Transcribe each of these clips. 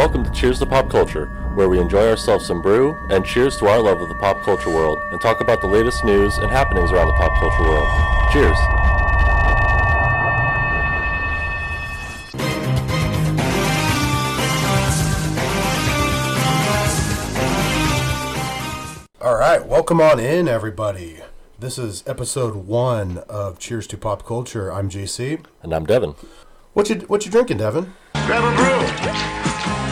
Welcome to Cheers to Pop Culture, where we enjoy ourselves some brew and cheers to our love of the pop culture world and talk about the latest news and happenings around the pop culture world. Cheers. All right, welcome on in, everybody. This is episode one of Cheers to Pop Culture. I'm JC. And I'm Devin. What you what you drinking, Devin? Grab a brew.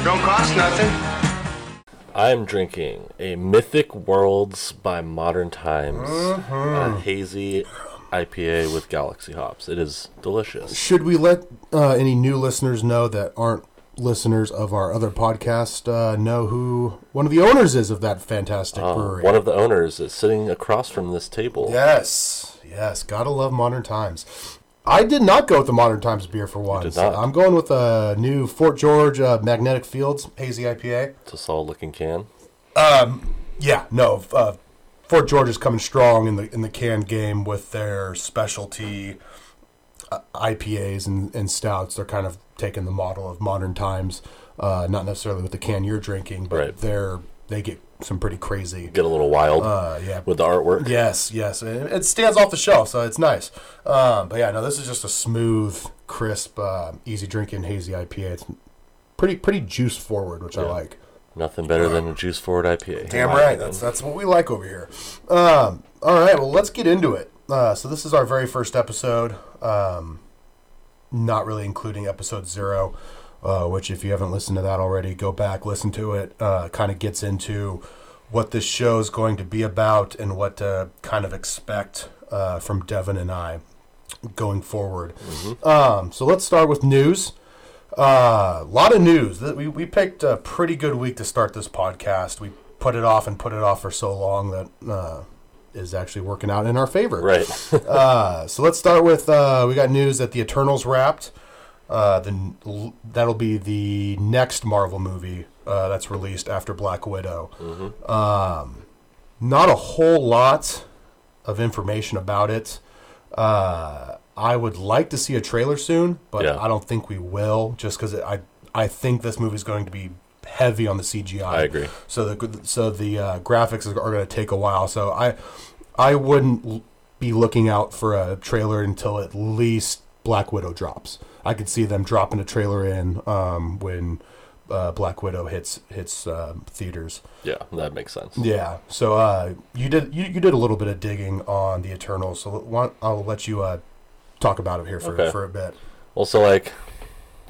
Don't cost nothing. I'm drinking a Mythic Worlds by Modern Times, a hazy IPA with Galaxy hops. It is delicious. Should we let uh, any new listeners know that aren't listeners of our other podcast uh, know who one of the owners is of that fantastic Uh, brewery? one of the owners is sitting across from this table. Yes, yes, gotta love Modern Times. I did not go with the Modern Times beer for once. I'm going with a new Fort George uh, Magnetic Fields hazy IPA. It's a solid looking can. Yeah, no. Uh, Fort George is coming strong in the in the can game with their specialty uh, IPAs and, and stouts. They're kind of taking the model of modern times, uh, not necessarily with the can you're drinking, but Right. they're they get some pretty crazy. Get a little wild Uh, yeah, with the artwork. Yes, yes, and it stands off the shelf, so it's nice. Um, but yeah, no, this is just a smooth, crisp, uh, easy drinking hazy IPA. It's pretty pretty juice forward, which I like. Nothing better than a juice forward IPA. Damn right. opinion. That's that's what we like over here. Um, all right. Well, let's get into it. Uh, so this is our very first episode. Um, not really including episode zero, uh, which if you haven't listened to that already, go back listen to it. Uh, kind of gets into what this show is going to be about and what to kind of expect uh, from Devin and I going forward. Um, so let's start with news. A uh, lot of news. We, we picked a pretty good week to start this podcast. We put it off and put it off for so long that uh, is actually working out in our favor. Right. Uh, so let's start with uh, we got news that the Eternals wrapped. Uh, the, that'll be the next Marvel movie uh, that's released after Black Widow. Um, not a whole lot of information about it. Uh, I would like to see a trailer soon, but Yeah. I don't think we will, just because I I think this movie is going to be heavy on the CGI. I agree. So the so the uh, graphics are going to take a while. So I I wouldn't l- be looking out for a trailer until at least Black Widow drops. I could see them dropping a trailer in um, when uh, Black Widow hits hits uh, theaters. yeah, that makes sense. Yeah. So uh, you did you, you did a little bit of digging on the Eternals. So I'll let you uh, talk about it here for Okay. for a bit. Also, like,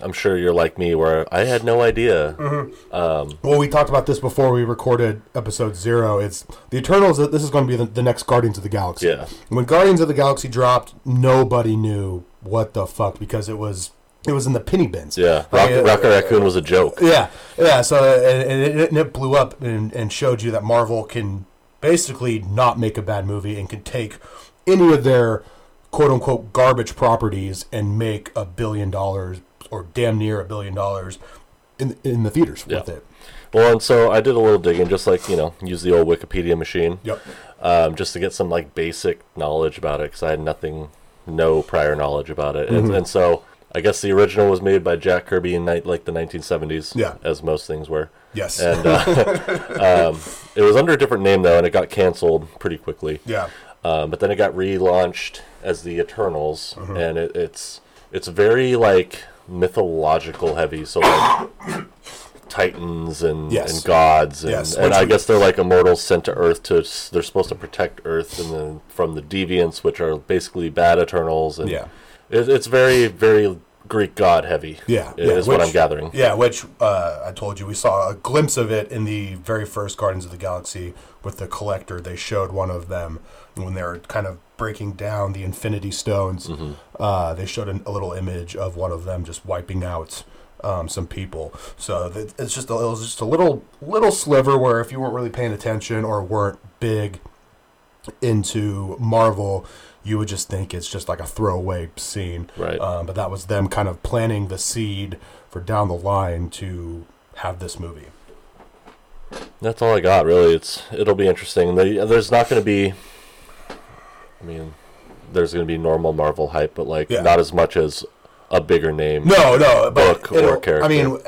I'm sure you're like me, where I had no idea. Mm-hmm. Well, we talked about this before we recorded episode zero. It's the Eternals. That this is going to be the, the next Guardians of the Galaxy. Yeah. When Guardians of the Galaxy dropped, nobody knew what the fuck because it was it was in the penny bins. Yeah, Rock, I- Rocket Raccoon was a joke. Yeah, yeah. So and, and, it, and it blew up and, and showed you that Marvel can basically not make a bad movie and can take any of their quote unquote garbage properties and make a billion dollars or damn near a billion dollars in in the theaters Yeah. with it. Well, and so I did a little digging, just like you know, use the old Wikipedia machine, Yep. um, just to get some like basic knowledge about it, because I had nothing, no prior knowledge about it, and, and so I guess the original was made by Jack Kirby in ni- like the 1970s, Yeah. as most things were, Yes. and uh, um, it was under a different name though, and it got canceled pretty quickly. yeah. Um, but then it got relaunched as the Eternals, and it, it's it's very like mythological heavy. So like titans and, Yes. and gods, and, Yes, and I we- guess they're like immortals sent to Earth to they're supposed to protect Earth and then from the deviants, which are basically bad Eternals. And Yeah. it, it's very very Greek god heavy. Yeah, is yeah, what which- I'm gathering. Yeah, which uh, I told you we saw a glimpse of it in the very first Guardians of the Galaxy with the Collector. They showed one of them when they were kind of breaking down the Infinity Stones. Mm-hmm. Uh, they showed an, a little image of one of them just wiping out um, some people. So th- it's just a, it was just a little little sliver where if you weren't really paying attention or weren't big into Marvel, you would just think it's just like a throwaway scene. Right. Um, but that was them kind of planting the seed for down the line to have this movie. That's all I got, really. It's it'll be interesting. There's not going to be. I mean, there's going to be normal Marvel hype, but like Yeah. not as much as a bigger name. No, no, but Book or character. I mean,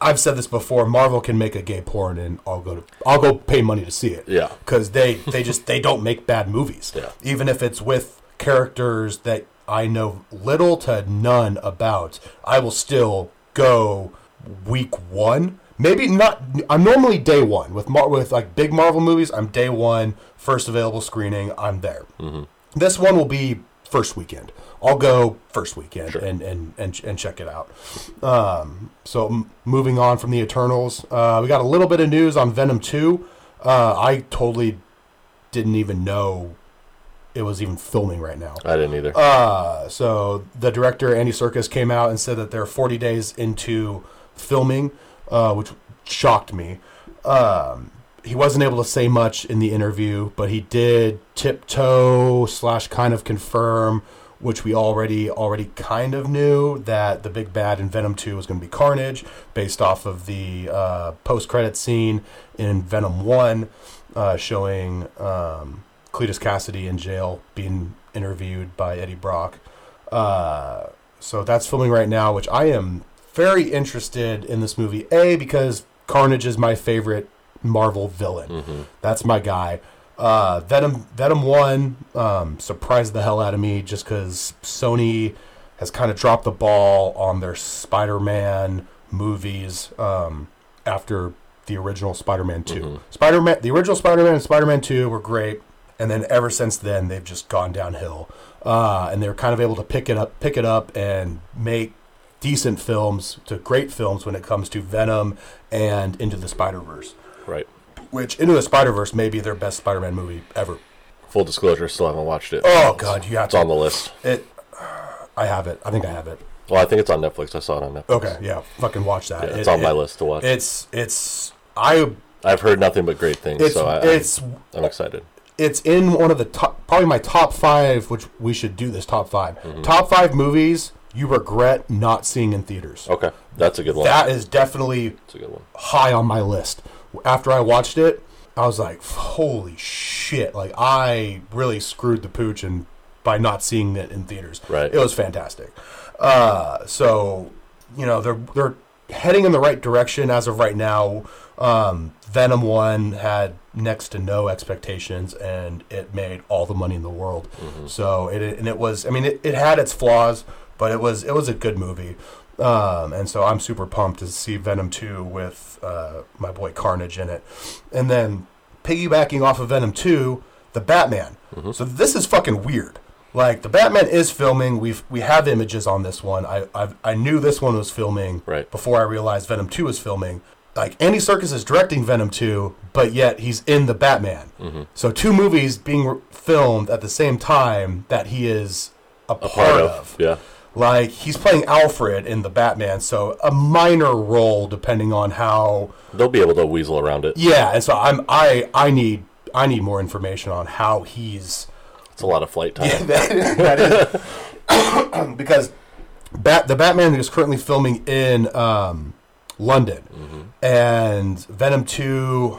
I've said this before. Marvel can make a gay porn, and I'll go to I'll go pay money to see it. Yeah. because they they just they don't make bad movies. Yeah. even if it's with characters that I know little to none about, I will still go week one. Maybe not. I'm normally day one with Mar- with like big Marvel movies. I'm day one, first available screening. I'm there. This one will be first weekend. I'll go first weekend Sure. and, and, and and check it out. Um, so m- moving on from the Eternals, uh, we got a little bit of news on Venom Two. Uh, I totally didn't even know it was even filming right now. I didn't either. Uh, so the director Andy Serkis came out and said that they're 40 days into filming, uh, which shocked me. Um, he wasn't able to say much in the interview, but he did tiptoe slash kind of confirm, which we already already kind of knew that the big bad in Venom 2 was going to be Carnage, based off of the uh, post credit scene in Venom 1, uh, showing um, Cletus Kasady in jail being interviewed by Eddie Brock. Uh, so that's filming right now, which I am very interested in this movie. A because Carnage is my favorite Marvel villain. That's my guy. Uh, Venom Venom One um, surprised the hell out of me just because Sony has kind of dropped the ball on their Spider-Man movies um, after the original Spider-Man 2 Spider-Man, the original Spider-Man and Spider-Man Two were great, and then ever since then they've just gone downhill. Uh, and they're kind of able to pick it up, pick it up, and make decent films to great films when it comes to Venom and Into the Spider Verse. right. Which Into the Spider Verse may be their best Spider-Man movie ever. Full disclosure, still haven't watched it. Oh God, you have It's to. on the list. It. I have it. I think I have it. Well, I think it's on Netflix. I saw it on Netflix. Okay, yeah, fucking watch that. Yeah, it's It- on my list to watch. It's it's I I've heard nothing but great things, so I, it's I'm excited. it's in one of the top, probably my top five, which we should do this top 5 Mm-hmm. Top five movies you regret not seeing in theaters. Okay, that's a good one. That is definitely That's a good one. high on my list. After I watched it, I was like, "Holy shit!" Like I really screwed the pooch and by not seeing it in theaters. Right. It was fantastic. Uh, so you know they're they're heading in the right direction as of right now. Um, Venom One had next to no expectations, and it made all the money in the world. So it and it was. I mean, it, it had its flaws, but it was it was a good movie. Um, and so I'm super pumped to see Venom 2 with uh, my boy Carnage in it. And then piggybacking off of Venom 2, the Batman. So this is fucking weird. Like the Batman is filming. We've we have images on this one. I I've, I knew this one was filming Right. before I realized Venom 2 was filming. Like Andy Serkis is directing Venom 2, but yet he's in the Batman. So two movies being re- filmed at the same time that he is a, part, Part of. of yeah. Like he's playing Alfred in the Batman, so a minor role depending on how. They'll be able to weasel around it. Yeah, and so I'm I I need I need more information on how he's It's a lot of flight time. that is, that is because Bat the Batman is currently filming in um, London, and Venom two.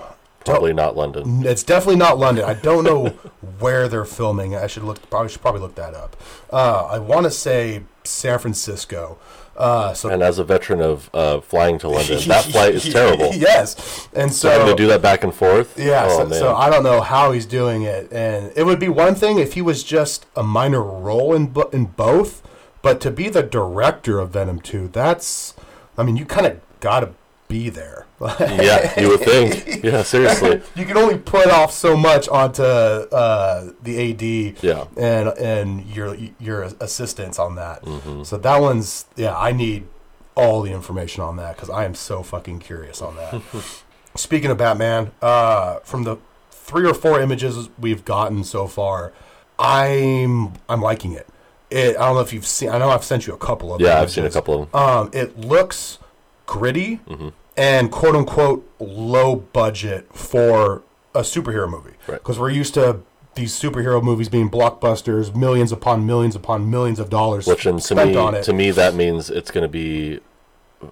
Probably not London. It's definitely not London. I don't know where they're filming. I should look. Probably should probably look that up. Uh, I want to say San Francisco. Uh, so And as a veteran of uh, flying to London, that flight is terrible. yes, and so Having to do that back and forth. yeah, Oh, so, so I don't know how he's doing it, and it would be one thing if he was just a minor role in in both, but to be the director of Venom Two, that's, I mean, you kind of got to be there. Yeah, you would think. Yeah, seriously. you can only put off so much onto uh, the AD, Yeah. and and your your assistants on that. Mm-hmm. So that one's yeah, I need all the information on that because I am so fucking curious on that. Speaking of Batman, uh, from the three or four images we've gotten so far, I'm I'm liking it. It I don't know if you've seen. I know I've sent you a couple of. Yeah, I've seen a couple of them. Um, it looks gritty Mm-hmm. And quote unquote low budget for a superhero movie. Right. Because we're used to these superhero movies being blockbusters, millions upon millions upon millions of dollars Which, and to spent me, on it. to me, that means it's going to be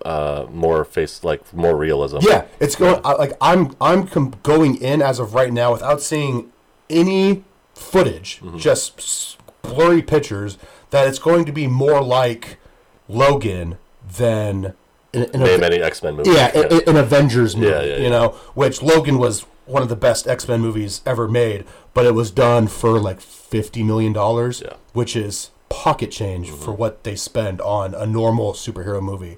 uh, more face, like more realism. yeah, it's going I, like I'm I'm com- going in as of right now without seeing any footage, Mm-hmm. just s- blurry pictures. That it's going to be more like Logan than in, in name a, any X Men movie. yeah, an, an Avengers movie, Yeah, yeah, you know, which Logan was one of the best X Men movies ever made, but it was done for like fifty million dollars, which is pocket change for what they spend on a normal superhero movie.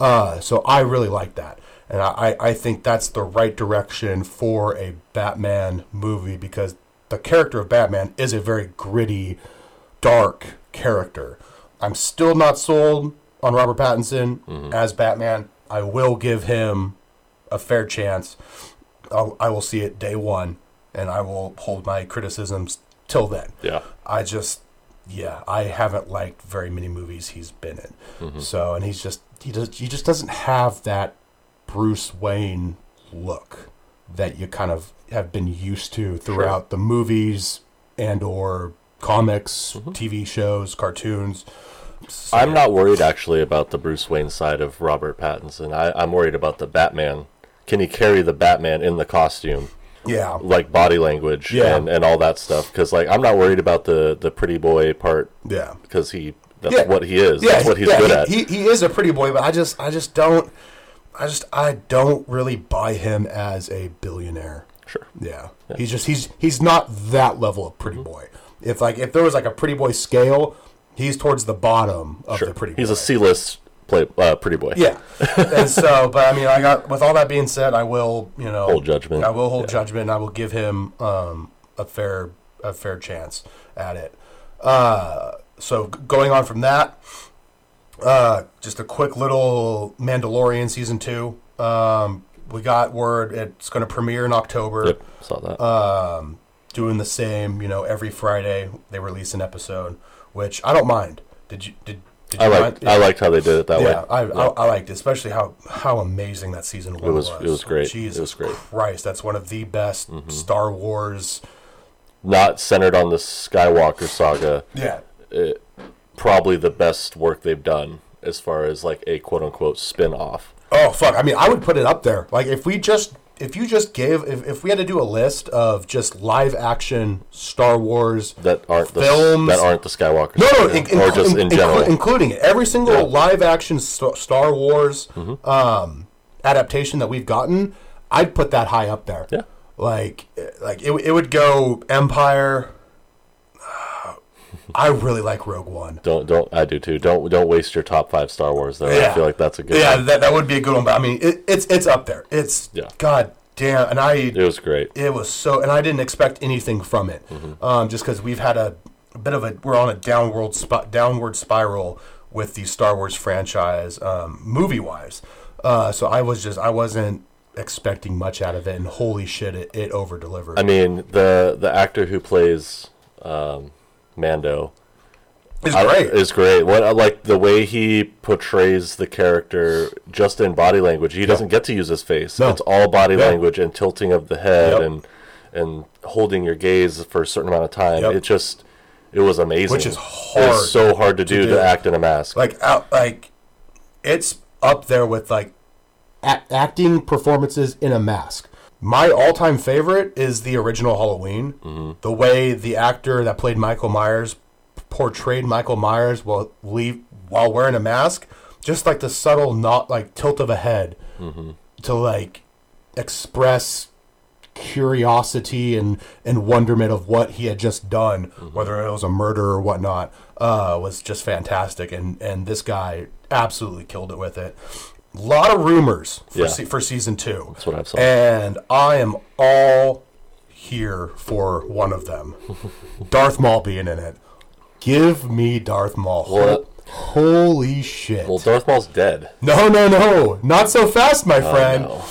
Uh, so I really like that, and I, I think that's the right direction for a Batman movie because the character of Batman is a very gritty, dark character. I'm still not sold on Robert Pattinson mm-hmm. as Batman. I will give him a fair chance. I'll, I will see it day one, and I will hold my criticisms till then. Yeah. I just, yeah, I haven't liked very many movies he's been in. Mm-hmm. So, and he's just he does he just doesn't have that Bruce Wayne look that you kind of have been used to throughout the movies and or comics, mm-hmm. TV shows, cartoons. I'm not worried actually about the Bruce Wayne side of Robert Pattinson. I, I'm worried about the Batman. Can he carry the Batman in the costume, Yeah, like body language Yeah. and, and all that stuff? Because like I'm not worried about the the pretty boy part yeah. because he that's Yeah. what he is. Yeah, that's what he's yeah, good at. He, he is a pretty boy, but I just I just don't I just I don't really buy him as a billionaire. sure. Yeah. He's just he's he's not that level of pretty mm-hmm. boy. If like if there was like a pretty boy scale, he's towards the bottom of Sure. the pretty He's boy. a C-list play uh, pretty boy. Yeah. and so but I mean I got with all that being said, I will, you know Hold judgment. I will hold Yeah. judgment and I will give him um a fair a fair chance at it. Uh so going on from that, uh, just a quick little Mandalorian season two. Um, we got word it's going to premiere in October. Yep. Saw that. Um, doing the same, you know, every Friday they release an episode, which I don't mind. Did you did? did you I mind? like I liked how they did it that Yeah, way. I, I, I liked it, especially how how amazing that season one was- was. it was great. It was great. Mm-hmm. Christ, that's one of the best Star Wars. Not centered on the Skywalker saga. Yeah, Probably the best work they've done as far as like a quote unquote spin off. Oh fuck! I mean, I would put it up there. Like if we just if you just gave if, if we had to do a list of just live action Star Wars that aren't the Films- that aren't the Skywalker no no saga, in, or just in- in general. including it every single Yeah. Mm-hmm. live action Star Wars um, adaptation that we've gotten, I'd put that high up there. Yeah. like like it, it would go Empire. I really like Rogue One. don't don't I do too. Don't don't waste your top five Star Wars though. Yeah. I feel like that's a good. Yeah, one. that, that would be a good one. But I mean, it, it's it's up there. It's Yeah. God damn, and I It was great. it was so, and I didn't expect anything from it, um, just because we've had a, a bit of a we're on a downward sp- downward spiral with the Star Wars franchise, um, movie wise. Uh, so I was just I wasn't expecting much out of it, and holy shit, it, it over delivered. I mean the the actor who plays um, Mando it's I- great. is great. What I like the way he portrays the character just in body language. He doesn't get to use his face. No. It's all body Yeah. language and tilting of the head Yep. and and holding your gaze for a certain amount of time. Yep. It just it was amazing. Which is hard was so hard to, do, do. to act in a mask. like out like it's up there with like a- acting performances in a mask my all-time favorite is the original halloween Mm-hmm. the way the actor that played michael myers portrayed michael myers while leave while wearing a mask just like the subtle not like tilt of a head Mm-hmm. to like express curiosity and, and wonderment of what he had just done, Mm-hmm. whether it was a murder or whatnot, uh, was just fantastic. And, and this guy absolutely killed it with it. A lot of rumors for, Yeah. se- for season two. That's what I've saw. And I am all here for one of them Darth Maul being in it. Give me Darth Maul. Well, Holy shit. well, Darth Maul's dead. no, no, no. Not so fast, my oh, friend. No.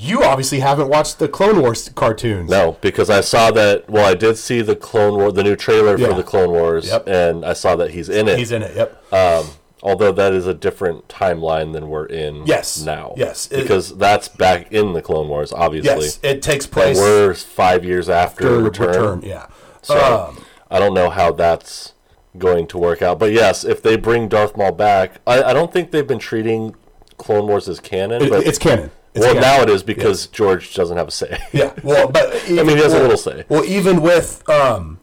You obviously haven't watched the Clone Wars cartoons. No, because I saw that. Well, I did see the Clone War, the new trailer Yeah. for the Clone Wars, Yep. and I saw that he's in it. He's in it, yep. Um, Although that is a different timeline than we're in Yes. now. Yes. It- Because that's back in the Clone Wars, obviously. yes, it takes And place we're five years after, after return. return. Yeah. So Um, I don't know how that's going to work out. But yes, if they bring Darth Maul back, I, I don't think they've been treating Clone Wars as canon. it- but it's canon. It's well, canon. now it is because George doesn't have a say. Yeah. Well, but I mean, he has a little say. Well, even with um,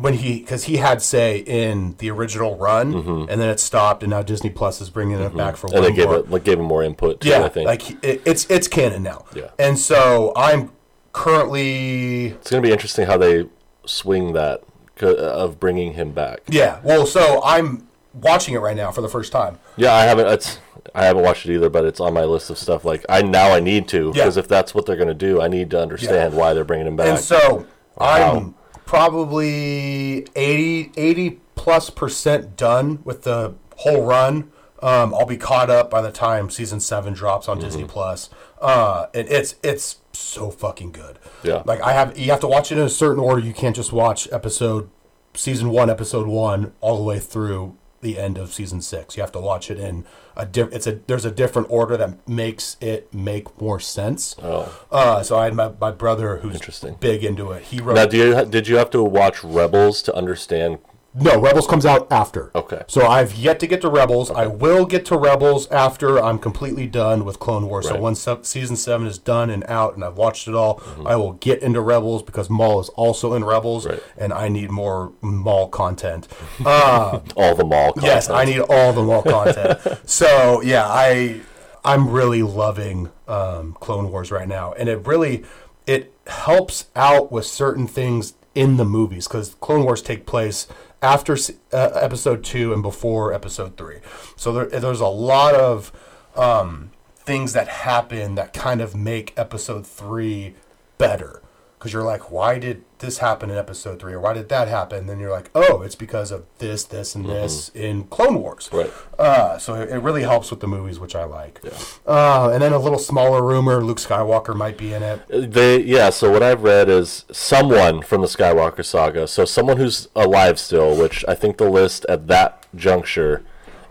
when he because he had say in the original run, and then it stopped, and now Disney Plus is bringing it back for Mm-hmm. and one they gave more. it like gave him more input. Too, yeah, I think like it, it's it's canon now. Yeah. and so I'm currently it's gonna be interesting how they swing that of bringing him back. yeah. Well, so I'm watching it right now for the first time. Yeah, I haven't. It's I haven't watched it either, but it's on my list of stuff. Like I now I need to Yeah. because if that's what they're gonna do, I need to understand why they're bringing him back. And so I'm probably 80, 80 plus percent done with the whole run. Um, I'll be caught up by the time season seven drops on Disney Mm-hmm. Plus. Uh, and it's it's so fucking good. Yeah. Like I have, you have to watch it in a certain order. You can't just watch episode, season one, episode one, all the way through the end of season six. You have to watch it in a diff. It's a there's a different order that makes it make more sense. oh, Uh, so I had my, my brother who's Interesting. big into it. He wrote now do you did you have to watch Rebels to understand? No Rebels comes out after. Okay. So I've yet to get to Rebels. I will get to Rebels after I'm completely done with Clone Wars. Right. So once se- season seven is done and out, and I've watched it all, Mm-hmm. I will get into Rebels because Maul is also in Rebels, Right. and I need more Maul content. Uh, All the mall. Content. Yes, I need all the Maul content. so yeah, I I'm really loving um, Clone Wars right now, and it really it helps out with certain things in the movies because Clone Wars take place after uh, Episode two and before Episode three. So there, there's a lot of um, things that happen that kind of make Episode three better because you're like, why did this happen in episode three, or why did that happen? And then you're like, oh, it's because of this, this, and this in Clone Wars. Right. Uh, so it, it really helps with the movies, which I like. Yeah. Uh, and then a little smaller rumor: Luke Skywalker might be in it. They yeah. So what I've read is someone from the Skywalker saga. So someone who's alive still, which I think the list at that juncture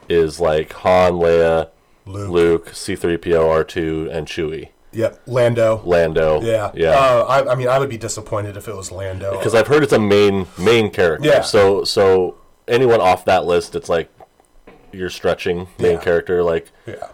is like Han, Leia, Luke. Luke C-3PO, R2, and Chewie. Yep, Lando. Lando. Yeah, Yeah. Uh, I, I mean, I would be disappointed if it was Lando. Because I've heard it's a main main character. Yeah. So so anyone off that list, it's like you're stretching main Yeah. character. Like yeah,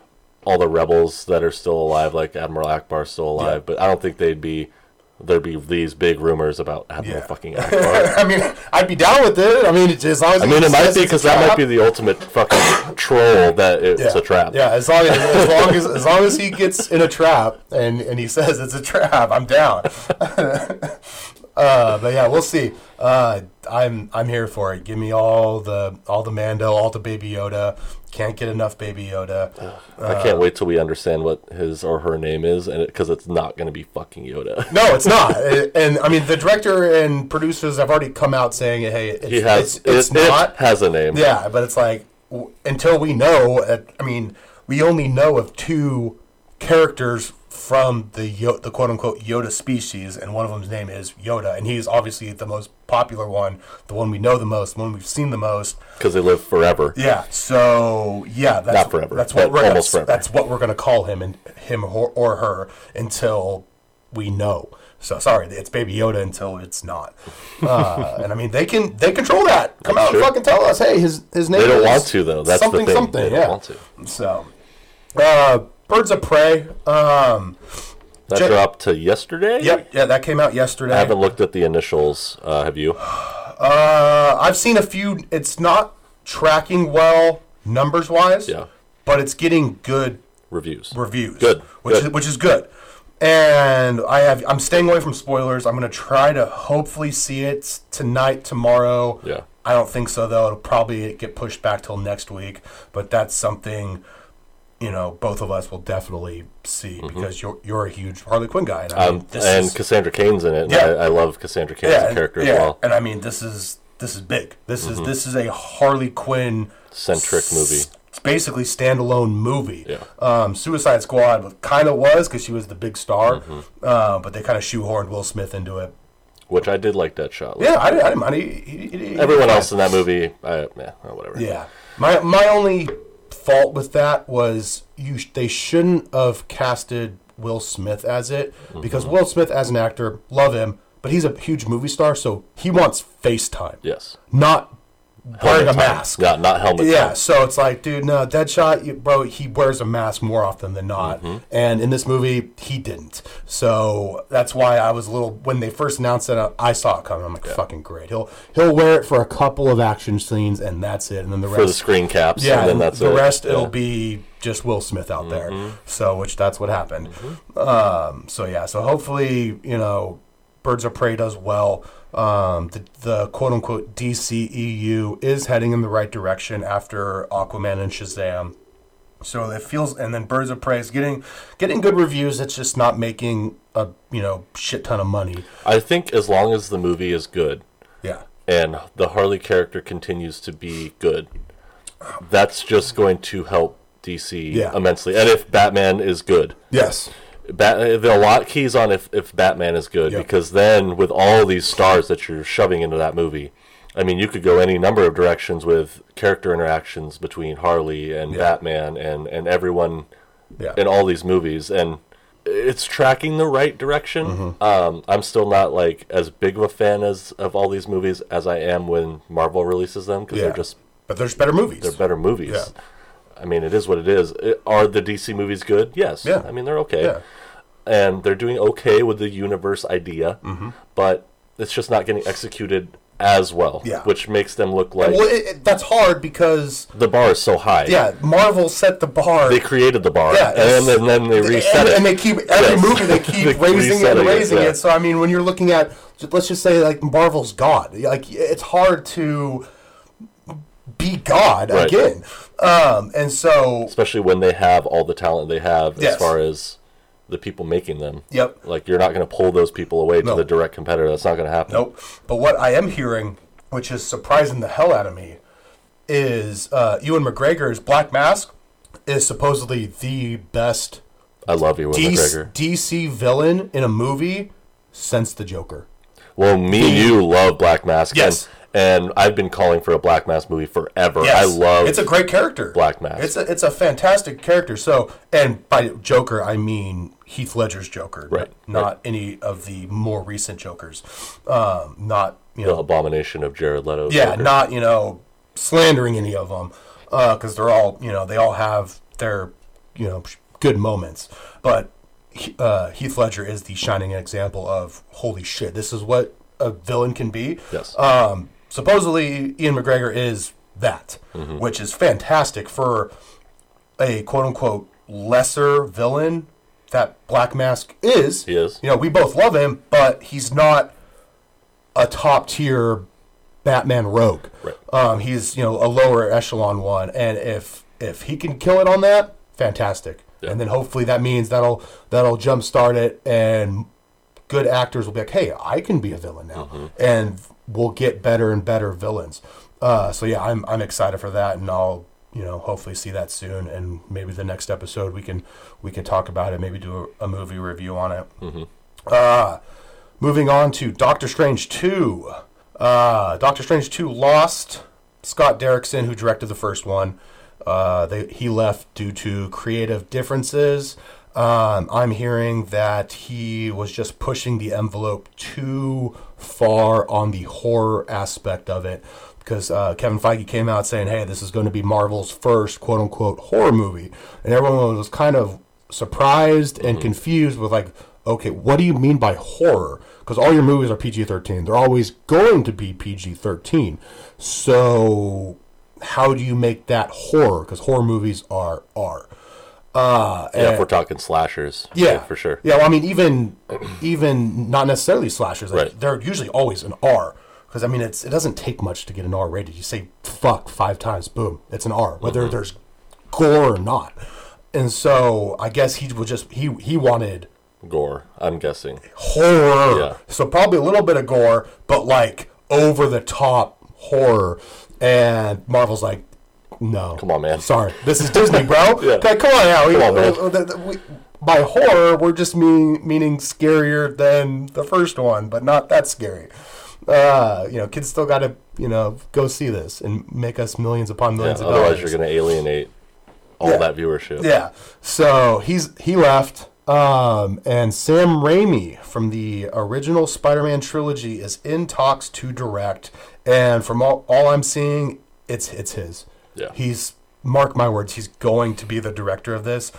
all the rebels that are still alive, like Admiral Ackbar's still alive, Yeah. but I don't think they'd be there'd be these big rumors about Admiral Yeah. fucking Ackbar. I mean, I'd be down with it. I mean, as long as I mean, it might be because that might be the ultimate fucking troll that it's yeah. a trap. Yeah, as long as, as long as as long as he gets in a trap and and he says it's a trap, I'm down. uh, but yeah, we'll see. Uh, I'm I'm here for it. Give me all the all the Mando, all the Baby Yoda. Can't get enough Baby Yoda. I can't wait till we understand what his or her name is, and because it's not going to be fucking Yoda. No, it's not. and, and, I mean, the director and producers have already come out saying, "Hey, it's, He has it's, it's it, it not." has a name. Yeah, but it's like w- until we know. uh, I mean, we only know of two characters from the Yo- the quote unquote Yoda species, and one of them's name is Yoda, and he's obviously the most popular one, the one we know the most, the one we've seen the most. because they live forever. Yeah. So yeah, that's Not forever, That's what we're almost that's, forever. that's what we're gonna call him and him or, or her until we know. So sorry, it's Baby Yoda until it's not. Uh, and I mean, they can they control that. Come out Sure. and fucking tell us, hey, his his name. They don't is want to though. That's something the thing. something. they don't yeah. want to. So, uh, Birds of Prey. Um, That Ju- dropped to yesterday. yep, yeah, that came out yesterday. I haven't looked at the initials. Uh, have you? Uh, I've seen a few. It's not tracking well numbers wise. Yeah. But it's getting good Reviews. reviews. Good, Which good. is which is good. And I have I'm staying away from spoilers. I'm gonna try to hopefully see it tonight, tomorrow. Yeah. I don't think so though. It'll probably get pushed back till next week. But that's something, you know, both of us will definitely see because you're you're a huge Harley Quinn guy. And, I mean, Mm-hmm. Um, this and is- Cassandra Cain's in it. and Yeah. I, I love Cassandra a and- character yeah, as well. Mm-hmm. And I mean, this is this is big. This is this is a Harley Quinn Centric movie. It's basically standalone movie. Yeah. Um, Suicide Squad kind of was because she was the big star, Mm-hmm. uh, but they kind of shoehorned Will Smith into it. Which I did like that shot. Yeah, I, didn't- I didn't mind. He, he, he- Everyone else in that movie, I, yeah, oh, whatever. Yeah. My my only fault with that was you. They shouldn't have casted Will Smith as it because Mm-hmm. Will Smith as an actor, love him, but he's a huge movie star, so he wants FaceTime. Yes. not wearing a mask. Yeah, not helmet. Yeah, time. so it's like, dude, no, Deadshot, you, bro, he wears a mask more often than not, Mm-hmm. and in this movie, he didn't. So that's why I was a little when they first announced it, I- saw it coming. I'm like, fucking great. He'll he'll wear it for a couple of action scenes, and that's it. And then the rest, for the screen caps. yeah, and then that's the it. rest Yeah. it'll be just Will Smith out there. Mm-hmm. So, which that's what happened. Um, so yeah, so hopefully you know, Birds of Prey does well. Um, the, the quote unquote DCEU is heading in the right direction after Aquaman and Shazam. So it feels, and then Birds of Prey is getting getting good reviews. It's just not making a you know shit ton of money. I think as long as the movie is good Yeah, and the Harley character continues to be good, that's just going to help DC Yeah. immensely. And if Batman is good, yes, Bat- the lot keys on if, if Batman is good Yep. because then with all these stars that you're shoving into that movie, I mean, you could go any number of directions with character interactions between Harley and Yeah. Batman and, and everyone yeah, in all these movies, and it's tracking the right direction. Mm-hmm. Um, I'm still not like as big of a fan as of all these movies as I am when Marvel releases them because yeah. they're just but there's better movies. they're better movies. Yeah. I mean, it is what it is. It- are the DC movies good? Yes. Yeah. I mean, they're okay. Yeah. And they're doing okay with the universe idea, Mm-hmm. but it's just not getting executed as well. Yeah. Which makes them look like Well, it, it, that's hard because the bar is so high. yeah, Marvel set the bar. They created the bar. Yeah, and, then, and then they and, reset it. and they keep every Yes. movie they keep They raising it and raising yeah. it. So I mean, when you're looking at, let's just say like Marvel's God, like it's hard to be God Right. again. Um, and so especially when they have all the talent they have Yes. as far as the people making them. Yep. Like you're not going to pull those people away No. to the direct competitor. That's not going to happen. Nope. But what I am hearing, which is surprising the hell out of me, is uh, Ewan McGregor's Black Mask is supposedly the best I love DC, McGregor. DC villain in a movie since the Joker. Well, me and you love Black Mask. Yes. And, I've been calling for a Black Mask movie forever. Yes. I love It's a great character. Black Mask. It's a it's a fantastic character. So, and by Joker I mean Heath Ledger's Joker, Right, Not right. any of the more recent Jokers. Um, not you the abomination of Jared Leto. yeah, not you know slandering any of them because they're all you know they all have their you know good moments, but uh, Heath Ledger is the shining example of holy shit, this is what a villain can be. Yes. Um, supposedly, Ian McGregor is that, Mm-hmm. which is fantastic for a quote unquote lesser villain that Black Mask is. He is. You know, we both love him, but he's not a top tier Batman rogue. Right. Um, he's you know a lower echelon one, and if if he can kill it on that, fantastic. Yeah. And then hopefully that means that'll that'll jumpstart it, and good actors will be like, hey, I can be a villain now, Mm-hmm. and we'll get better and better villains. Uh, so yeah, I'm I'm excited for that, and I'll you know hopefully see that soon, and maybe the next episode we can we can talk about it, maybe do a, a movie review on it. Uh, moving on to Doctor Strange two. Uh, Doctor Strange two lost Scott Derrickson, who directed the first one. Uh, they, he left due to creative differences. Um, I'm hearing that he was just pushing the envelope too far on the horror aspect of it because uh, Kevin Feige came out saying, "Hey, this is going to be Marvel's first quote unquote horror movie," and everyone was kind of surprised and confused with like, "Okay, what do you mean by horror?" Because all your movies are PG-13; they're always going to be PG-13. So, how do you make that horror? Because horror movies are are. Uh, Yeah, and- if we're talking slashers. yeah, for sure. Yeah, well, I mean, even even not necessarily slashers. Like, Right. They're usually always an R. Because I mean, it's it doesn't take much to get an R rated. You say "fuck" five times, boom, it's an R, whether Mm-hmm. there's gore or not. And so I guess he would just he he wanted Gore, I'm guessing. horror. Yeah. So probably a little bit of gore, but like over the top horror. And Marvel's like, no, Come on, man. Sorry, this is Disney, bro. Yeah. Okay, come on now. Come on, man. uh, the- the- we- by horror, we're just mean, meaning scarier than the first one, but not that scary. Uh, you know, kids still got to you know go see this and make us millions upon Yeah, millions of otherwise, dollars. you're going to alienate all Yeah. that viewership. Yeah. So he's he left. Um, and Sam Raimi from the original Spider-Man trilogy is in talks to direct, and from all, all I'm seeing, it's it's his. Yeah. He's mark my words, he's going to be the director of this,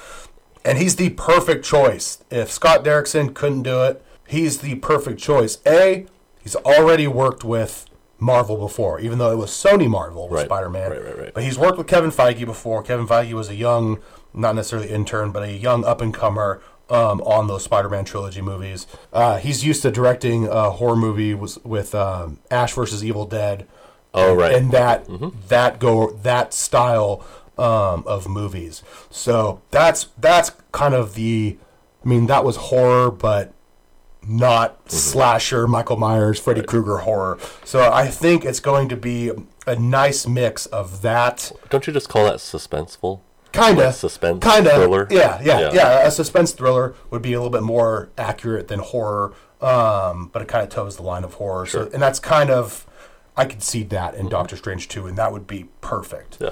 and he's the perfect choice. If Scott Derrickson couldn't do it, he's the perfect choice. A, he's already worked with Marvel before, even though it was Sony Marvel with Right. Spider-Man. Right, right, right. But he's worked with Kevin Feige before. Kevin Feige was a young, not necessarily intern, but a young up and comer um, on those Spider-Man trilogy movies. Uh, he's used to directing a horror movie was with um, Ash versus Evil Dead. Oh, right. and that that go that style um, of movies. So that's that's kind of the. I mean, that was horror, but not slasher, Michael Myers, Freddy Krueger horror. So I think it's going to be a nice mix of that Don't you just call that suspenseful? kind of suspense kind of thriller? Yeah, yeah, Yeah. yeah, A suspense thriller would be a little bit more accurate than horror, um, but it kind of toes the line of horror. So, and that's kind of I could see that in Doctor Strange two, and that would be perfect. Yeah.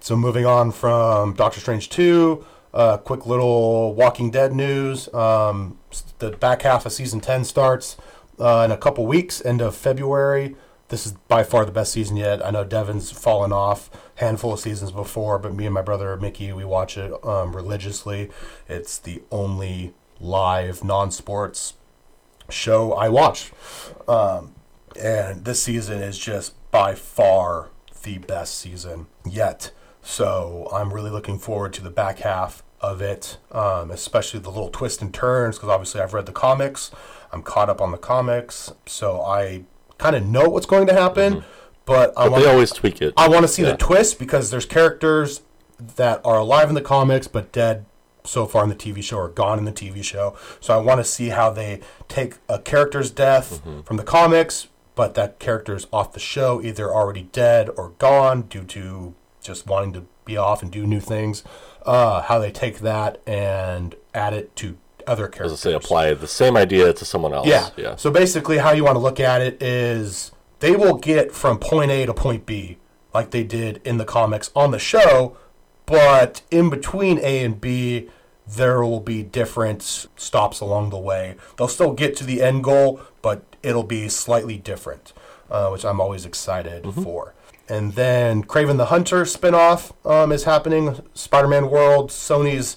So moving on from Doctor Strange two, uh, quick little Walking Dead news. Um, the back half of season ten starts uh, in a couple weeks, end of February. This is by far the best season yet. I know Devin's fallen off handful of seasons before, but me and my brother Mickey, we watch it um, religiously. It's the only live non-sports show I watch. Um, and this season is just by far the best season yet. So I'm really looking forward to the back half of it, um, especially the little twists and turns, because obviously I've read the comics. I'm caught up on the comics, so I kind of know what's going to happen. But I But want they always tweak it. I want to see Yeah. the twist because there's characters that are alive in the comics but dead so far in the TV show or gone in the TV show. So I want to see how they take a character's death Mm-hmm. from the comics, but that character's off the show, either already dead or gone due to just wanting to be off and do new things. Uh, how they take that and add it to other As I characters. say, apply the same idea to someone else. Yeah. Yeah. So basically, how you want to look at it is they will get from point A to point B like they did in the comics on the show, but in between A and B, there will be different stops along the way. They'll still get to the end goal, but it'll be slightly different, uh, which I'm always excited for. And then Kraven the Hunter spinoff um, is happening. Spider Man World, Sony's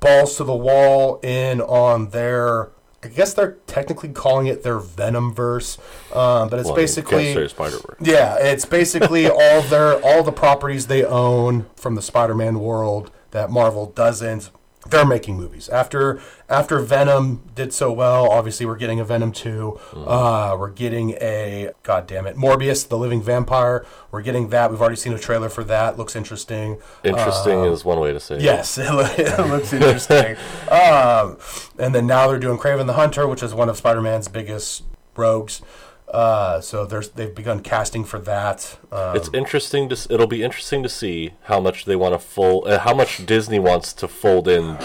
balls to the wall in on their. I guess they're technically calling it their Venom verse, um, but it's Well, basically yeah, it's basically all their all the properties they own from the Spider-Man world that Marvel doesn't. They're making movies after after Venom did so well. Obviously, we're getting a Venom two. Uh, we're getting a God damn it, Morbius, the living vampire. We're getting that. We've already seen a trailer for that. Looks interesting. Interesting is one way to say it. Yes, it, it looks interesting. um, and then now they're doing Kraven the Hunter, which is one of Spider-Man's biggest rogues. Uh, so there's they've begun casting for that. Um, It's interesting to. It'll be interesting to see how much they want to fold. Uh, how much Disney wants to fold in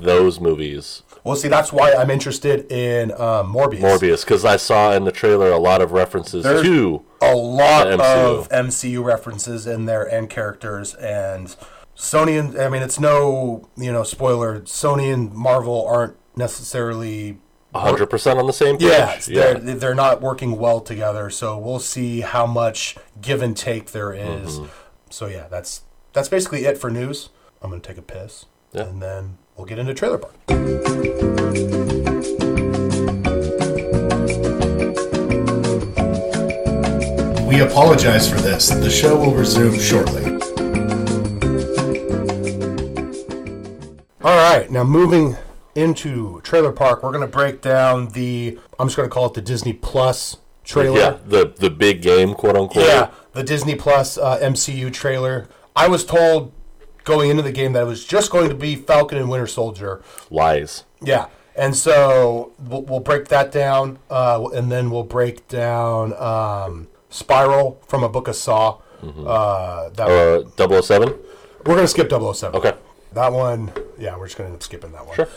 those movies. well, see, that's why I'm interested in um, Morbius. Morbius, because I saw in the trailer a lot of references There's- to. a lot MCU. of MCU references in there and characters and Sony and I mean it's no you know spoiler. Sony and Marvel aren't necessarily hundred percent on the same page. Yeah, it's- they're they're not working well together. So we'll see how much give and take there is. Mm-hmm. So yeah, that's that's basically it for news. I'm gonna take a piss, Yeah. and then we'll get into trailer park. We apologize for this. The show will resume shortly. All right, now moving into Trailer Park, we're going to break down the, I'm just going to call it the Disney Plus trailer. yeah, the the big game, quote unquote. Yeah, the Disney Plus uh, MCU trailer. I was told going into the game that it was just going to be Falcon and Winter Soldier. Lies. Yeah, and so we'll, we'll break that down, uh, and then we'll break down um, Spiral from a Book of Saw. Uh, that Uh, 007? we're gonna skip 007. Okay. That one, yeah, we're just gonna end up skipping that one. Sure.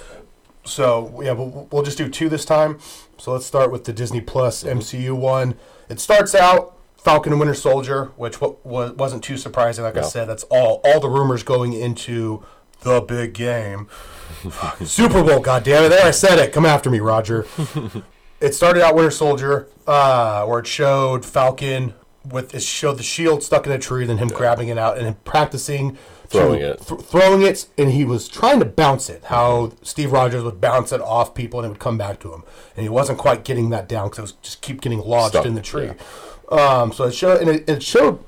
So yeah, we'll, we'll just do two this time. So let's start with the Disney Plus MCU one. It starts out Falcon and Winter Soldier, which wa- wa- wasn't too surprising. Like I No. said, that's all all the rumors going into the big game. Super Bowl, God damn goddammit. There I said it. Come after me, Roger. it started out Winter Soldier, uh, where it showed Falcon with it showed the shield stuck in a tree, then him grabbing it out and practicing Throwing it. th- throwing it, and he was trying to bounce it. How Steve Rogers would bounce it off people and it would come back to him, and he wasn't quite getting that down because it was just keep getting lodged Stuck, in the tree. Um, so it showed, and it, it showed.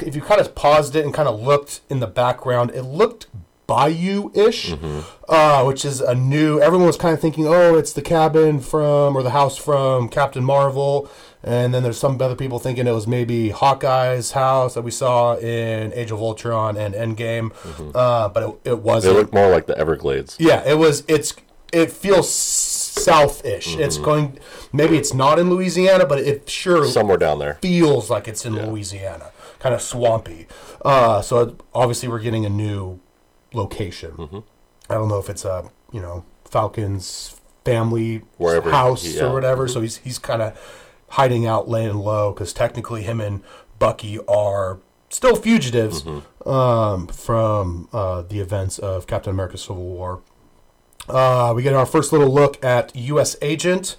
If you kind of paused it and kind of looked in the background, it looked Bayou-ish, Mm-hmm. uh, which is a new. Everyone was kind of thinking, oh, it's the cabin from or the house from Captain Marvel, and then there's some other people thinking it was maybe Hawkeye's house that we saw in Age of Ultron and Endgame, uh, but it, it wasn't. They look more like the Everglades. Yeah, it was. It's. It feels south-ish. It's Mm-hmm. going. Maybe it's not in Louisiana, but it sure Somewhere down there. feels like it's in Louisiana, kind of swampy. Uh, so it- obviously we're getting a new location. Mm-hmm. I don't know if it's a you know Falcon's family Wherever house he- yeah. Mm-hmm. or whatever. So he's he's kind of hiding out, laying low because technically him and Bucky are still fugitives Mm-hmm. um, from uh, the events of Captain America: Civil War. Uh, we get our first little look at U.S. Agent,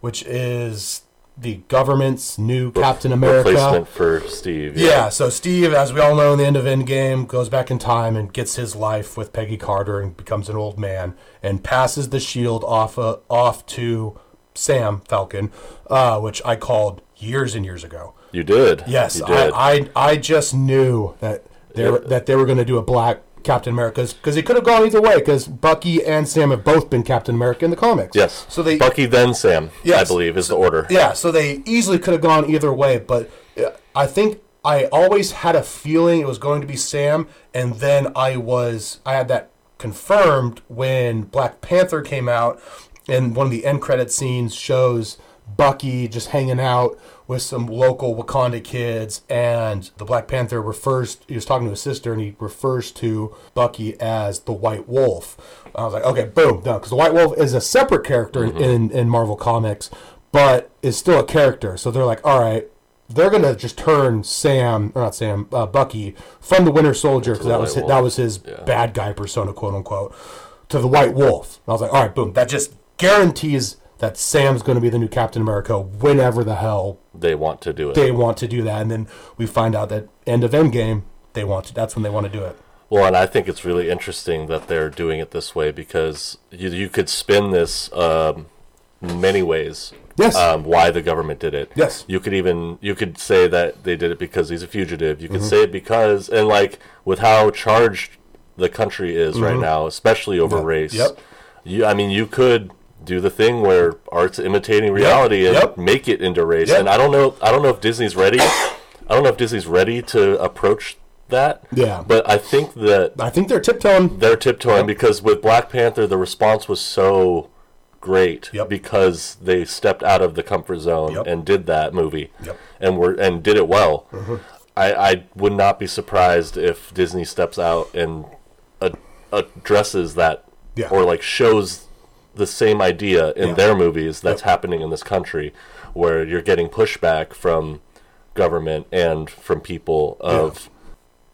which is the government's new Captain America. Replacement for Steve. Yeah, so Steve, as we all know, in the end of Endgame, goes back in time and gets his life with Peggy Carter and becomes an old man and passes the shield off uh, off to Sam Falcon, uh, which I called years and years ago. You did. Yes, You did. I, I I just knew that they were, that they were going to do a black Captain America because it could have gone either way because Bucky and Sam have both been Captain America in the comics. yes. So they Bucky then Sam. I believe is the order. yeah, so they easily could have gone either way, but uh, I think I always had a feeling it was going to be Sam, and then I was I had that confirmed when Black Panther came out, and one of the end credit scenes shows Bucky just hanging out with some local Wakanda kids, and the Black Panther refers. He was talking to his sister, and he refers to Bucky as the White Wolf. I was like, okay, boom, done. Because the White Wolf is a separate character in, in, in Marvel Comics, but is still a character. So they're like, all right, they're gonna just turn Sam, or not Sam, uh, Bucky from the Winter Soldier because that was his, that was his Yeah. bad guy persona, quote unquote, to the White Wolf. And I was like, all right, boom, that just guarantees that Sam's going to be the new Captain America whenever the hell They want to do it. they want to do that. And then we find out that end of Endgame, they want to. That's when they want to do it. Well, and I think it's really interesting that they're doing it this way because you, you could spin this um, many ways. Yes. Um, why the government did it. Yes. You could even you could say that they did it because he's a fugitive. You could say it because and like with how charged the country is right now, especially over Yep. race. Yep. You, I mean, you could do the thing where art's imitating reality and Yep. make it into race. Yep. And I don't know. I don't know if Disney's ready. I don't know if Disney's ready to approach that. Yeah. But I think that I think they're tiptoeing. they're tiptoeing because with Black Panther, the response was so great Yep. because they stepped out of the comfort zone Yep. and did that movie Yep. and were and did it well. Mm-hmm. I, I would not be surprised if Disney steps out and ad- addresses that Yeah. or like shows the same idea in Yeah. their movies that's Yep. happening in this country where you're getting pushback from government and from people of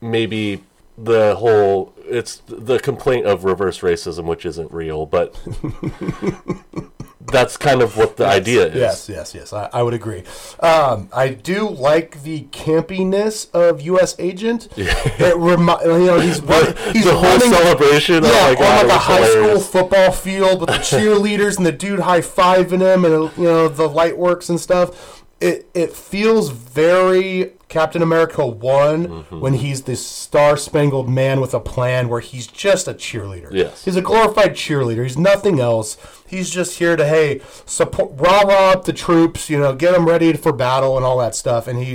maybe the whole it's the complaint of reverse racism which isn't real but that's kind of what the idea is Yes, yes, yes. I, I would agree. Um, I do like the campiness of U.S. Agent. It remi- you know, he's run- he's the whole celebration yeah, oh my on like a high hilarious. school football field with the cheerleaders and the dude high fiving him, and you know the light works and stuff. It it feels very Captain America one Mm-hmm. when he's this star spangled man with a plan where he's just a cheerleader. Yes. he's a glorified cheerleader. He's nothing else. He's just here to hey support rah rah up the troops, you know, get them ready for battle and all that stuff. And he,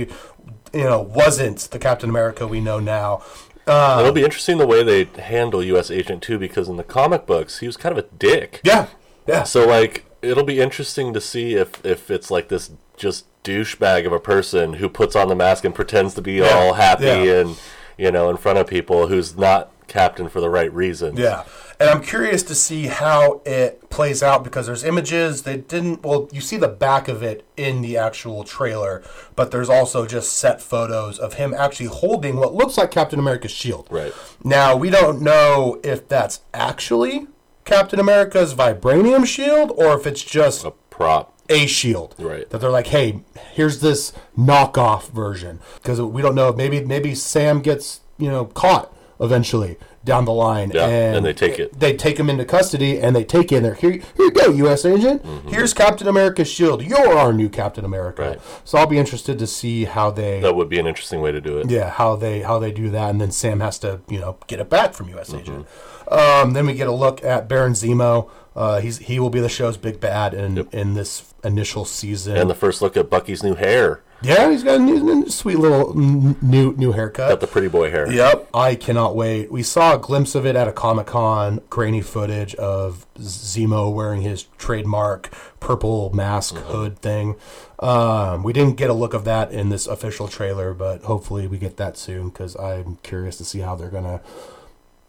you know, wasn't the Captain America we know now. Uh, it'll be interesting the way they handle U.S. Agent too because in the comic books he was kind of a dick yeah, yeah. So like it'll be interesting to see if if it's like this just douchebag of a person who puts on the mask and pretends to be all happy yeah. and you know in front of people who's not captain for the right reason. Yeah. And I'm curious to see how it plays out because there's images they didn't well you see the back of it in the actual trailer, but there's also just set photos of him actually holding what looks like Captain America's shield. Right. Now, we don't know if that's actually Captain America's vibranium shield or if it's just A prop. a shield. Right. That they're like, hey, here's this knockoff version because we don't know. Maybe maybe Sam gets you know caught eventually down the line. Yeah, and, and they take it. They take him into custody and they take in there. Here, here you go, U.S. agent. Mm-hmm. Here's Captain America's shield. You're our new Captain America. Right. So I'll be interested to see how they. That would be an interesting way to do it. Yeah, how they how they do that, and then Sam has to you know get it back from U.S. Mm-hmm. Agent. Um, then we get a look at Baron Zemo. Uh, he's he will be the show's big bad in in this initial season. And the first look at Bucky's new hair. Yeah, he's got a new, sweet little new new haircut. Got the pretty boy hair. Yep, I cannot wait. We saw a glimpse of it at a Comic Con, grainy footage of Zemo wearing his trademark purple mask hood thing. Um, we didn't get a look of that in this official trailer, but hopefully we get that soon because I'm curious to see how they're gonna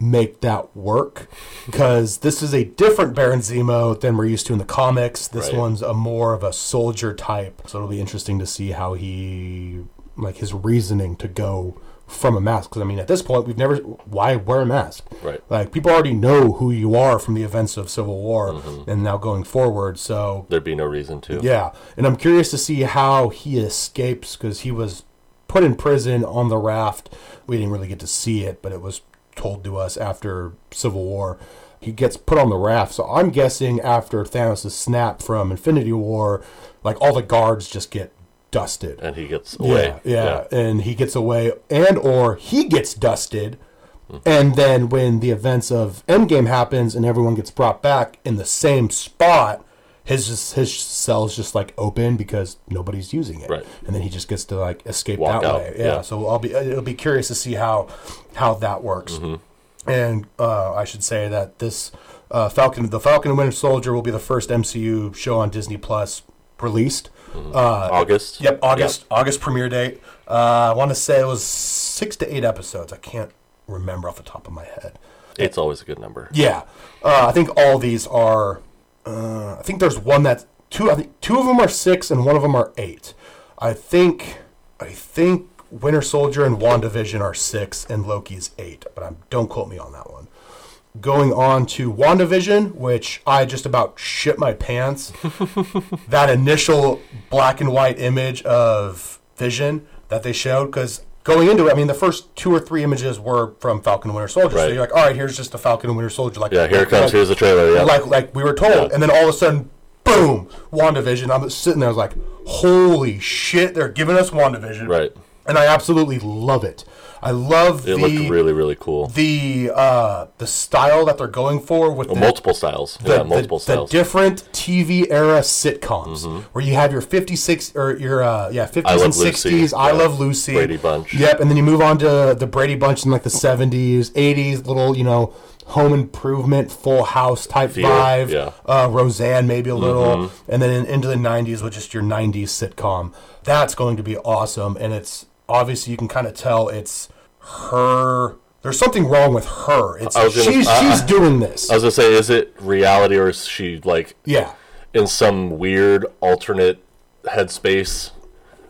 make that work. Because this is a different Baron Zemo than we're used to in the comics. This Right. one's a more of a soldier type, so it'll be interesting to see how he like his reasoning to go from a mask because I mean at this point we've never why wear a mask Right. like people already know who you are from the events of Civil War Mm-hmm. and now going forward so There'd be no reason to. yeah and I'm curious to see how he escapes because he was put in prison on the raft we didn't really get to see it but it was told to us after Civil War. He gets put on the raft. So I'm guessing after Thanos' snap from Infinity War like all the guards just get dusted. And he gets away. yeah, yeah, and he gets away, and or he gets dusted, and then when the events of Endgame happens and everyone gets brought back in the same spot, his just, his cell's just like open because nobody's using it, Right. And then he just gets to like escape Walk that out, way, yeah. yeah. So I'll be it'll be curious to see how how that works, and uh, I should say that this. Uh, Falcon, the Falcon and Winter Soldier will be the first MCU show on Disney Plus released. Uh, August. Yep, August August premiere date. Uh, I want to say it was six to eight episodes. I can't remember off the top of my head. It's always a good number. Yeah, uh, I think all these are. Uh, I think there's one that's two. I think two of them are six and one of them are eight. I think. I think Winter Soldier and WandaVision are six and Loki's eight, but I'm, don't quote me on that one. Going on to WandaVision, which I just about shit my pants. that initial black and white image of Vision that they showed, because going into it, I mean, the first two or three images were from Falcon and Winter Soldier. Right. So you're like, all right, here's just the Falcon and Winter Soldier. Like, Yeah, here it comes. like- Here's the trailer. Yeah. like like we were told, Yeah. and then all of a sudden, boom, WandaVision. I'm sitting there, I was like, holy shit, they're giving us WandaVision, Right. And I absolutely love it. I love It the looked really, really cool. the uh, the style that they're going for with the, multiple styles. the, yeah, multiple the, styles. the different TV era sitcoms where you have your 56 or your uh, yeah 50s I and Love Lucy. 60s. I Yeah. love Lucy. Brady Bunch. Yep, and then you move on to the Brady Bunch in like the 70s, 80s, little you know home improvement, Full House type Feel, vibe. yeah. Uh, Roseanne maybe a little, Mm-hmm. and then in, into the 90s with just your 90s sitcom. That's going to be awesome, and it's obviously you can kind of tell it's her. There's something wrong with her. It's gonna- she's I- she's doing this. I was gonna say, is it reality or is she like yeah. in some weird alternate headspace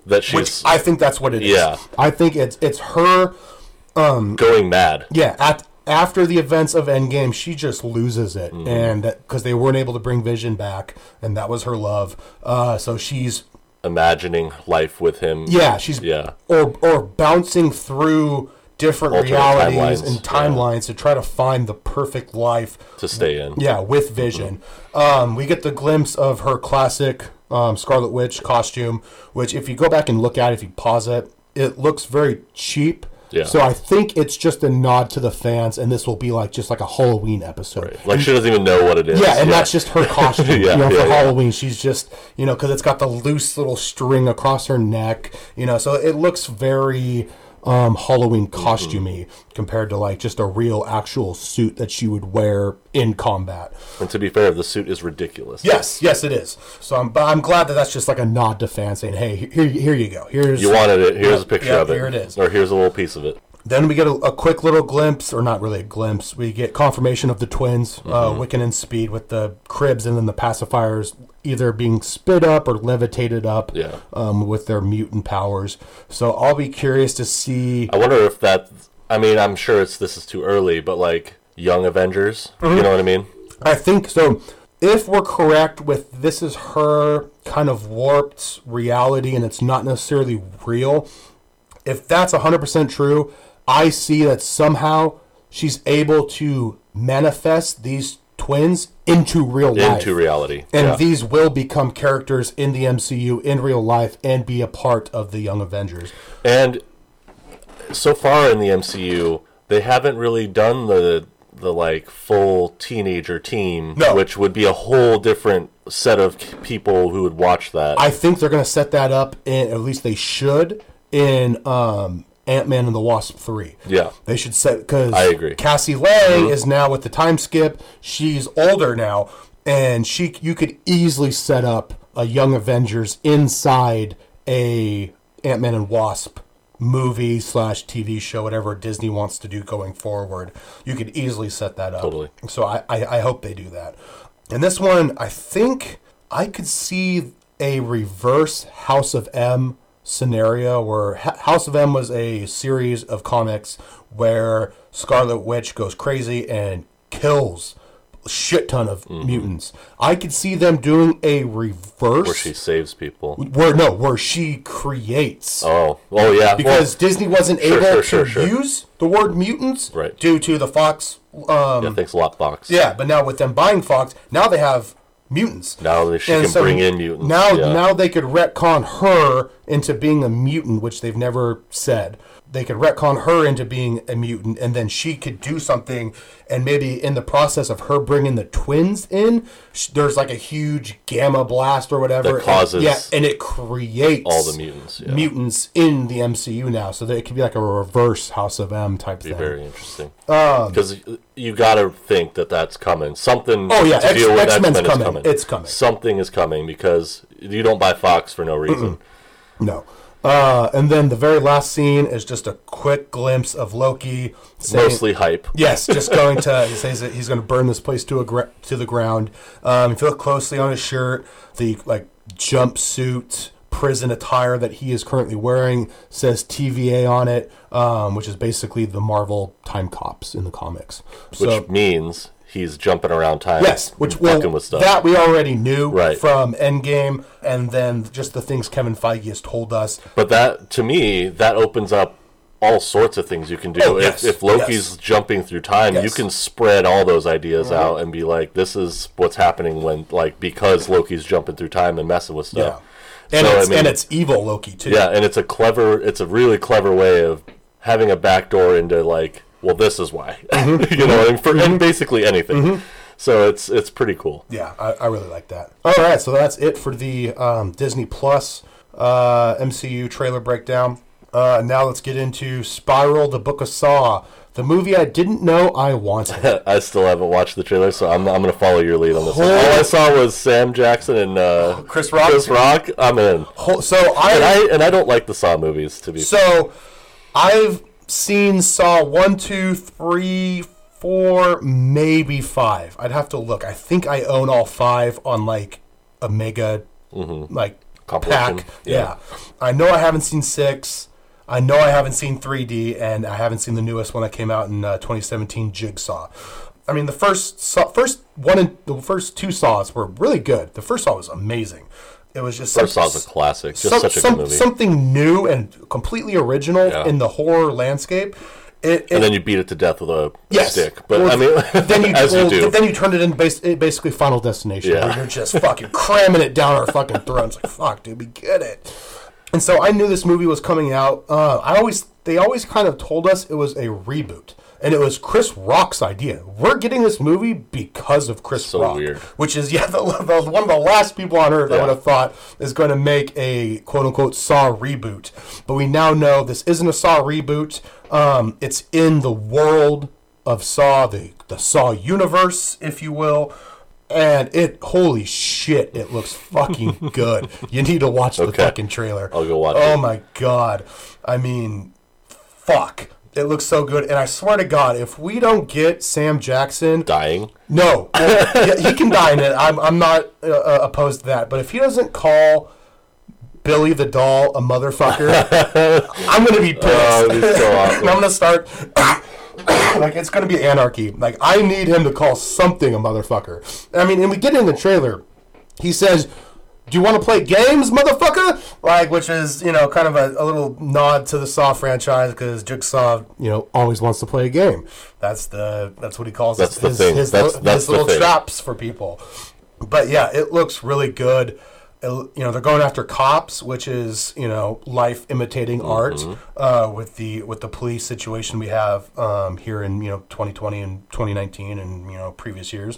that she's Which I think that's what it is. Yeah. I think it's it's her. um, going mad? Yeah. At after the events of Endgame, she just loses it, Mm-hmm. and because they weren't able to bring Vision back, and that was her love. Uh, so she's Imagining life with him. yeah, she's Yeah. or or bouncing through different Alternate realities timelines, and yeah. timelines to try to find the perfect life To stay in. Yeah, with Vision. Um, we get the glimpse of her classic um, Scarlet Witch costume, which, if you go back and look at it, if you pause it, it looks very cheap. Yeah. So I think it's just a nod to the fans, and this will be like just like a Halloween episode. Like she doesn't even know what it is. Yeah, and that's just her costume. Yeah, you know, for yeah, yeah. Halloween, she's just you know because it's got the loose little string across her neck. You know, so it looks very um, Halloween Mm-hmm. costumey compared to like just a real actual suit that she would wear in combat. And to be fair, the suit is ridiculous. Yes, yes, it is. So I'm, but I'm glad that that's just like a nod to fans saying, "Hey, here, here you go. Here's You wanted it. Here's a picture of it. here it is. Or here's a little piece of it. Then we get a, a quick little glimpse, or not really a glimpse. We get confirmation of the twins, uh, Mm-hmm. Wiccan and Speed, with the cribs and then the pacifiers either being spit up or levitated up Yeah. um, with their mutant powers. So I'll be curious to see. I wonder if that. I mean, I'm sure it's this is too early, but like Young Avengers, Mm-hmm. you know what I mean? I think so. If we're correct with this is her kind of warped reality and it's not necessarily real, if that's 100% true, I see that somehow she's able to manifest these twins into real life. Into reality. And yeah. these will become characters in the MCU in real life and be a part of the Young Avengers. And so far in the MCU, they haven't really done the the like full teenager team, No. which would be a whole different set of people who would watch that. I think they're going to set that up, in, at least they should, in um, Ant Man and the Wasp 3. yeah. They should set because I agree. Cassie Lang mm-hmm. is now with the time skip. She's older now, and she you could easily set up a Young Avengers inside a Ant Man and Wasp movie slash TV show, whatever Disney wants to do going forward. You could easily set that up. Totally. So I, I, I hope they do that. And this one, I think I could see a reverse House of M scenario where House of M was a series of comics where Scarlet Witch goes crazy and kills a shit ton of mutants. I could see them doing a reverse Where she saves people. where no, where she creates Oh, oh yeah. because Disney wasn't Sure, able sure, sure, to use the word mutants Right. due to the Fox um, yeah, thanks a lot, Fox. yeah, but now with them buying Fox, now they have mutants. Now she And can so bring in mutants. Now, yeah. now they could retcon her into being a mutant, which they've never said. They could retcon her into being a mutant, and then she could do something. And maybe in the process of her bringing the twins in, there's like a huge gamma blast or whatever. That and- causes yeah, and it creates all the mutants, yeah. mutants in the MCU now, so that it could be like a reverse House of M type be thing. very interesting. Um, because you got to think that that's coming. Something Oh, yeah, to X- deal with X-Men's X-Men is coming. coming. It's coming. Something is coming because you don't buy Fox for no reason. No. Uh, and then the very last scene is just a quick glimpse of Loki. saying- Mostly hype. Yes, just going to he says that he's going to burn this place to a gra- to the ground. Um, if you look closely on his shirt, the like jumpsuit prison attire that he is currently wearing says TVA on it, um, which is basically the Marvel time cops in the comics. Which So means he's jumping around time. yes, which well, with stuff. that we already knew Right. from Endgame, and then just the things Kevin Feige has told us. But that, to me, that opens up all sorts of things you can do. Oh, if, yes, if Loki's yes. jumping through time, you can spread all those ideas out and be like, this is what's happening when, like, because Loki's jumping through time and messing with stuff. Yeah, and So, I mean- and it's evil Loki too. Yeah, and it's a clever, it's a really clever way of having a backdoor into, like, well, this is why. Mm-hmm. you know, and, for, and basically anything. So it's it's pretty cool. Yeah, I, I really like that. All right, so that's it for the um, Disney Plus uh, MCU trailer breakdown. Uh, now let's get into Spiral: The Book of Saw, the movie I didn't know I wanted. I still haven't watched the trailer, so I'm, I'm going to follow your lead on this. one. All I saw was Sam Jackson and uh, Chris Rock? Chris Rock. I'm in. So And I, I and I don't like the Saw movies to be. so I've seen Saw one, two, three, four, maybe five. I'd have to look. I think I own all five on like a mega like Compilation, pack. yeah. Yeah. I know I haven't seen six. I know I haven't seen 3D, and I haven't seen the newest one that came out in uh, 2017, Jigsaw. I mean, the first saw, first one and the first two saws were really good. The first saw was amazing. It was just First some- Saw's a classic. Just some- such a some- good movie. Something new and completely original Yeah. in the horror landscape. It, it, and then you beat it to death with a Yes. stick. But I mean, then you, as well, you do. Then you turned it into bas- basically Final Destination, Yeah. where you're just fucking cramming it down our fucking throats. Like, fuck, dude, we get it. And so I knew this movie was coming out. Uh, I always, they always kind of told us it was a reboot, and it was Chris Rock's idea. We're getting this movie because of Chris So Rock, weird. which is yeah, the, the, one of the last people on earth I would have thought is going to make a quote unquote Saw reboot. But we now know this isn't a Saw reboot. Um, it's in the world of Saw, the the Saw universe, if you will. And it, holy shit, it looks fucking good. You need to watch the Okay. fucking trailer. I'll go watch Oh it. my god. I mean, fuck. It looks so good, and I swear to God, if we don't get Sam Jackson, Dying. no, well, he can die in it. I'm, I'm not uh, uh, opposed to that. But if he doesn't call Billy the doll a motherfucker, I'm gonna be pissed. Oh, so awesome. I'm gonna start. like it's gonna be anarchy. Like I need him to call something a motherfucker. I mean, and we get in the trailer. He says, "Do you want to play games, motherfucker?" Like, which is you know kind of a, a little nod to the Saw franchise because Jigsaw, you know, always wants to play a game. That's the that's what he calls That's his, the his, thing. his, That's- li- that's his little thing. traps for people. But yeah, it looks really good. It- you know, they're going after cops, which is you know life imitating art Mm-hmm. uh, with the with the police situation we have um, here in you know 2020 and 2019 and you know previous years.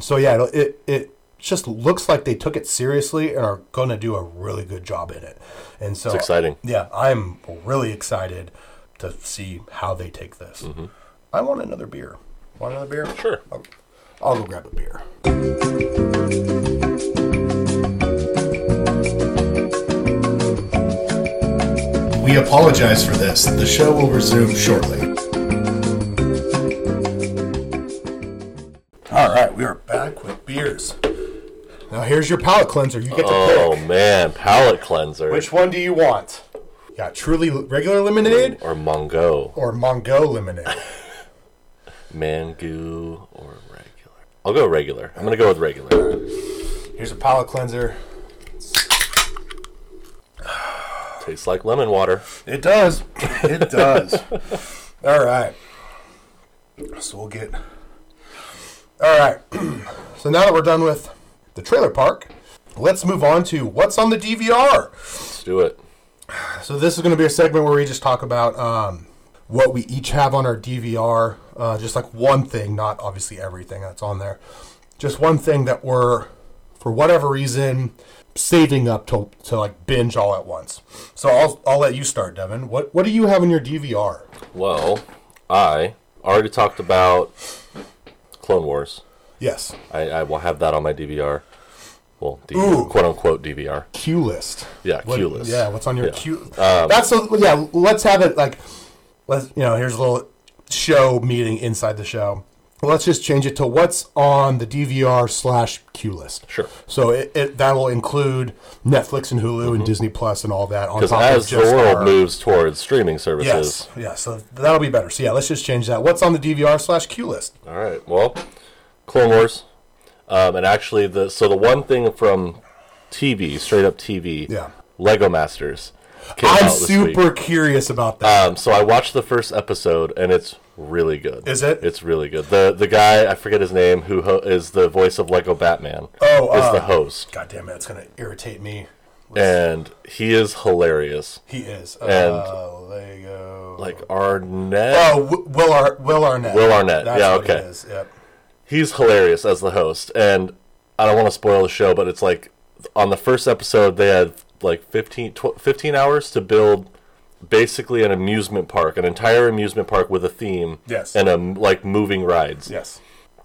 So yeah, it'll- it it just looks like they took it seriously and are going to do a really good job in it. And so It's exciting. Yeah, I'm really excited to see how they take this. Mm-hmm. I want another beer. Want another beer? Sure. I'll, I'll go grab a beer. We apologize for this. The show will resume shortly. All right, we are back with beers. Now here's your palate cleanser. You get to Oh pick. man, palate cleanser. Which one do you want? You got truly regular lemonade or Mongo, or Mongo lemonade? Mango or regular? I'll go regular. I'm gonna go with regular. Here's a palate cleanser. Tastes like lemon water. It does. It does. All right. So we'll get. All right. so now that we're done with the trailer park, let's move on to what's on the DVR. Let's do it. So this is going to be a segment where we just talk about um, what we each have on our DVR, uh, just like one thing, not obviously everything that's on there. Just one thing that we're, for whatever reason, saving up to to like binge all at once. So I'll I'll let you start, Devin. What what do you have in your DVR? Well, I already talked about Clone Wars. Yes, I, I will have that on my DVR. Well, Ooh. Quote unquote DVR. Q list. Yeah, What- Q list. Yeah, what's on your Yeah. Q? Um, That's so. Yeah, let's have it like, let's you know. Here's a little show meeting inside the show. Let's just change it to what's on the DVR slash Q list. Sure. So it, it that'll include Netflix and Hulu and mm-hmm. Disney Plus and all that. On Because top as of the just world our- moves towards streaming services, Yes, yeah. So that'll be better. So yeah, let's just change that. What's on the DVR slash Q list? All right. Well, Clone Wars, um, and actually the so the one thing from TV, straight up TV, Yeah. Lego Masters. I'm super week. curious about that. Um, so I watched the first episode, and it's really good. Is it? It's really good. the The guy I forget his name, who ho- is the voice of Lego Batman, Oh, is uh, the host, God damn it, it's gonna irritate me. and he is hilarious. He is. And- uh, Lego. Like Arnett, Oh, Wi- Will Ar- Will Arnett. Will Arnett, That's yeah, what okay. It is. Yep. He's hilarious as the host and i don't want to spoil the show but it's like on the first episode they had like 15, tw- 15 hours to build basically an amusement park an entire amusement park with a theme Yes. and a like moving rides Yes.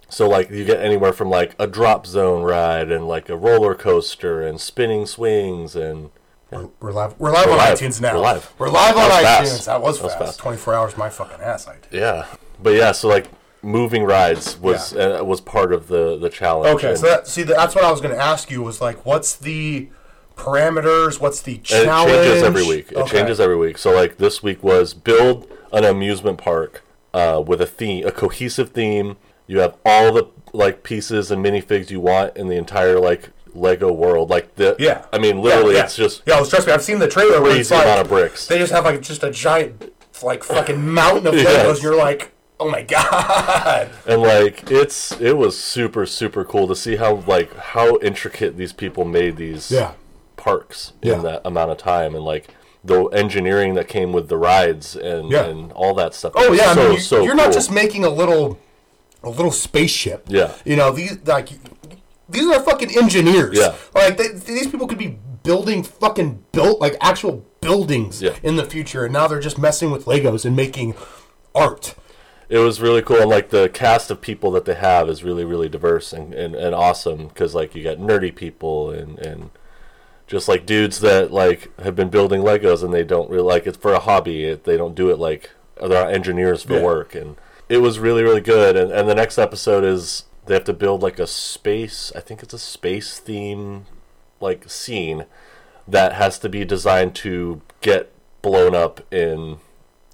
so like you get anywhere from like a drop zone ride and like a roller coaster and spinning swings and We're, we're live. We're live We're on live. iTunes now. We're live. We're live That on iTunes. fast. That was That was fast. fast. 24 hours, my fucking ass. I did. yeah but yeah so like moving rides was uh, was part of the the challenge Okay, and- so that, see, that's what I was going to ask you was like, what's the parameters? What's the challenge? it changes every week. It Okay. changes every week. So like this week was build an amusement park uh, with a theme, a cohesive theme. You have all the like pieces and minifigs you want in the entire like Lego world. Like the Yeah. I mean, literally, Yeah, yeah. it's just yeah. Well, trust me, I've seen the trailer. Where it's crazy like, amount of bricks. They just have like just a giant, like fucking mountain of Legos. Yes. You're like, oh my god. and like it's it was super super cool to see how like how intricate these people made these Yeah. parks Yeah. in that amount of time and like the engineering that came with the rides and Yeah. and all that stuff. Oh yeah, so, I mean, you, so you're not just making a little, a little spaceship. Yeah. You know these like, these are fucking engineers. Yeah. Like they, these people could be building fucking built like actual buildings Yeah. in the future, and now they're just messing with Legos and making art. It was really cool and like the cast of people that they have is really really diverse and, and, and awesome because like you got nerdy people and and just like dudes that like have been building legos and they don't really like it's for a hobby it, they don't do it like they're not engineers for Yeah. work, and it was really really good. And, and the next episode is they have to build like a space. I think it's a space theme like scene that has to be designed to get blown up in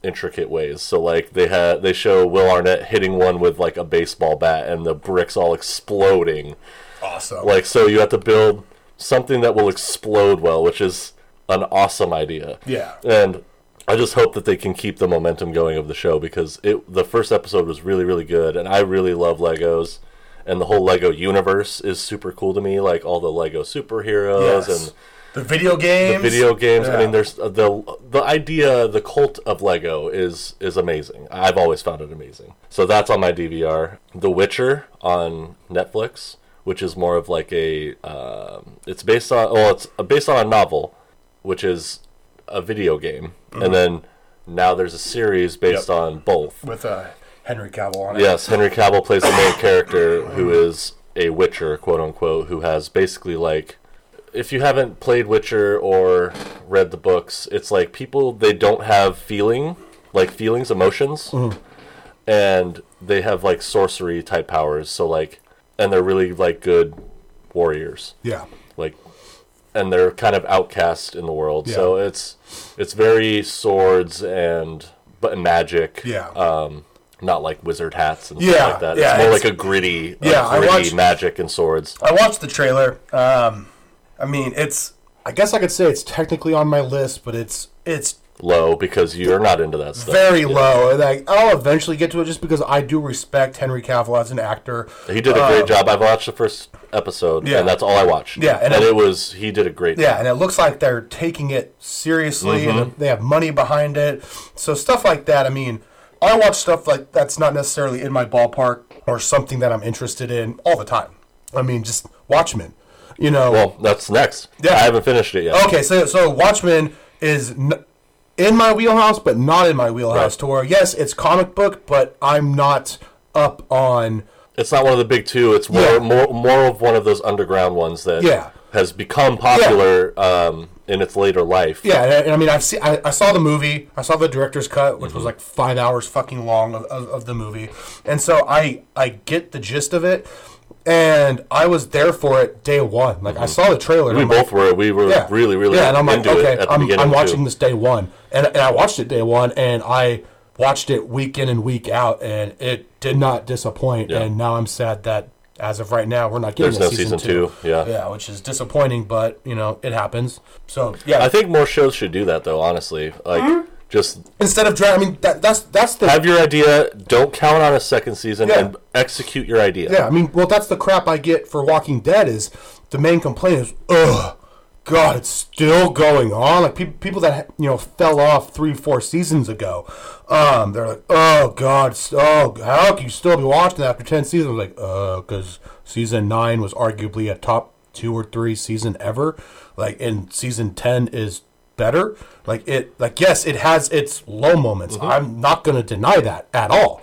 intricate ways. So like they had they show Will Arnett hitting one with like a baseball bat and the bricks all exploding. Awesome. Like so you have to build something that will explode well, which is an awesome idea. Yeah. And I just hope that they can keep the momentum going of the show because it the first episode was really really good and I really love Legos and the whole Lego universe is super cool to me like all the Lego superheroes Yes. and the video games. The video games. I mean, there's uh, the the idea, the cult of Lego is is amazing. I've always found it amazing. So that's on my DVR. The Witcher on Netflix, which is more of like a, um, it's based on, well, it's based on a novel, which is a video game, and then now there's a series based Yep. on both. with uh, Henry Cavill on it. Yes, Henry Cavill plays the main character who is a Witcher, quote unquote, who has basically like if you haven't played Witcher or read the books, it's like people they don't have feeling, like feelings, emotions. And they have like sorcery type powers, so like and they're really like good warriors. Yeah. Like and they're kind of outcast in the world. Yeah. So it's it's very swords and but magic Yeah. um, not like wizard hats and Yeah, stuff like that. yeah, it's more it's- like a gritty, Yeah, I gritty watched- magic and swords. I watched the trailer. Um, I mean, it's. I guess I could say it's technically on my list, but it's it's Low because you're not into that stuff. very Yeah. low. And Like I'll eventually get to it, just because I do respect Henry Cavill as an actor. He did a great job. I've watched the first episode, Yeah. and that's all I watched. Yeah, and and, it- it was he did a great. Yeah, and it looks like they're taking it seriously, Mm-hmm. and they have money behind it. So stuff like that. I mean, I watch stuff like that's not necessarily in my ballpark or something that I'm interested in all the time. I mean, just Watchmen. You know. Well, that's next. Yeah. I haven't finished it yet. Okay, so so Watchmen is n- in my wheelhouse, but not in my wheelhouse. Right. To where yes, it's comic book, but I'm not up on. It's not one of the big two. It's more Yeah. more more of one of those underground ones that Yeah. has become popular um, in its later life. Yeah, and, and I mean, I've seen, I, I saw the movie. I saw the director's cut, which Mm-hmm. was like five hours fucking long of, of, of the movie, and so I I get the gist of it, and I was there for it day one. Like I saw the trailer. and Mm-hmm. we I'm like, both were. We were yeah. really really yeah, and I'm like, okay, it at the I'm. I'm too. watching this day one, and, and I watched it day one, and I watched it week in and week out, and it did not disappoint. Yeah. And now I'm sad that as of right now, we're not getting There's no season, season two, yeah. yeah, which is disappointing, but you know it happens. So yeah, I think more shows should do that though. Honestly, like Mm-hmm. Just instead of drag, I mean that, that's that's the have your idea. Don't count on a second season Yeah. and execute your idea. Yeah, I mean, well, that's the crap I get for Walking Dead. Is the main complaint is, ugh, God, it's still going on. Like people, people that you know fell off three, four seasons ago, um, they're like, oh God, s- oh, how can you still be watching that after ten seasons? I'm like, uh, because season nine was arguably a top two or three season ever. Like, and season ten is better. Like it, like yes, it has its low moments. I'm not gonna deny that at all.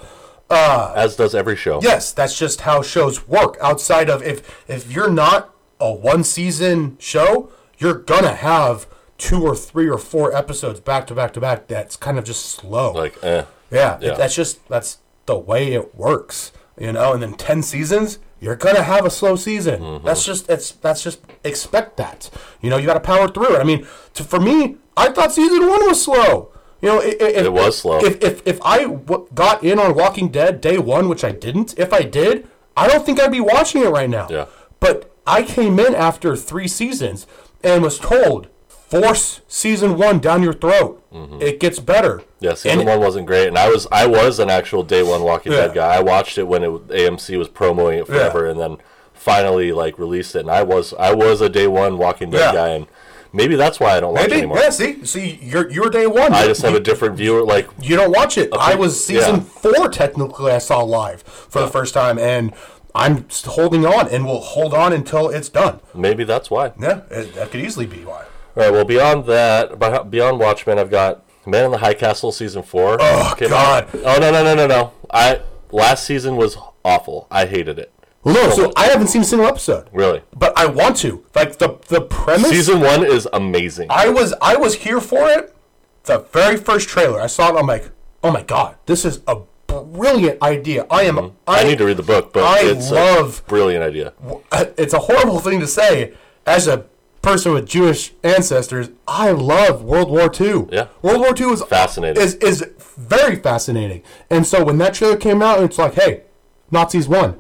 Uh, As does every show. Yes, that's just how shows work. Outside of if if you're not a one season show, you're gonna have two or three or four episodes back to back to back. That's kind of just slow. Like, eh. yeah, it- yeah. that's just that's the way it works, you know. And then ten seasons, you're gonna have a slow season. Mm-hmm. That's just it's that's just expect that. You know, you got to power through it. I mean, to, for me, I thought season one was slow. You know, i- i- if, It was slow. If if if I w- got in on Walking Dead day one, which I didn't, if I did, I don't think I'd be watching it right now. Yeah. But I came in after three seasons and was told, force season one down your throat. It gets better. Yeah, season And- one wasn't great, and I was I was an actual day one Walking Yeah. Dead guy. I watched it when it AMC was promoting it forever, and then finally like released it. And I was I was a day one Walking Dead Yeah. guy, and maybe that's why I don't watch Maybe. anymore. Yeah, see, see, you're you're day one. I just have you, a different viewer. Like you don't watch it. I was season yeah. four technically. I saw live for the first time, and I'm holding on, and will hold on until it's done. maybe that's why. Yeah, it, that could easily be why. All right. Well, beyond that, beyond Watchmen, I've got Man in the High Castle season four. Oh, God. out. Oh no no no no no! I last season was awful. I hated it. Well, no, so I haven't seen a single episode, Really. but I want to. Like the the premise. Season one is amazing. I was I was here for it. The very first trailer I saw it, I'm like, oh my god, this is a brilliant idea. I am. Mm-hmm. I, need to read the book, but I it's love- a brilliant idea. It's a horrible thing to say as a person with Jewish ancestors. I love World War II. Yeah. World War II is Fascinating. Is is very fascinating. And so when that trailer came out, it's like, hey, Nazis won.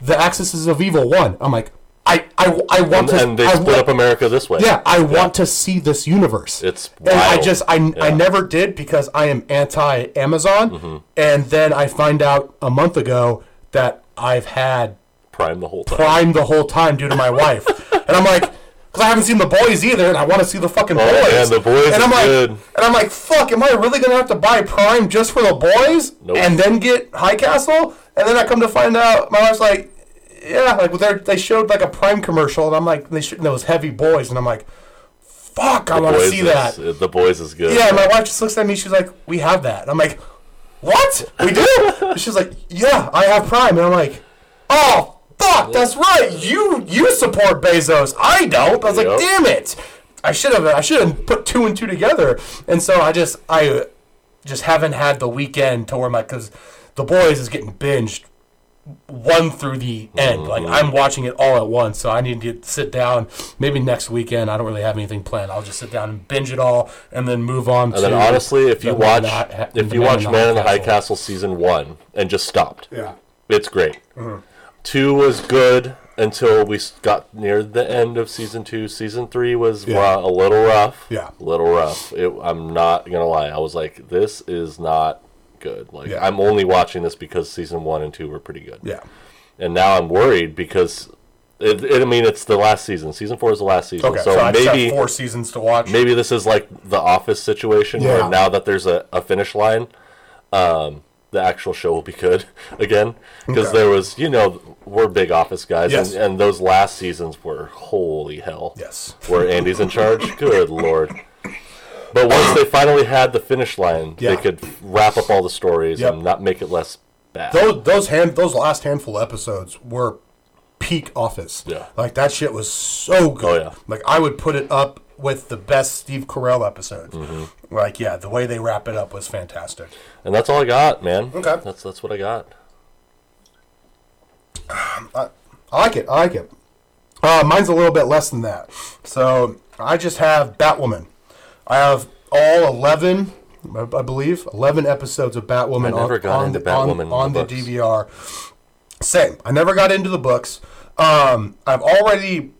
The Axis of Evil won. I'm like, I I, I want And, to. and they I split want- up America this way. Yeah, I want to see this universe. It's and I just I, I never did because I am anti Amazon, Mm-hmm. and then I find out a month ago that I've had Prime the whole time. Prime the whole time due to my wife, and I'm like, because I haven't seen the boys either, and I want to see the fucking Oh, boys. man, The Boys and I'm like, good. and I'm like, fuck, am I really gonna have to buy Prime just for the boys, Nope. and then get High Castle? And then I come to find out, my wife's like, yeah, like they they showed like a Prime commercial, and I'm like, they showed those heavy boys, and I'm like, fuck, I want to see is- that. The boys is good. Yeah, and my wife just looks at me. She's like, "We have that." And I'm like, "What? We do?" She's like, "Yeah, I have Prime." And I'm like, "Oh, fuck, that's right. You you support Bezos. I don't." I was like, "Damn it! I should have I should have put two and two together." And so I just I just haven't had the weekend to where my because the boys is getting binged one through the end. Like Mm-hmm. I'm watching it all at once, so I need to sit down. Maybe next weekend. I don't really have anything planned. I'll just sit down and binge it all, and then move on. To. And then honestly, if you watch, Man in the Hi- if you watch Man in the High High Castle. Castle season one and just stopped, yeah, it's great. Mm-hmm. Two was good until we got near the end of season two. Season three was Yeah. ru- a little rough. Yeah. a little rough. It, I'm not gonna lie. I was like, this is not good. Like Yeah. I'm only watching this because season one and two were pretty good. yeah, And now I'm worried because. It, it, I mean, it's the last season. Season four is the last season, okay. so, So, I just maybe have four seasons to watch. maybe this is like the office situation Yeah. where now that there's a, a finish line um, the actual show will be good again because Okay. there was you know we're big office guys Yes. and, and those last seasons were holy hell Yes. where andy's in charge good lord but once they finally had the finish line Yeah. they could wrap up all the stories Yep. and not make it less bad Those those hand those last handful of episodes were peak Office. Yeah. like that shit was so good. Oh, yeah. like I would put it up with the best Steve Carell episodes. Mm-hmm. Like yeah, the way they wrap it up was fantastic. and that's all i got man Okay. that's that's what i got I like it. I like it. Uh, mine's a little bit less than that. So I just have Batwoman. I have all eleven, I, I believe, eleven episodes of Batwoman. I never on, got on into the, on- Batwoman in on, the the. DVR. Same. I never got into the books. Um, I've already.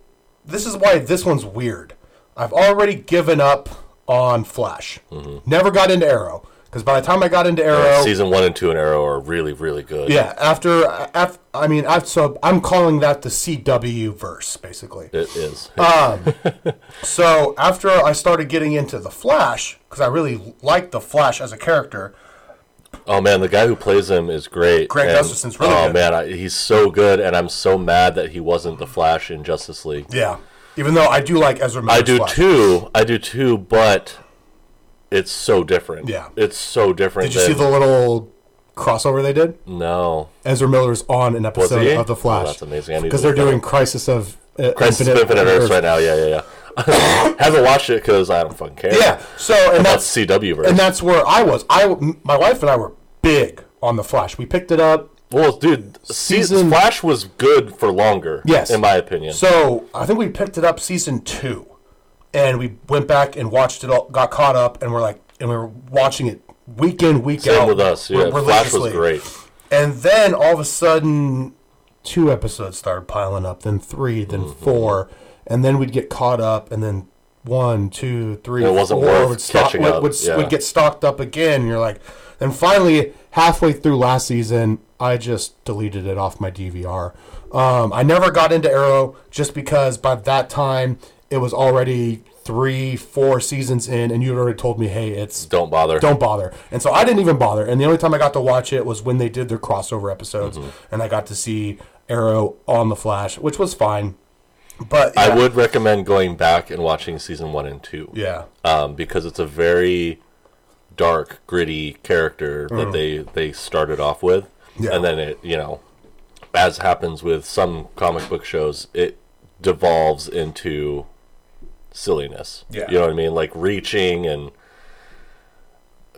This is why this one's weird. I've already given up on Flash. Mm-hmm. Never got into Arrow because by the time I got into Arrow, season one and two in arrow are really really good yeah, after, af I mean, af so I'm calling that the CW verse, basically. it is um, So after I started getting into the Flash, because I really liked the Flash as a character, Oh man, the guy who plays him is great. Greg And- Gustafson's really oh good. man, I, he's so good, and I'm so mad that he wasn't the Flash in Justice League. yeah. Even though I do like Ezra Miller's I do Flash. too. I do too, but it's so different. Yeah. it's so different. Did you see the little crossover they did? No, Ezra Miller's on an episode he? of the Flash. Oh, that's amazing. I need Because they're look that doing up. Crisis of uh, Crisis of Infinite Earths right now. Yeah, yeah, yeah. Haven't watched it because I don't fucking care. Yeah. So and that's that's CW version. and that's where I was. I my wife and I were big on the Flash. We picked it up. Well, dude, Season- Flash was good for longer. Yes. in my opinion. So I think we picked it up season two, and we went back and watched it all, got caught up, and we're like, and we were watching it week in, week Same out. with us. Yeah, Flash was great. And then all of a sudden, two episodes started piling up, then three, then Mm-hmm. four, and then we'd get caught up, and then one, two, three, It wasn't four worth would, stock, catching would, up, would, yeah. would get stocked up again. And you're like, and finally, halfway through last season, I just deleted it off my DVR. Um, I never got into Arrow just because by that time it was already three, four seasons in, and you had already told me, hey, it's Don't bother. don't bother. And so I didn't even bother. And the only time I got to watch it was when they did their crossover episodes, Mm-hmm. and I got to see Arrow on the Flash, which was fine. But I would recommend going back and watching season one and two. yeah, um, because it's a very dark, gritty character that they they started off with, Mm. Yeah. and then it you know, as happens with some comic book shows, it devolves into silliness. Yeah. you know what I mean, like reaching and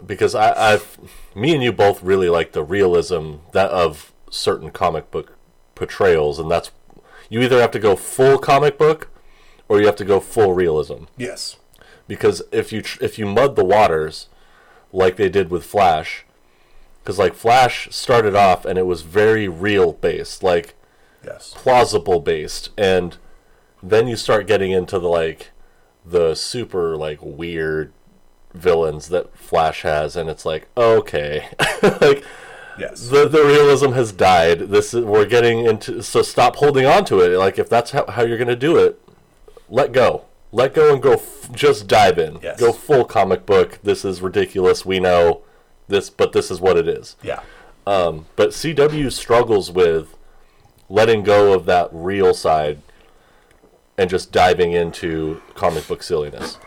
because I, I've me and you both really like the realism that of certain comic book portrayals, and that's you either have to go full comic book or you have to go full realism. Yes. Because if you tr- if you mud the waters like they did with Flash, because like Flash started off and it was very real based, like Yes. plausible based, and then you start getting into the like the super like weird villains that Flash has, and it's like okay, like Yes. the the realism has died. This is we're getting into so stop holding on to it. Like if that's how, how you're gonna do it, let go, let go and go. F- just dive in. Yes. Go full comic book. This is ridiculous. We know this, but this is what it is. yeah. But CW struggles with letting go of that real side and just diving into comic book silliness.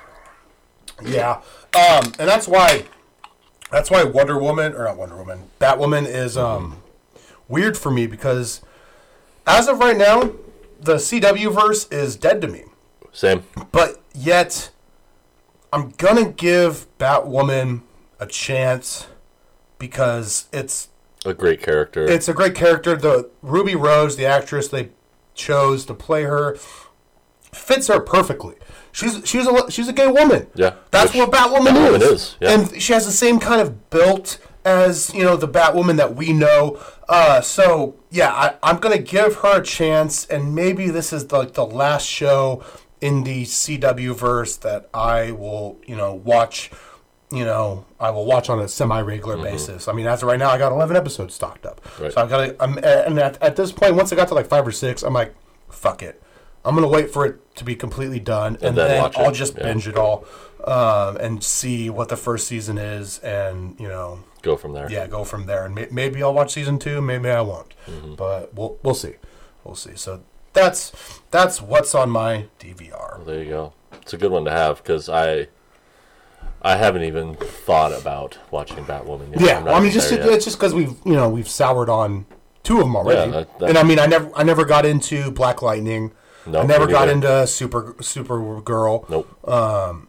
Yeah. Um, and that's why that's why Wonder Woman or not Wonder Woman, Batwoman is um weird for me because as of right now, the CW verse is dead to me. Same. But yet I'm gonna give Batwoman a chance because it's A great character. it's a great character. The Ruby Rose, the actress they chose to play her, fits her perfectly. She's she's a she's a gay woman. Yeah. that's what Batwoman Batwoman is. is, yeah. And she has the same kind of built as you know the Batwoman that we know. Uh, so yeah, I, I'm gonna give her a chance, and maybe this is the, the last show in the CW verse that I will you know watch. You know, I will watch on a semi-regular basis. I mean, as of right now, I got 11 episodes stocked up. Mm-hmm. Right. So I've got to. I'm, and at, at this point, once I got to like five or six, I'm like, fuck it. I'm gonna wait for it to be completely done, and, then then, watch I'll it, just yeah. binge it all um, and see what the first season is, and you know, Go from there. yeah, go from there. And may- maybe I'll watch season two, maybe I won't, Mm-hmm. but we'll we'll see, we'll see. So that's that's what's on my DVR. There you go. It's a good one to have because I, I haven't even thought about watching Batwoman. Yet. Yeah, well, I mean, just it- it's just because we've you know we've soured on two of them already, that- that- and I mean, I never I never got into Black Lightning. No, I never got neither. into Super Supergirl Nope. Um,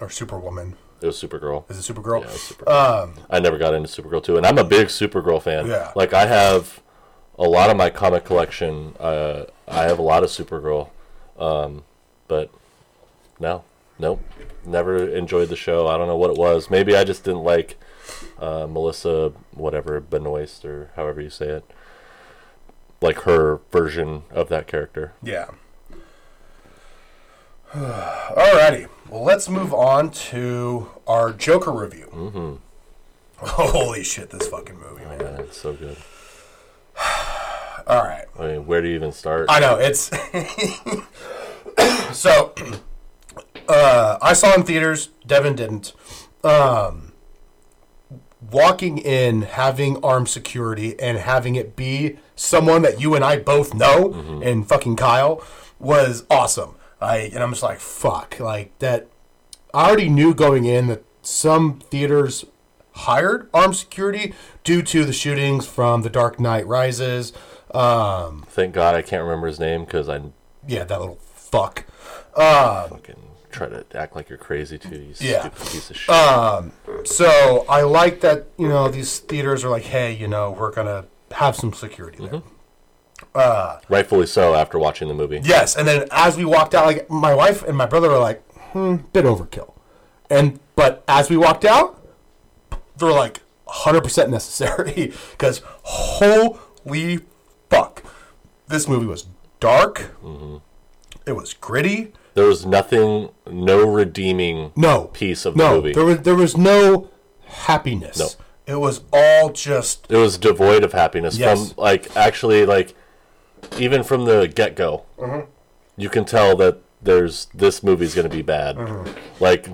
or Superwoman. it was Supergirl. Is it Supergirl? Yeah, it was Supergirl. Um, I never got into Supergirl too, and I'm a big Supergirl fan. Yeah. Like I have a lot of my comic collection. Uh, I have a lot of Supergirl, um, but no, nope, never enjoyed the show. I don't know what it was. Maybe I just didn't like uh, Melissa, whatever Benoist or however you say it. Like her version of that character. Yeah. Alrighty. Well, let's move on to our Joker review. Mm-hmm. Holy shit, this fucking movie, man. Man, it's so good. All right. I mean, where do you even start? I know it's so. Uh, I saw in theaters. Devin didn't. Um, walking in, having armed security, and having it be someone that you and I both know, and fucking Kyle, was awesome. I and I'm just like fuck, like that. I already knew going in that some theaters hired armed security due to the shootings from The Dark Knight Rises. Um, Thank God I can't remember his name because I yeah, that little fuck. fucking try to act like you're crazy too. You Yeah. stupid piece of shit. So I like that, you know, these theaters are like, hey, you know, we're going to have some security there. Rightfully so after watching the movie. Yes. And then as we walked out, like, my wife and my brother were like, hmm, bit overkill. And, but as we walked out, they're like 100% necessary. Because holy fuck. This movie was dark. It was gritty. There was nothing, no redeeming No piece of the no, movie. There was there was no happiness. No. It was all just it was devoid of happiness Yes. from like actually like even from the get go. Mm-hmm. You can tell that there's this movie's going to be bad. Mm-hmm. Like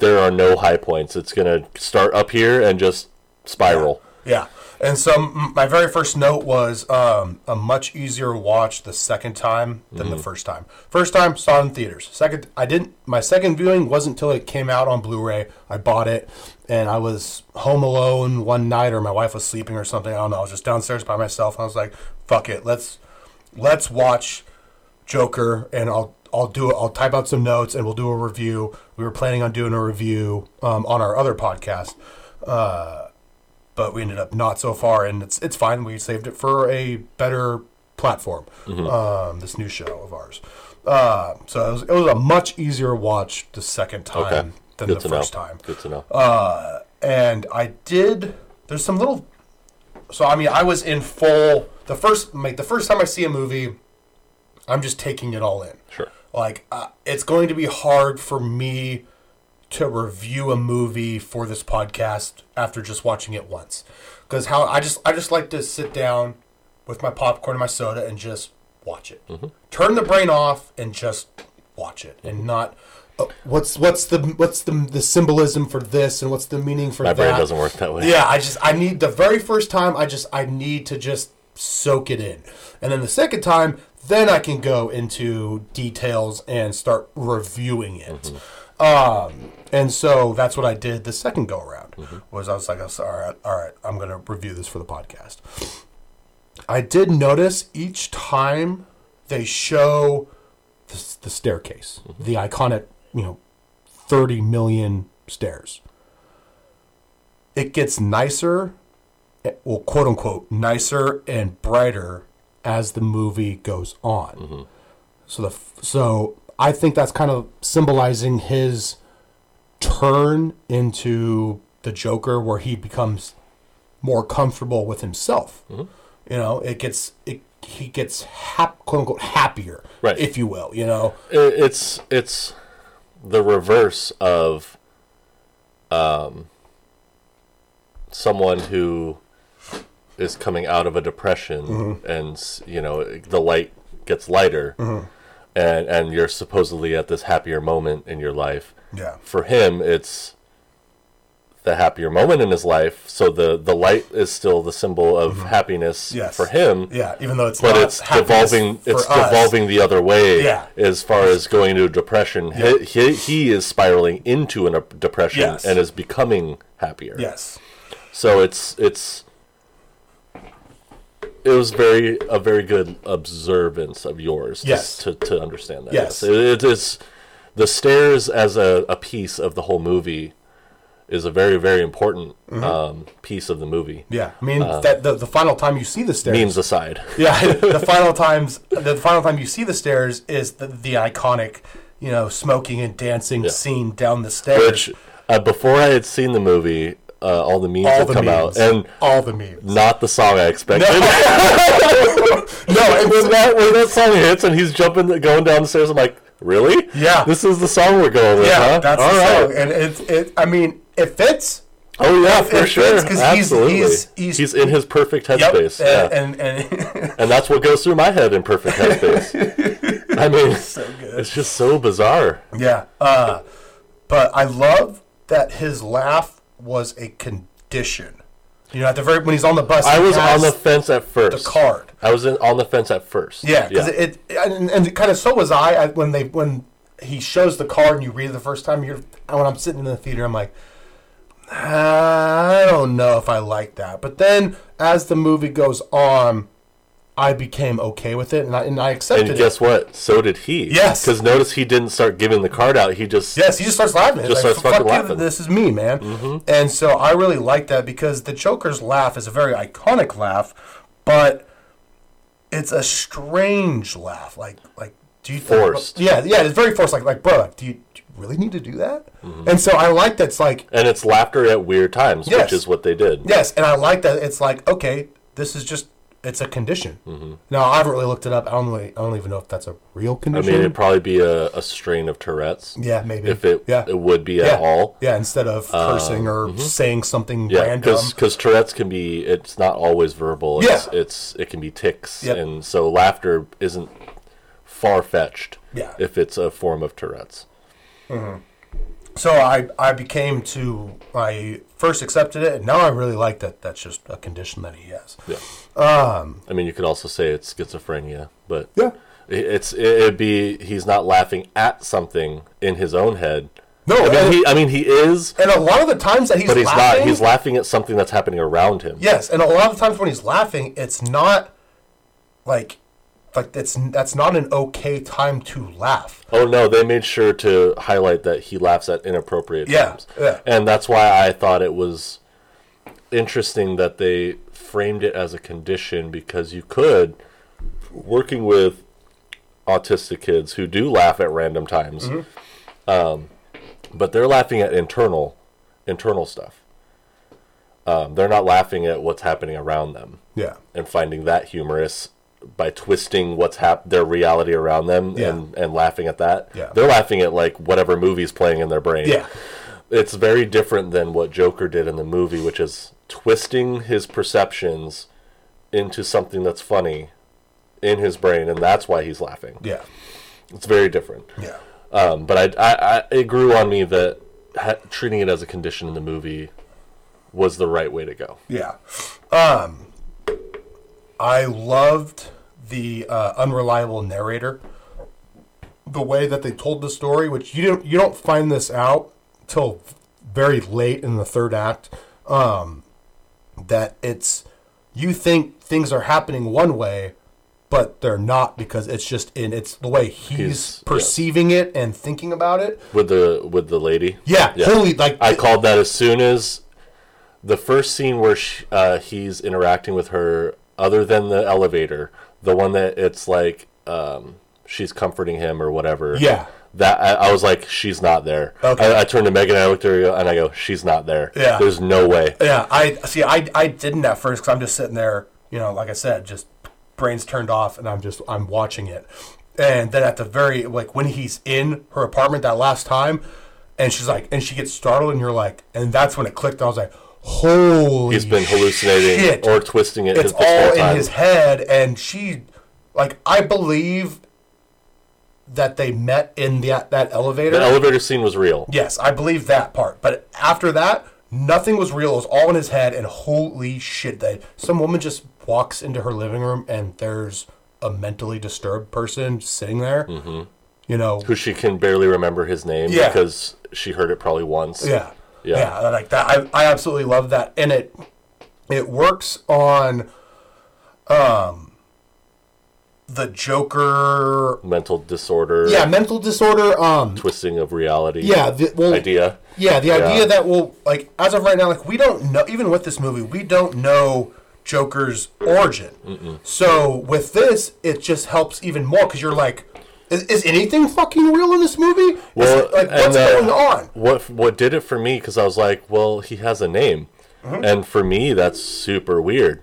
there are no high points. It's going to start up here and just spiral. yeah. And so my very first note was um, a much easier watch the second time than Mm-hmm. the first time. First time saw it in theaters. Second, I didn't. My second viewing wasn't until it came out on Blu-ray. I bought it, and I was home alone one night, or my wife was sleeping or something. I don't know. I was just downstairs by myself. And I was like, "Fuck it, let's let's watch Joker, and I'll I'll do it. I'll type out some notes and we'll do a review. We were planning on doing a review um, on our other podcast, uh, but we ended up not so far, and it's it's fine. We saved it for a better platform. Um, this new show of ours. Uh, so it was, it was a much easier watch the second time Okay. than Good the first know. time Good to know. Uh, and I did. There's some little. So I mean, I was in full. The first, like the first time I see a movie, I'm just taking it all in. sure. Like uh, it's going to be hard for me to review a movie for this podcast after just watching it once, because how I just I just like to sit down with my popcorn and my soda and just watch it. Mm-hmm. Turn the brain off and just watch it, and not. Uh, what's what's the what's the the symbolism for this and what's the meaning for My that? My brain doesn't work that way. Yeah, I just I need the very first time I just I need to just soak it in. And then the second time, then I can go into details and start reviewing it. Um, and so that's what I did the second go around. Was I was like, all right, all right, I'm gonna review this for the podcast. I did notice each time they show the, the staircase, the iconic, you know, 30 million stairs it gets nicer, eh, well, quote unquote, nicer and brighter as the movie goes on. So the so I think that's kind of symbolizing his turn into the Joker, where he becomes more comfortable with himself. You know, it gets it. He gets hap, quote unquote happier, Right. if you will. You know, it's it's the reverse of um someone who is coming out of a depression Mm-hmm. and you know the light gets lighter Mm-hmm. And and you're supposedly at this happier moment in your life Yeah. for him it's the happier moment in his life so the the light is still the symbol of happiness Mm-hmm. Yes. for him yeah. Even though it's but not it's happiness devolving it's us. devolving the other way Yeah. as far as going into depression he, he, he is spiraling into a depression Yes. and is becoming happier Yes. so it's it's it was very a very good observance of yours to- Yes. to, to understand that Yes. It, it is the stairs as a, a piece of the whole movie is a very very important Mm-hmm. um, piece of the movie Yeah, I mean that the, the final time you see the stairs. means aside yeah, the final times the final time you see the stairs is the, the iconic, you know, smoking and dancing Yeah. scene down the stairs. Which uh, before I had seen the movie, uh, all the memes all had the come memes, out, and all the memes. not the song I expected. no, and when that when that song hits and he's jumping, going down the stairs, I'm like, really? Yeah. this is the song we're going with, yeah, huh? that's all the right. song, and it's it. I mean, it fits. Oh yeah, for it sure. fits 'cause he's- Absolutely. he's- he's- in his perfect Yep, headspace. yeah. and and, and that's what goes through my head in perfect headspace. I mean, it's just so bizarre. yeah. Uh, but I love that his laugh was a condition. You know, at the very when he's on the bus, I was on the fence at first. the card. I was in, on the fence at first. Yeah, because it, it and, and kind of so was I, I when they when he shows the card and you read it the first time. You're when I'm sitting in the theater, I'm like, I don't know if I like that. But then as the movie goes on, I became okay with it and I and I accepted it. And it. guess what? So did he. Yes. Because notice he didn't start giving the card out. He just Yes, he just starts laughing. Just He's starts fucking "Fuck laughing. Mm-hmm. This is me, man. And so I really like that because the Joker's laugh is a very iconic laugh, but it's a strange laugh. Like, like do you think- Forced. yeah, yeah, it's very forced. Like, like, bro, like, do you, do you really need to do that? Mm-hmm. And so I like that's like, and it's laughter at weird times, Yes. which is what they did. yes, and I like that it's like, okay, this is just. It's a condition. Mm-hmm. Now I haven't really looked it up. I don't really, I don't even know if that's a real condition. I mean, it'd probably be a, a strain of Tourette's. yeah, maybe. If it yeah. it would be yeah. at all. Yeah, instead of cursing or saying something Uh, mm-hmm. Yeah, random. because Tourette's can be it's not always verbal. It's, Yeah. it's it can be ticks, Yep. and so laughter isn't far fetched. Yeah. if it's a form of Tourette's. So I I became to I first accepted it, and now I really like that. That's just a condition that he has. Yeah. Um, I mean, you could also say it's schizophrenia, but Yeah. it- it's it'd be he's not laughing at something in his own head. No, I mean he I mean he is, and a lot of the times that he's but he's laughing, not. He's laughing at something that's happening around him. yes, and a lot of the times when he's laughing, it's not like like that's that's not an okay time to laugh. Oh no, they made sure to highlight that he laughs at inappropriate Yeah, times. yeah. And that's why I thought it was interesting that they framed it as a condition because you could working with autistic kids who do laugh at random times. Mm-hmm. Um, but they're laughing at internal internal stuff. Um, they're not laughing at what's happening around them Yeah. and finding that humorous by twisting what's hap- their reality around them Yeah. and, and laughing at that. Yeah. They're laughing at like whatever movie's playing in their brain. Yeah. It's very different than what Joker did in the movie, which is twisting his perceptions into something that's funny in his brain, and that's why he's laughing. Yeah. It's very different. Yeah. Um, but I, I, I, it grew on me that ha- treating it as a condition in the movie was the right way to go. Yeah. Um, I loved the uh, unreliable narrator. The way that they told the story, which you don't you don't find this out till very late in the third act. Um, that it's you think things are happening one way, but they're not because it's just in it's the way he's, He's- yeah. perceiving it and thinking about it. With the with the lady. Yeah, Yeah. holy like I called that as soon as the first scene where she, uh, he's interacting with her, other than the elevator, the one that it's like um, she's comforting him or whatever. Yeah. That I, I was like, she's not there. Okay. I, I turned to Megan and I looked at her and I go, she's not there. Yeah. There's no way. Yeah, I see. I I didn't at first because I'm just sitting there, you know, like I said, just brains turned off, and I'm just I'm watching it. And then at the very like when he's in her apartment that last time, and she's like, and she gets startled, and you're like, and that's when it clicked. I was like, holy, He's been hallucinating shit. or twisting it. It's his, all in time. his head, and she, like, I believe that they met in the, that elevator. The elevator scene was real. Yes, I believe that part. But after that, nothing was real. It was all in his head, and holy shit, that some woman just walks into her living room and there's a mentally disturbed person sitting there. Mm-hmm. You know, Who she can barely remember his name Yeah. because she heard it probably once. yeah, Yeah. yeah, like that. I, I absolutely love that, and it it works on um the Joker. Mental disorder. Yeah, mental disorder. Um, Twisting of reality. yeah, the, well, Idea. Yeah, the Yeah. idea that well, like as of right now, like we don't know. Even with this movie, we don't know Joker's origin. So with this, it just helps even more because you're like, is, is anything fucking real in this movie? Well, it- like what's uh, going on? What what did it for me? Because I was like, well, he has a name, Mm-hmm. and for me, that's super weird.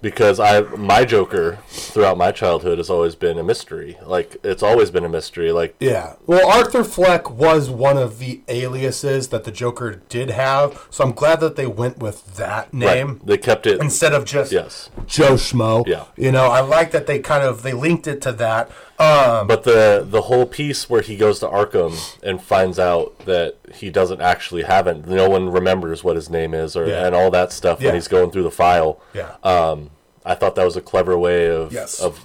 Because I my Joker throughout my childhood has always been a mystery. Like it's always been a mystery. Like Yeah. Well, Arthur Fleck was one of the aliases that the Joker did have, so I'm glad that they went with that name right, they kept it. instead of just Yes, Joe Schmo. Yeah. You know, I like that they kind of they linked it to that. Um, but the the whole piece where he goes to Arkham and finds out that he doesn't actually have it. No one remembers what his name is, or Yeah. and all that stuff Yeah. when he's going through the file. yeah. Um, I thought that was a clever way of Yes. of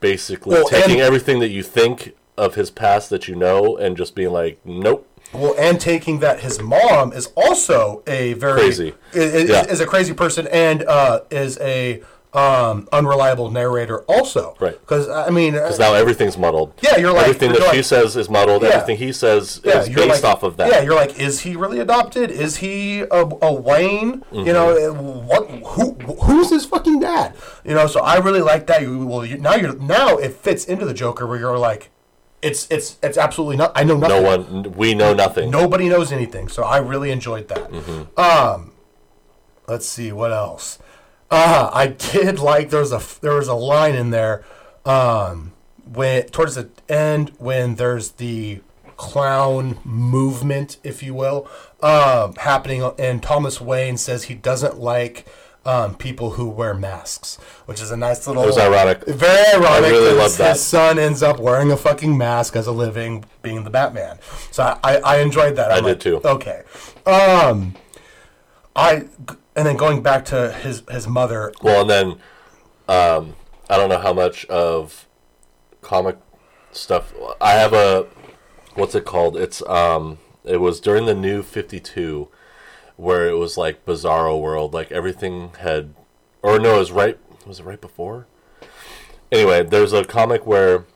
basically Well, taking and- everything that you think of his past that you know and just being like, nope. Well, and taking that his mom is also a very Crazy. is, is, Yeah. is a crazy person and uh, is a um, unreliable narrator also. Right. Because I mean, uh, Because now everything's muddled. Yeah, you're like- everything you're that she says is muddled. Yeah. Everything he says yeah, is based like, off of that. Yeah, you're like, is he really adopted? Is he a, a Wayne? You know, Mm-hmm. uh, what? Who? Who's his fucking dad? You know, so I really like that. You well, you, now you're now it fits into the Joker where you're like, it's it's it's absolutely not. I know nothing. no one, we know nothing. Nobody knows anything, so I really enjoyed that. Um, let's see what else. Uh, I did like there was a there was a line in there, um, when towards the end when there's the clown movement, if you will, um, happening, and Thomas Wayne says he doesn't like. Um, people who wear masks, which is a nice little. It was ironic. Very ironic. I really love that. his son ends up wearing a fucking mask as a living, being the Batman. So I, I, I enjoyed that. I'm did like, too. Okay. Um, I and then going back to his his mother. Well, and then um, I don't know how much of comic stuff. I have a what's it called? It's um, it was during the New Fifty Two, where it was like Bizarro World. Like everything had, or no, it was right. Was it right before? anyway, there's a comic where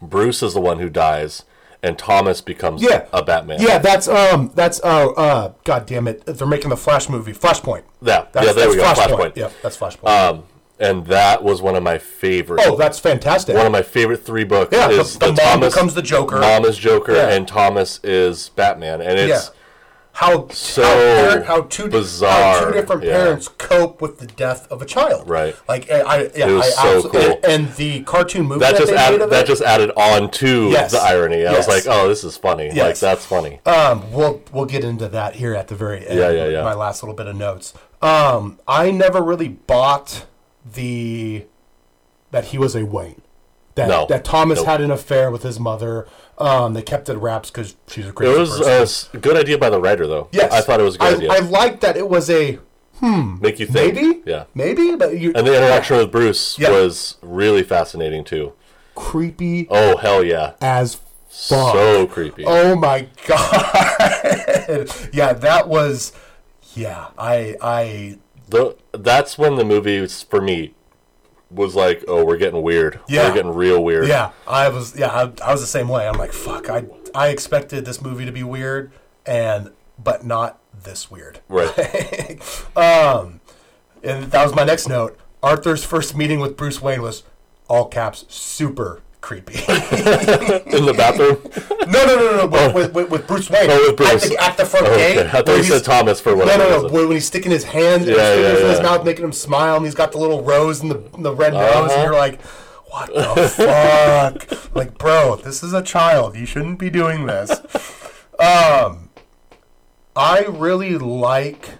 Bruce is the one who dies, and Thomas becomes Yeah. a Batman. Yeah, that's um, that's uh, uh, god damn it, they're making the Flash movie, Flashpoint. Yeah, That's, yeah, there we go. that's Flashpoint. Yep, that's Flashpoint. Um, and that was one of my favorite. oh, that's fantastic. one of my favorite three books Yeah, the- is the mom Thomas becomes the Joker. Mom is Joker, Yeah. and Thomas is Batman, and yeah. How so how, parent, how two how two different yeah. parents cope with the death of a child. Right. Like I, I yeah, It was I so cool. And, and the cartoon movie that that, just they add, made of that it, just added on to Yes. the irony. I Yes. was like, oh, this is funny. Like that's funny. Um, we'll we'll get into that here at the very end. Yeah, yeah, yeah. My last little bit of notes. Um, I never really bought the that he was a Wayne. That No. that Thomas Nope. had an affair with his mother. Um, they kept it wraps because she's a crazy It was person. a good idea by the writer, though. yes, I thought it was a good I, idea. I liked that it was a hmm. Make you think. maybe, Yeah. maybe, but you And the interaction with Bruce Yeah. was really fascinating too. creepy Oh hell yeah, as fuck. so creepy. Oh my god! yeah, that was. Yeah, I I The, that's when the movie was, for me was like, oh, we're getting weird. Yeah. we're getting real weird. Yeah, I was. Yeah, I, I was the same way. I'm like, fuck. I I expected this movie to be weird, and but not this weird. Right. Um, and that was my next note. Arthur's first meeting with Bruce Wayne was all caps super creepy. In the bathroom. no, no, no, no, with, with, with, with Bruce Wayne Oh, with Bruce. At, the, at the front Oh, gate. okay. I thought you said Thomas for No, whatever. no, no. reason. When, he's sticking his hand his Yeah, yeah, in his mouth, making him smile, and he's got the little rose and the, the red nose, Uh-huh. and you're like, what the fuck? Like, bro, this is a child. You shouldn't be doing this. Um, I really like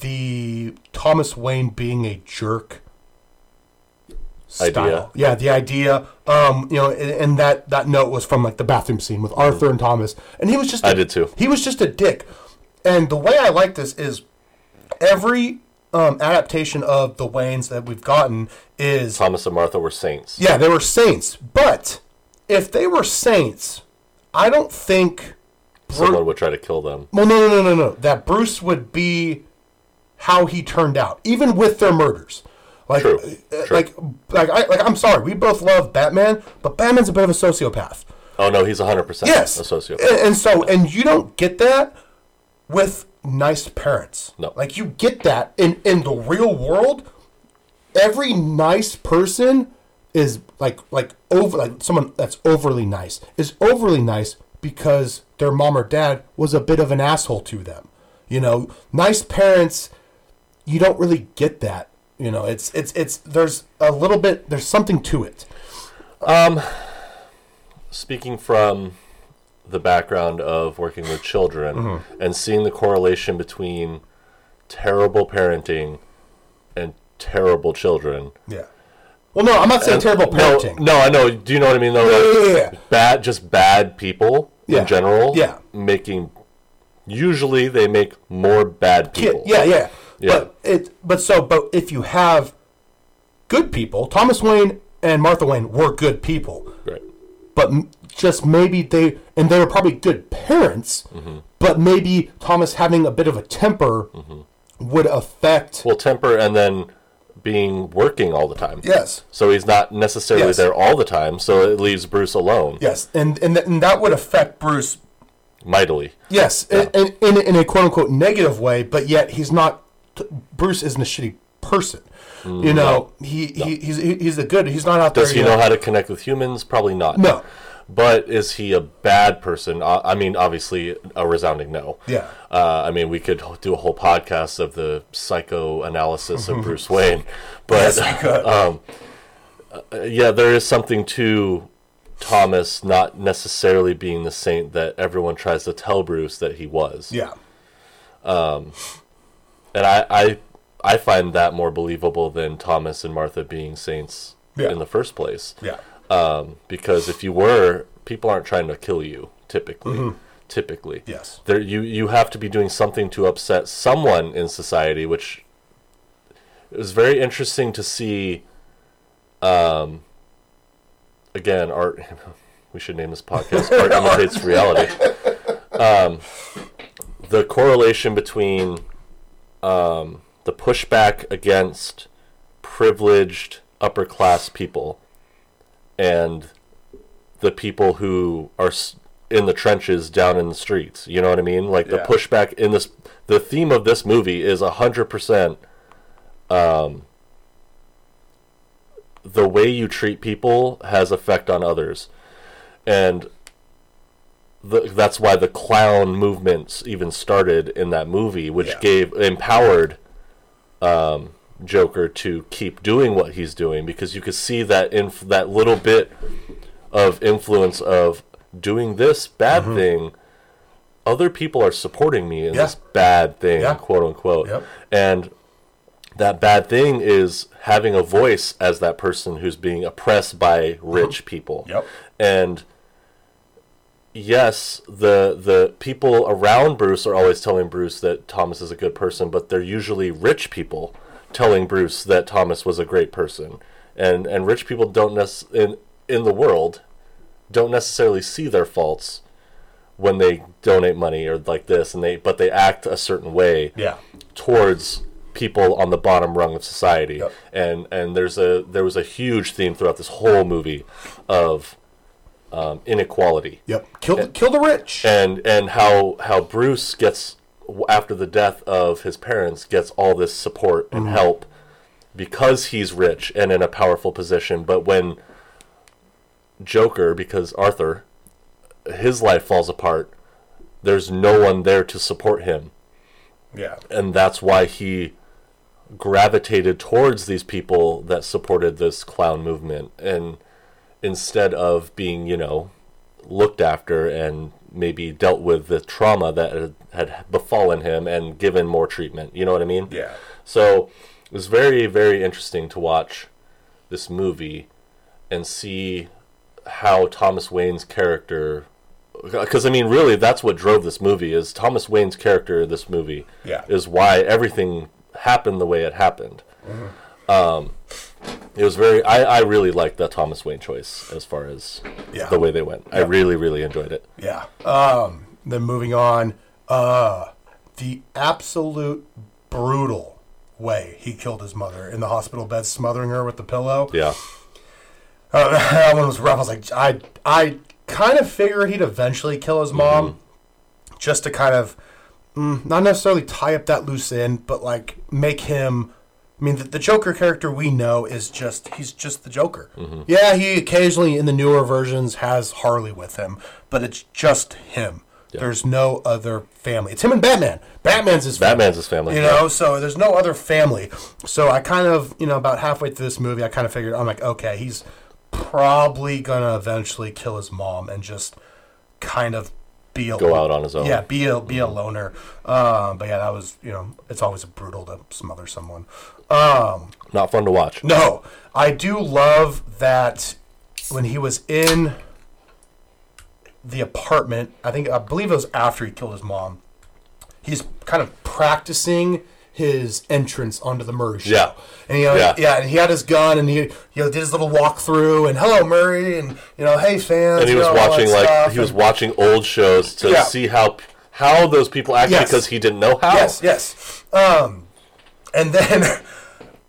the Thomas Wayne being a jerk style. Idea. Yeah, the idea. Um, you know, and, and that that note was from like the bathroom scene with Arthur and Thomas, and he was just. a- I did too. He was just a dick, and the way I like this is every um, adaptation of the Waynes that we've gotten is Thomas and Martha were saints. yeah, they were saints, but if they were saints, I don't think. Someone would try to kill them. Well, no, no, no, no, no. That Bruce would be how he turned out, even with their murders. Like, True, uh, true. like, like, I, like. I'm sorry, we both love Batman, but Batman's a bit of a sociopath. Oh no, he's hundred percent Yes, a sociopath. And, and so, and you don't get that with nice parents. No. like you get that in in the real world. Every nice person is like like over like someone that's overly nice is overly nice because their mom or dad was a bit of an asshole to them. You know, nice parents, you don't really get that. You know, it's it's it's there's a little bit there's something to it. Um, speaking from the background of working with children Mm-hmm. and seeing the correlation between terrible parenting and terrible children. Yeah. Well, no, I'm not saying terrible parenting. no, I know. Do you know what I mean? Though, Yeah, yeah, yeah, yeah. bad, just bad people Yeah. in general. Yeah. making. Usually, they make more bad Kid- people. Yeah, yeah. Yeah. But it but so but if you have good people, Thomas Wayne and Martha Wayne were good people, Right. but m- just maybe they and they were probably good parents, Mm-hmm. but maybe Thomas having a bit of a temper would affect Well, temper and then being working all the time. Yes. So he's not necessarily Yes. there all the time. So it leaves Bruce alone Yes, and and, th- and that would affect Bruce mightily. Yes, in, in, in, in a quote unquote negative way, but yet he's not. Bruce isn't a shitty person. you know, he, he he's he- he's a good. He's not out Does there. Does he you know how to connect with humans? Probably not. No. But is he a bad person? Uh, I mean, obviously, a resounding no. Yeah. Uh, I mean, we could do a whole podcast of the psychoanalysis of Bruce Wayne, but um, uh, yeah, there is something to Thomas not necessarily being the saint that everyone tries to tell Bruce that he was. Yeah. And I, I, I find that more believable than Thomas and Martha being saints Yeah. in the first place. Yeah. Um, because if you were, people aren't trying to kill you typically. Typically, Mm-hmm. Yes. There, you you have to be doing something to upset someone in society, which it was very interesting to see. Um, again, art. We should name this podcast "Art Imitates Reality." Um, the correlation between um, the pushback against privileged upper class people and the people who are in the trenches down in the streets. You know what I mean? Like the Yeah. pushback in this. The theme of this movie is a hundred percent. Um, the way you treat people has effect on others, and the, that's why the clown movements even started in that movie, which Yeah. gave empowered um, Joker to keep doing what he's doing because you could see that in that little bit of influence of doing this bad thing. Other people are supporting me in Mm-hmm. Yeah. this bad thing, Yeah. quote unquote, Yep. and that bad thing is having a voice as that person who's being oppressed by rich people. Yep. And yes, the the people around Bruce are always telling Bruce that Thomas is a good person, but they're usually rich people telling Bruce that Thomas was a great person. And and rich people don't nec- in in the world don't necessarily see their faults when they donate money or like this and they but they act a certain way Yeah. towards people on the bottom rung of society Yep. and and there's a there was a huge theme throughout this whole movie of um, inequality Yep. Kill the, kill the rich. and and how how Bruce gets after the death of his parents gets all this support and help because he's rich and in a powerful position but when Joker because Arthur his life falls apart there's no one there to support him yeah. and that's why he gravitated towards these people that supported this clown movement and instead of being you know looked after and maybe dealt with the trauma that had- befallen him and given more treatment you know what i mean Yeah. so it was very very interesting to watch this movie and see how thomas wayne's character because i mean really that's what drove this movie is thomas wayne's character in this movie Yeah. is why everything happened the way it happened um, it was very I, I really liked that thomas wayne choice as far as Yeah. the way they went i really really enjoyed it Yeah. Um, then moving on, uh, the absolute brutal way he killed his mother in the hospital bed, smothering her with the pillow. yeah Uh, that one was rough. I was like, I, I kind of figured he'd eventually kill his mom, just to kind of mm, not necessarily tie up that loose end, but like make him. I mean, the, the Joker character we know is just he's just the Joker. Mm-hmm. Yeah, he occasionally in the newer versions has Harley with him, but it's just him. There's no other family. It's him and Batman. Batman's his family. batman's his family You know, so there's no other family. So I kind of, you know, about halfway through this movie, I kind of figured, I'm like, okay, he's probably gonna eventually kill his mom and just kind of be a Go out on his own. Yeah, be a be a loner. Um, but yeah, that was, you know, it's always brutal to smother someone. Um, not fun to watch no, I do love that when he was in the apartment. I think I believe it was after he killed his mom. He's kind of practicing his entrance onto the Murray show. Yeah. and you know, yeah. Yeah. and he had his gun, and he you know did his little walkthrough, and hello Murray, and you know, hey fans, and he you was know, watching like stuff, he was watching old shows to Yeah. see how how those people act Yes. because he didn't know how Yes, yes. Um, and then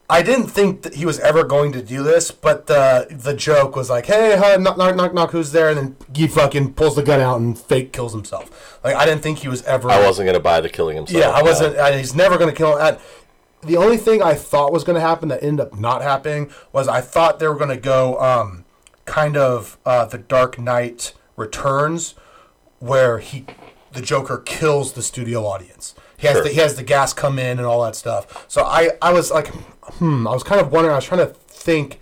I didn't think that he was ever going to do this, but the the joke was like, "Hey, hi, knock, knock, knock, knock, who's there?" And then he fucking pulls the gun out and fake kills himself. Like I didn't think he was ever. I wasn't gonna buy the killing himself. Yeah, I wasn't. I, he's never going to kill him. The only thing I thought was going to happen that ended up not happening was I thought they were going to go um, kind of uh, the Dark Knight Returns, where he the Joker kills the studio audience. He has Sure. the, he has the gas come in and all that stuff. So I I was like, hmm. I was kind of wondering. I was trying to think,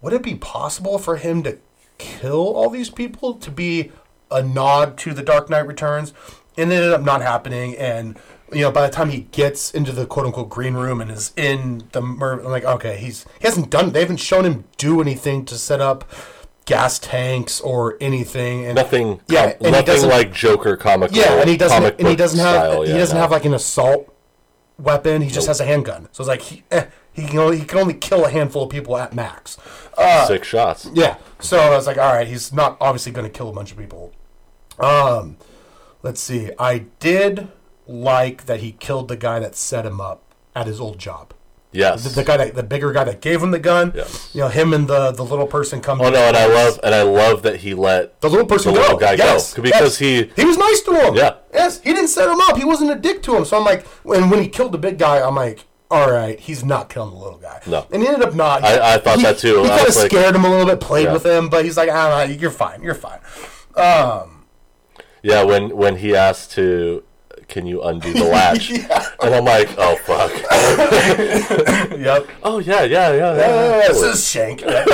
would it be possible for him to kill all these people to be a nod to the Dark Knight Returns? And it ended up not happening. And you know, by the time he gets into the quote unquote green room and is in the mur- I'm like, okay, he's he hasn't done. They haven't shown him do anything to set up gas tanks or anything. And nothing. Yeah, com- he nothing doesn't- like Joker comic. yeah, and he doesn't. And he doesn't have. style, he yeah, doesn't no. have like an assault weapon. He just has a handgun. So it's like he, eh, he can only he can only kill a handful of people at max. six shots. Yeah. So I was like, all right, he's not obviously going to kill a bunch of people. Um, let's see. I did like that he killed the guy that set him up at his old job. Yes. the, the guy that the bigger guy that gave him the gun. Yes. You know, him and the the little person come. Oh no, and I love and I love that he let the little person the go. little guy yes, go because yes. he he was nice to him. Yeah. Yes, he didn't set him up. He wasn't a dick to him. So I'm like, when when he killed the big guy, I'm like. All right, he's not killing the little guy. No. and he ended up not. I- I thought He- that too. He I kind of was like- scared him a little bit, played Yeah. with him, but he's like, ah, you're fine, you're fine. yeah when when he asked to can you undo the latch and I'm like oh fuck Yep. oh yeah yeah yeah, yeah. Yeah, this is Shank. Yeah,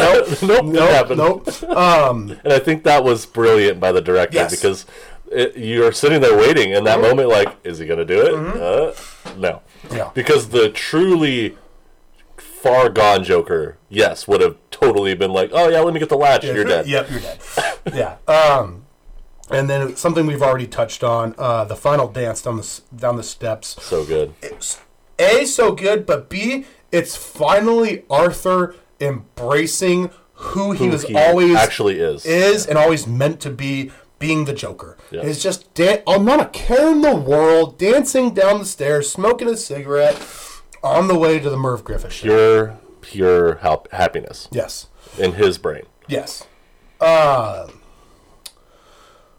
nope. nope, nope. Nope. Um, and I think that was brilliant by the director Yes. because it, you're sitting there waiting in that moment like is he gonna do it uh, no Mm-hmm. Yeah. because the truly far gone Joker yes would have totally been like oh yeah let me get the latch you're dead Yep, you're dead. yeah. Um, and then something we've already touched on: uh, the final dance down the down the steps. so good It's a so good, but b it's finally Arthur embracing who he Who was he always actually is is and always meant to be. Being the Joker, Yeah. it's just dan- I'm not a care in the world, dancing down the stairs, smoking a cigarette, on the way to the Merv Griffin show. pure pure hap- happiness Yes, in his brain Yes. Uh,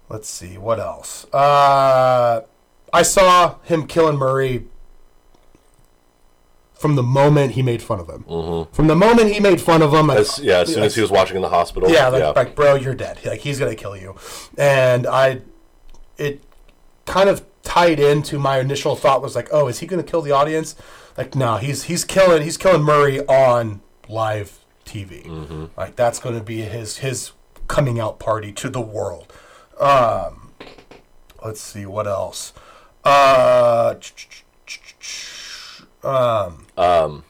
let's see what else. Uh, I saw him killing Murray from the moment he made fun of him. Mm-hmm. From the moment he made fun of him, As, yeah as soon as he was watching in the hospital yeah, like, like, bro, you're dead. Like, he's gonna kill you. And I, it kind of tied into my initial thought was like, oh, is he gonna kill the audience? Like, no, he's he's killing he's killing Murray on live TV. Mm-hmm. Like, that's gonna be his his coming out party to the world. Um, let's see what else. Uh, um, um,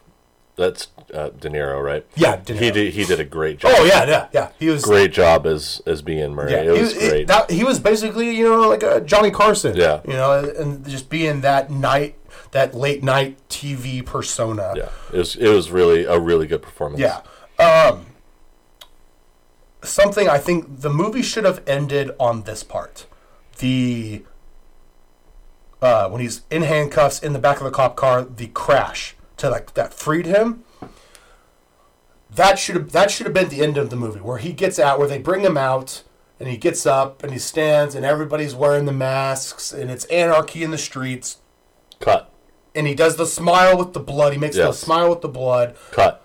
that's uh, De Niro right yeah, De he did he did a great job Oh yeah, yeah, yeah. He was great job as as being Murray Yeah, it he was was, great that, he was basically, you know, like a Johnny Carson. Yeah. You know, and just being that night, that late night TV persona. yeah it was it was really a really good performance Yeah. Um, something I think the movie should have ended on this part. The uh, when he's in handcuffs in the back of the cop car, the crash to like that freed him. That should have that should have been the end of the movie, where he gets out, where they bring him out, and he gets up and he stands, and everybody's wearing the masks, and it's anarchy in the streets, cut and he does the smile with the blood. He makes the smile with the blood. cut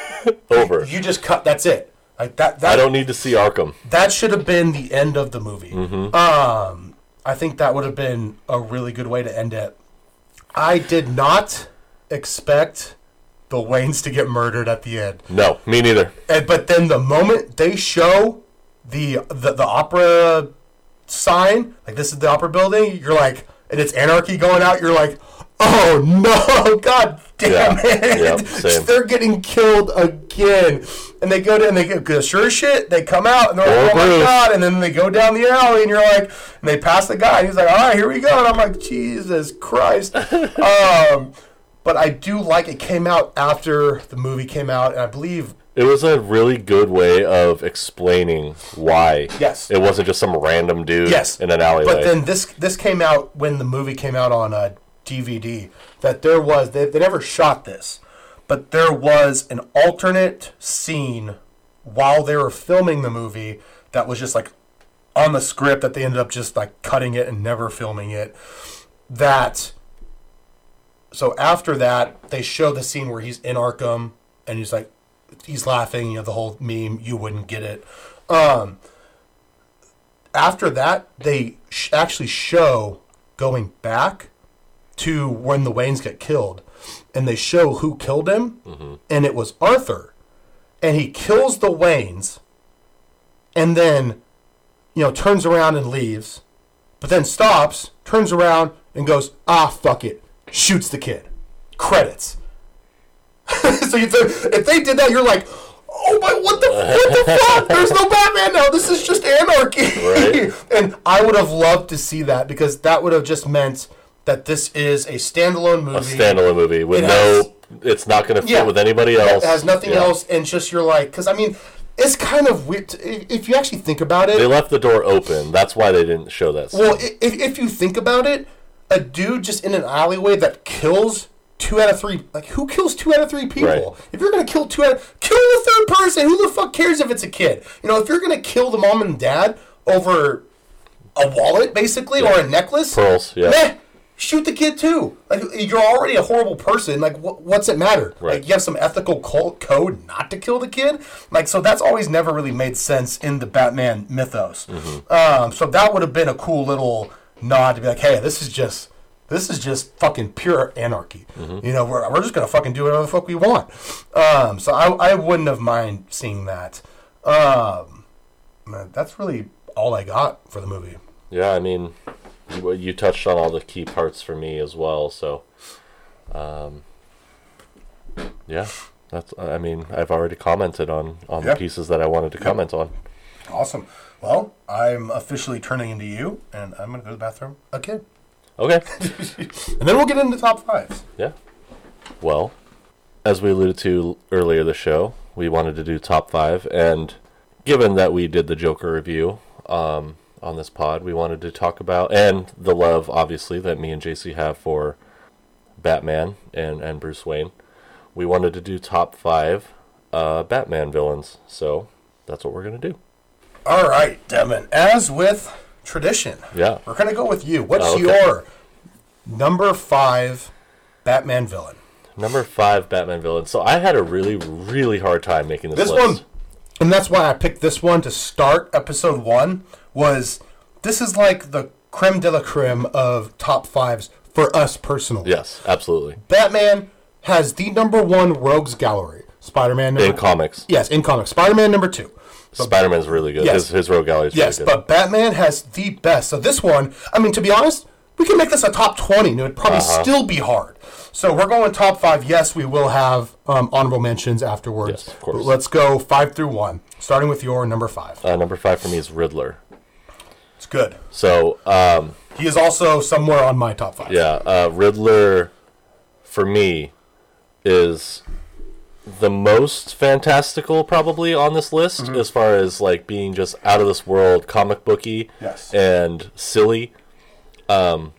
over You just cut. That's it. Like that. That I don't need to see Arkham that should have been the end of the movie. Mm-hmm. Um, I think that would have been a really good way to end it. I did not expect the Waynes to get murdered at the end, no me neither and, but then the moment they show the, the the opera sign, like this is the opera building, you're like, and it's anarchy going out. You're like, oh no, god damn Yeah. it, same. they're getting killed again. And they go to and they go sure as shit. They come out and they're like, oh my god, and then they go down the alley and you're like, and they pass the guy and he's like, all right, here we go. And I'm like, Jesus Christ. um, but I do like it came out after the movie came out, and I believe It was a really good way of explaining why. Yes. It wasn't just some random dude yes in an alleyway. But then this this came out when the movie came out on uh, DVD. That there was they, they never shot this, but there was an alternate scene while they were filming the movie that was just like on the script that they ended up just like cutting it and never filming it. That so after that they show the scene where he's in Arkham and he's like he's laughing, you know, the whole meme, you wouldn't get it. Um after that, they sh- actually show going back to when the Waynes get killed, and they show who killed him, and it was Arthur, and he kills the Waynes, and then, you know, turns around and leaves, but then stops, turns around, and goes, ah, fuck it, shoots the kid. Credits. so you if they did that, you're like, oh my, what the, what the fuck? There's no Batman now. This is just anarchy. Right. and I would have loved to see that because that would have just meant that this is a standalone movie. a standalone movie with It no. has- it's not going to fit Yeah. with anybody else. It has nothing Yeah. else, and just you're like, because I mean, it's kind of weird if you actually think about it. They left the door open. That's why they didn't show that. Scene. Well, if, if you think about it, a dude just in an alleyway that kills two out of three. Like, who kills two out of three people? Right. If you're gonna kill two out, of, kill the third person. Who the fuck cares if it's a kid? You know, if you're gonna kill the mom and dad over a wallet, basically, or a necklace, Pearls, yeah. meh, shoot the kid too. Like, you're already a horrible person. Like, wh- what's it matter? Right. Like, you have some ethical co- code not to kill the kid. Like, so that's always never really made sense in the Batman mythos. Mm-hmm. Um, so that would have been a cool little nod to be like, hey, this is just. This is just fucking pure anarchy. Mm-hmm. You know, we're, we're just gonna fucking do whatever the fuck we want. Um, so I, I wouldn't have mind seeing that. Um, man, that's really all I got for the movie. Yeah, I mean, you, you touched on all the key parts for me as well. So, um, yeah, that's. I mean, I've already commented on on Yeah. the pieces that I wanted to comment on. Awesome. Well, I'm officially turning into you, and I'm gonna go to the bathroom again, Okay. and then we'll get into top fives. Yeah. Well, as we alluded to earlier the show, we wanted to do top five, and given that we did the Joker review um, on this pod, we wanted to talk about and the love, obviously, that me and JC have for Batman and and Bruce Wayne. We wanted to do top five uh, Batman villains, so that's what we're gonna do. All right, Devin. As with tradition, Yeah. we're gonna go with you. What's Oh, okay. your number five Batman villain? Number five Batman villain. So I had a really, really hard time making this, This list. one, and that's why I picked this one to start episode one. Was this is like the creme de la creme of top fives for us personally? Yes, absolutely. Batman has the number one rogues gallery. Spider-Man In comics, Yes, in comics. Spider-Man number two. Spider Man's really good. Yes. His, his rogue gallery is Yes, really good. but Batman has the best. So this one, I mean, to be honest, we can make this a top twenty. and It would probably Uh-huh. still be hard. So we're going top five. Yes, we will have um, honorable mentions afterwards. Yes, of course. But let's go five through one, starting with your number five. Uh, number five for me is Riddler. Good. So, um, He is also somewhere on my top five. yeah, uh, Riddler for me is the most fantastical probably on this list Mm-hmm. as far as like being just out of this world comic booky Yes. and silly. Um,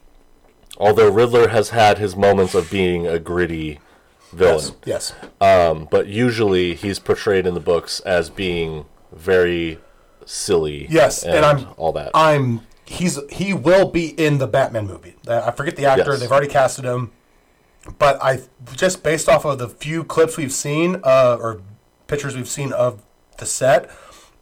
although Riddler has had his moments of being a gritty villain. Yes. Yes. Um, but usually he's portrayed in the books as being very silly. Yes, and I'm- all that. I'm. He's he will be in the Batman movie. I forget the actor. Yes. They've already casted him, but I just based off of the few clips we've seen uh, or pictures we've seen of the set,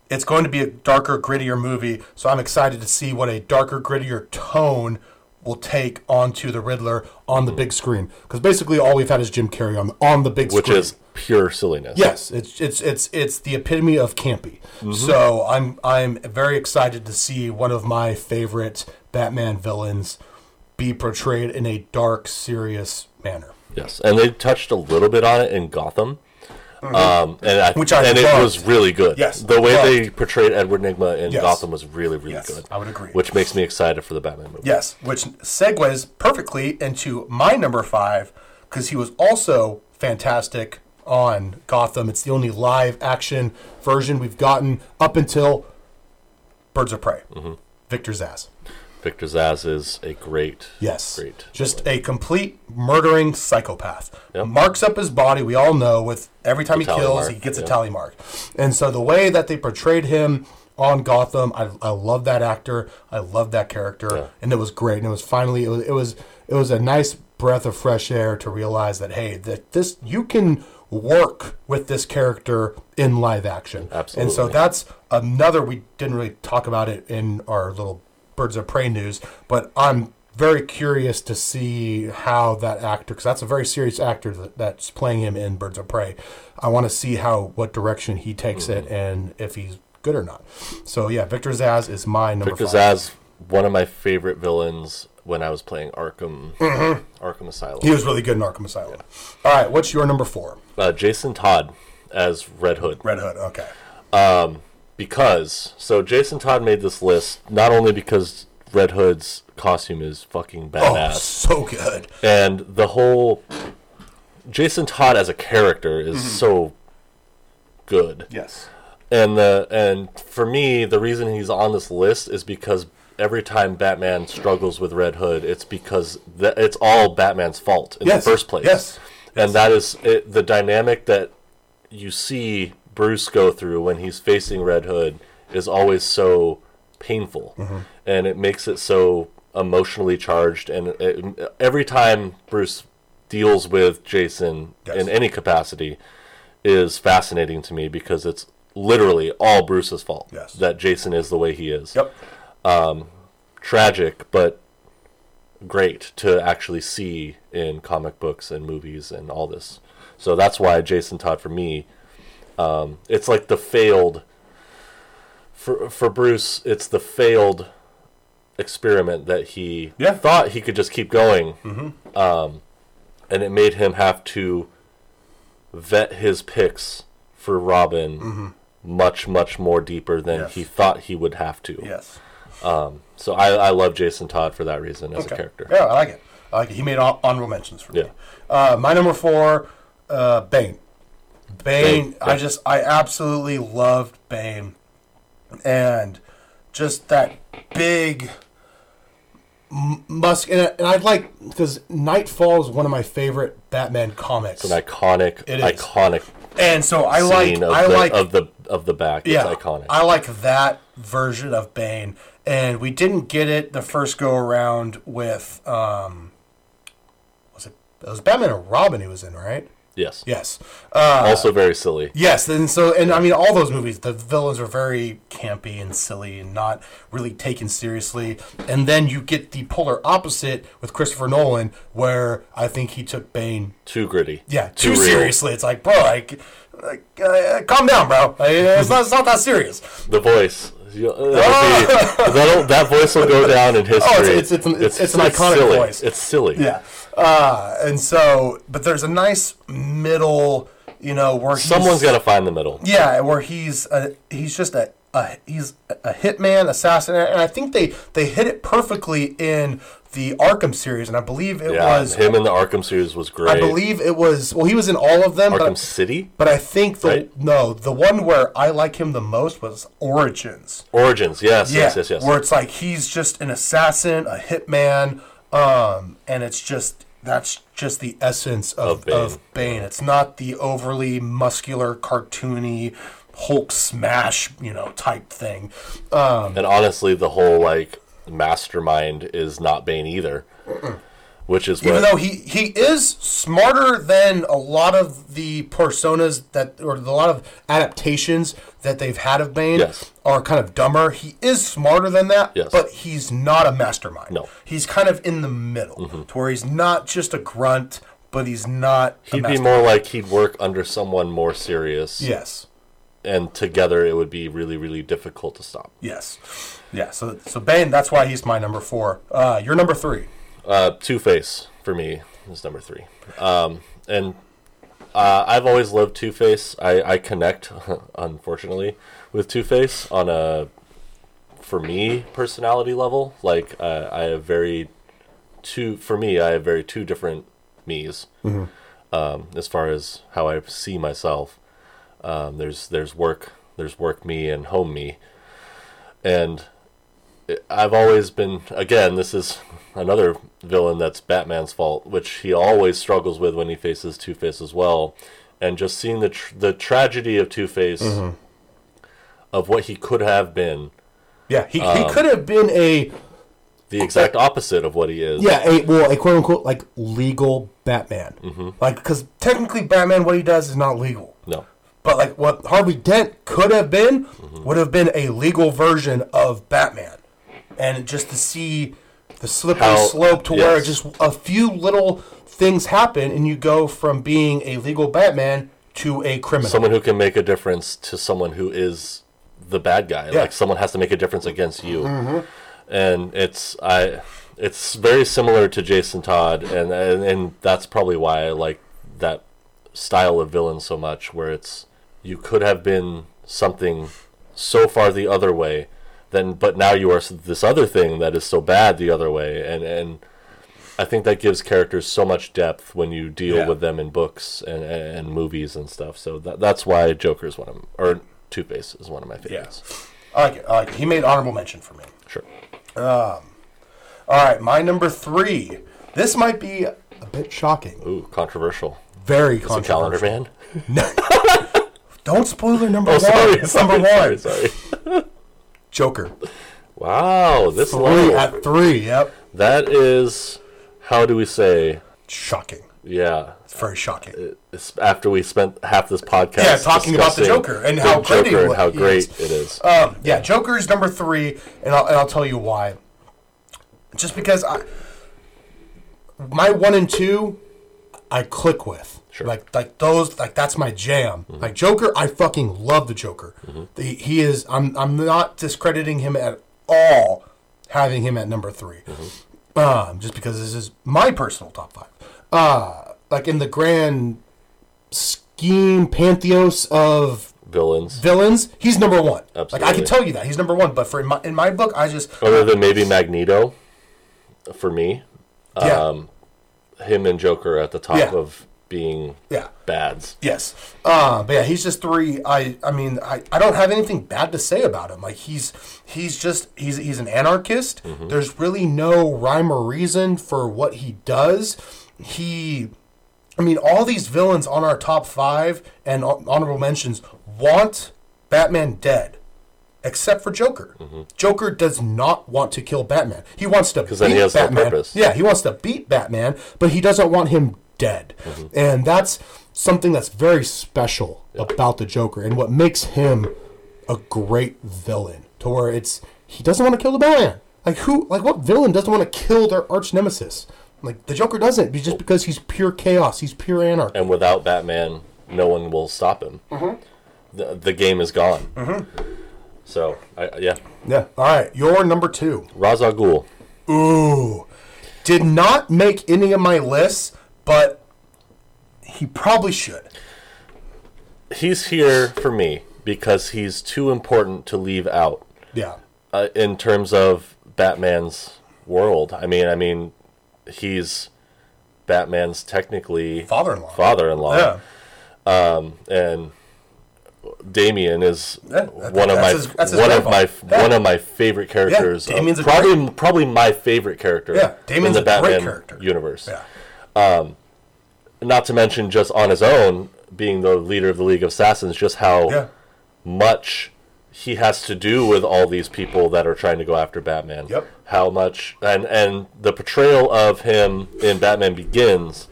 it's going to be a darker, grittier movie. So I'm excited to see what a darker, grittier tone will take onto the Riddler on the big screen. Because basically all we've had is Jim Carrey on on the big which screen. is pure silliness. Yes, it's it's it's it's the epitome of campy. Mm-hmm. So I'm I'm very excited to see one of my favorite Batman villains be portrayed in a dark, serious manner. Yes, and they touched a little bit on it in Gotham. Um, and I, Mm-hmm. Which I and it was really good. Yes, the way loved. they portrayed Edward Nygma in Yes. Gotham was really, really Yes, good. I would agree. Which makes me excited for the Batman movie. Yes, which segues perfectly into my number five because he was also fantastic on Gotham. It's the only live action version we've gotten up until Birds of Prey. Mm-hmm. Victor Zsasz. Victor Zsasz is a great, Yes. great. Just a complete murdering psychopath. Yep. Marks up his body, we all know, with every time he kills, mark, he gets a tally mark. And so the way that they portrayed him on Gotham, I, I love that actor. I love that character. Yeah. And it was great. And it was finally it was, it was it was a nice breath of fresh air to realize that hey, that this you can work with this character in live action. And so that's another we didn't really talk about it in our little birds of prey news but i'm very curious to see how that actor because that's a very serious actor that, that's playing him in birds of prey. I want to see how what direction he takes it mm-hmm. and if he's good or not. So yeah victor zsasz is my number Victor five. Zsasz, one of my favorite villains when I was playing Arkham, Arkham Asylum. Mm-hmm. he was really good in arkham asylum all right what's your number four Uh, Jason Todd as Red Hood. red hood okay because so Jason Todd made this list not only because Red Hood's costume is fucking oh badass, so good and the whole Jason Todd as a character is so good. yes And the and for me, the reason he's on this list is because every time Batman struggles with Red Hood, it's because th- it's all Batman's fault in Yes, the first place. yes, and that is it, the dynamic that you see Bruce go through when he's facing Red Hood is always so painful, Mm-hmm. and it makes it so emotionally charged. And it, every time Bruce deals with Jason Yes. in any capacity is fascinating to me because it's literally all Bruce's fault Yes. that Jason is the way he is. Yep. Tragic, but great to actually see in comic books and movies and all this. So that's why Jason Todd for me, um, it's like the failed. For for Bruce, it's the failed experiment that he Yeah. thought he could just keep going, um, and it made him have to vet his picks for Robin much much more deeper than Yes. he thought he would have to. Yes. So I, I love Jason Todd for that reason as a character. Yeah, I like it. I like it. He made hon- mentions for me. Uh, my number four, uh, Bane. Bane. Bane, I just, I absolutely loved Bane, and just that big musk. And, I- and I'd like because Knightfall is one of my favorite Batman comics, An iconic, It is. iconic and so I like, I the like of the of the back. yeah, It's iconic. I like that version of Bane, and we didn't get it the first go around with um, was it? It was Batman or Robin. He was in, right? yes. Yes. Uh, also very silly. yes. And so, and I mean, all those movies, the villains are very campy and silly and not really taken seriously. And then you get the polar opposite with Christopher Nolan, where I think he took Bane Too gritty. yeah, too, real. seriously. It's like, bro, like, like uh, calm down, bro. Like, it's, not, it's not that serious. The voice. Uh, be- that'll- that voice will go down in history. Oh, it's- it's an- it's- it's an iconic silly. voice. It's silly. Yeah. Uh, and so, but there's a nice middle, you know, where he's, Someone's got to find the middle. yeah, where he's a, he's just a, a he's a hitman assassin, and I think they they hit it perfectly in the Arkham series, and I believe it Yeah, was him in the Arkham series was great. I believe it was well, he was in all of them, Arkham but, City but I think the Right. no, the one where I like him the most was Origins. Origins. Yes, Yeah, yes, yes, yes. where it's like he's just an assassin, a hitman, um, and it's just that's just the essence of, Of Bane. of Bane. It's not the overly muscular, cartoony Hulk smash, you know, type thing. Um, And honestly, the whole like mastermind is not Bane either, which is even what though he he is smarter than a lot of the personas that or a lot of adaptations that they've had of Bane Yes. are kind of dumber. He is smarter than that, Yes. but he's not a mastermind. No. Mm-hmm. He's kind of in the middle to where he's not just a grunt, but he's not he'd be more like he'd work under someone more serious. Yes. and together it would be really, really difficult to stop. Yes. Yeah, so so Bane, that's why he's my number 4. Uh you're number 3. Uh, Two Face for me is number three, um, and uh, I've always loved Two Face. I, I connect, unfortunately, with Two Face on a for me personality level. Like uh, I have very two for me. I have very two different me's um, as far as how I see myself. Um, there's there's work there's work me and home me, and I've always been again. This is another villain that's Batman's fault, which he always struggles with when he faces Two Face as well. And just seeing the tr- the tragedy of Two Face, of what he could have been, Yeah, he, Um, he could have been a the exact opposite of what he is. Yeah, a, well, a quote unquote like legal Batman. Mm-hmm. Like, because technically, Batman, what he does is not legal. No. But like, what Harvey Dent could have been Mm-hmm. would have been a legal version of Batman, and just to see the slippery How- slope to where just a few little things happen, and you go from being a legal Batman to a criminal. Someone who can make a difference to someone who is the bad guy. Yeah. Mm-hmm. Like someone has to make a difference against you. And it's I it's very similar to Jason Todd and, and and that's probably why I like that style of villain so much where it's you could have been something so far the other way then but now you are this other thing that is so bad the other way and and I think that gives characters so much depth when you deal Yeah. with them in books and, and movies and stuff. So that, that's why Joker is one of or Two Face is one of my favorites. I like it. I like it. He made honorable mention for me. Sure. Um, All right, my number three. This might be a bit shocking. Ooh, controversial. Very It's a calendar controversial. man. Don't spoiler number Oh, one. sorry, It's sorry, number one. sorry, sorry. Joker. Wow, this Three low. at three. Yep. That is, how do we say? Shocking. Yeah, It's very shocking. it's after we spent half this podcast Yeah, talking about the Joker and how great Joker and how great is. it is. Um, yeah, Joker's number three, and I'll, and I'll tell you why. Just because I, my one and two, I click with. Sure. Like like those like that's my jam. Like Joker, I fucking love the Joker. The, he is. I'm I'm not discrediting him at all. Having him at number 3 um, just because this is my personal top five. Uh, like in the grand scheme pantheos of Villains, villains, he's number one. Absolutely. Like I can tell you that he's number one. But for in my, in my book, I just other than maybe Magneto, for me, yeah um, him and Joker at the top Yeah. of being yeah bads. yes. Uh, but yeah, he's just three. I I mean I, I don't have anything bad to say about him. Like he's he's just he's he's an anarchist. There's really no rhyme or reason for what he does. He I mean, all these villains on our top five and hon- mentions want Batman dead, except for Joker. Joker does not want to kill Batman. He wants to beat then he has no Batman. purpose. Yeah, he wants to beat Batman, but he doesn't want him dead. And that's something that's very special about the Joker and what makes him a great villain. To where it's he doesn't want to kill the Batman. Like who? Like what villain doesn't want to kill their arch nemesis? Like the Joker doesn't, just because he's pure chaos. He's pure anarchy. And without Batman, no one will stop him. Mm-hmm. The, the game is gone. So, I, yeah. Yeah. All right. Your number two. Ra's al Ghul. Ooh. Did not make any of my lists, but he probably should. He's here for me because he's too important to leave out Yeah. uh, in terms of Batman's world. I mean, I mean, he's Batman's technically Father-in-law. father-in-law. Yeah. and Damian is Yeah, one of my his- one of my Yeah. one of my favorite characters. of- Damian's a probably probably my favorite character. Yeah, Damian's in the a great Batman character. universe. Yeah. Um, not to mention just on his own being the leader of the League of Assassins, just how Yeah. much he has to do with all these people that are trying to go after Batman. Yep. How much and and the portrayal of him in Batman Begins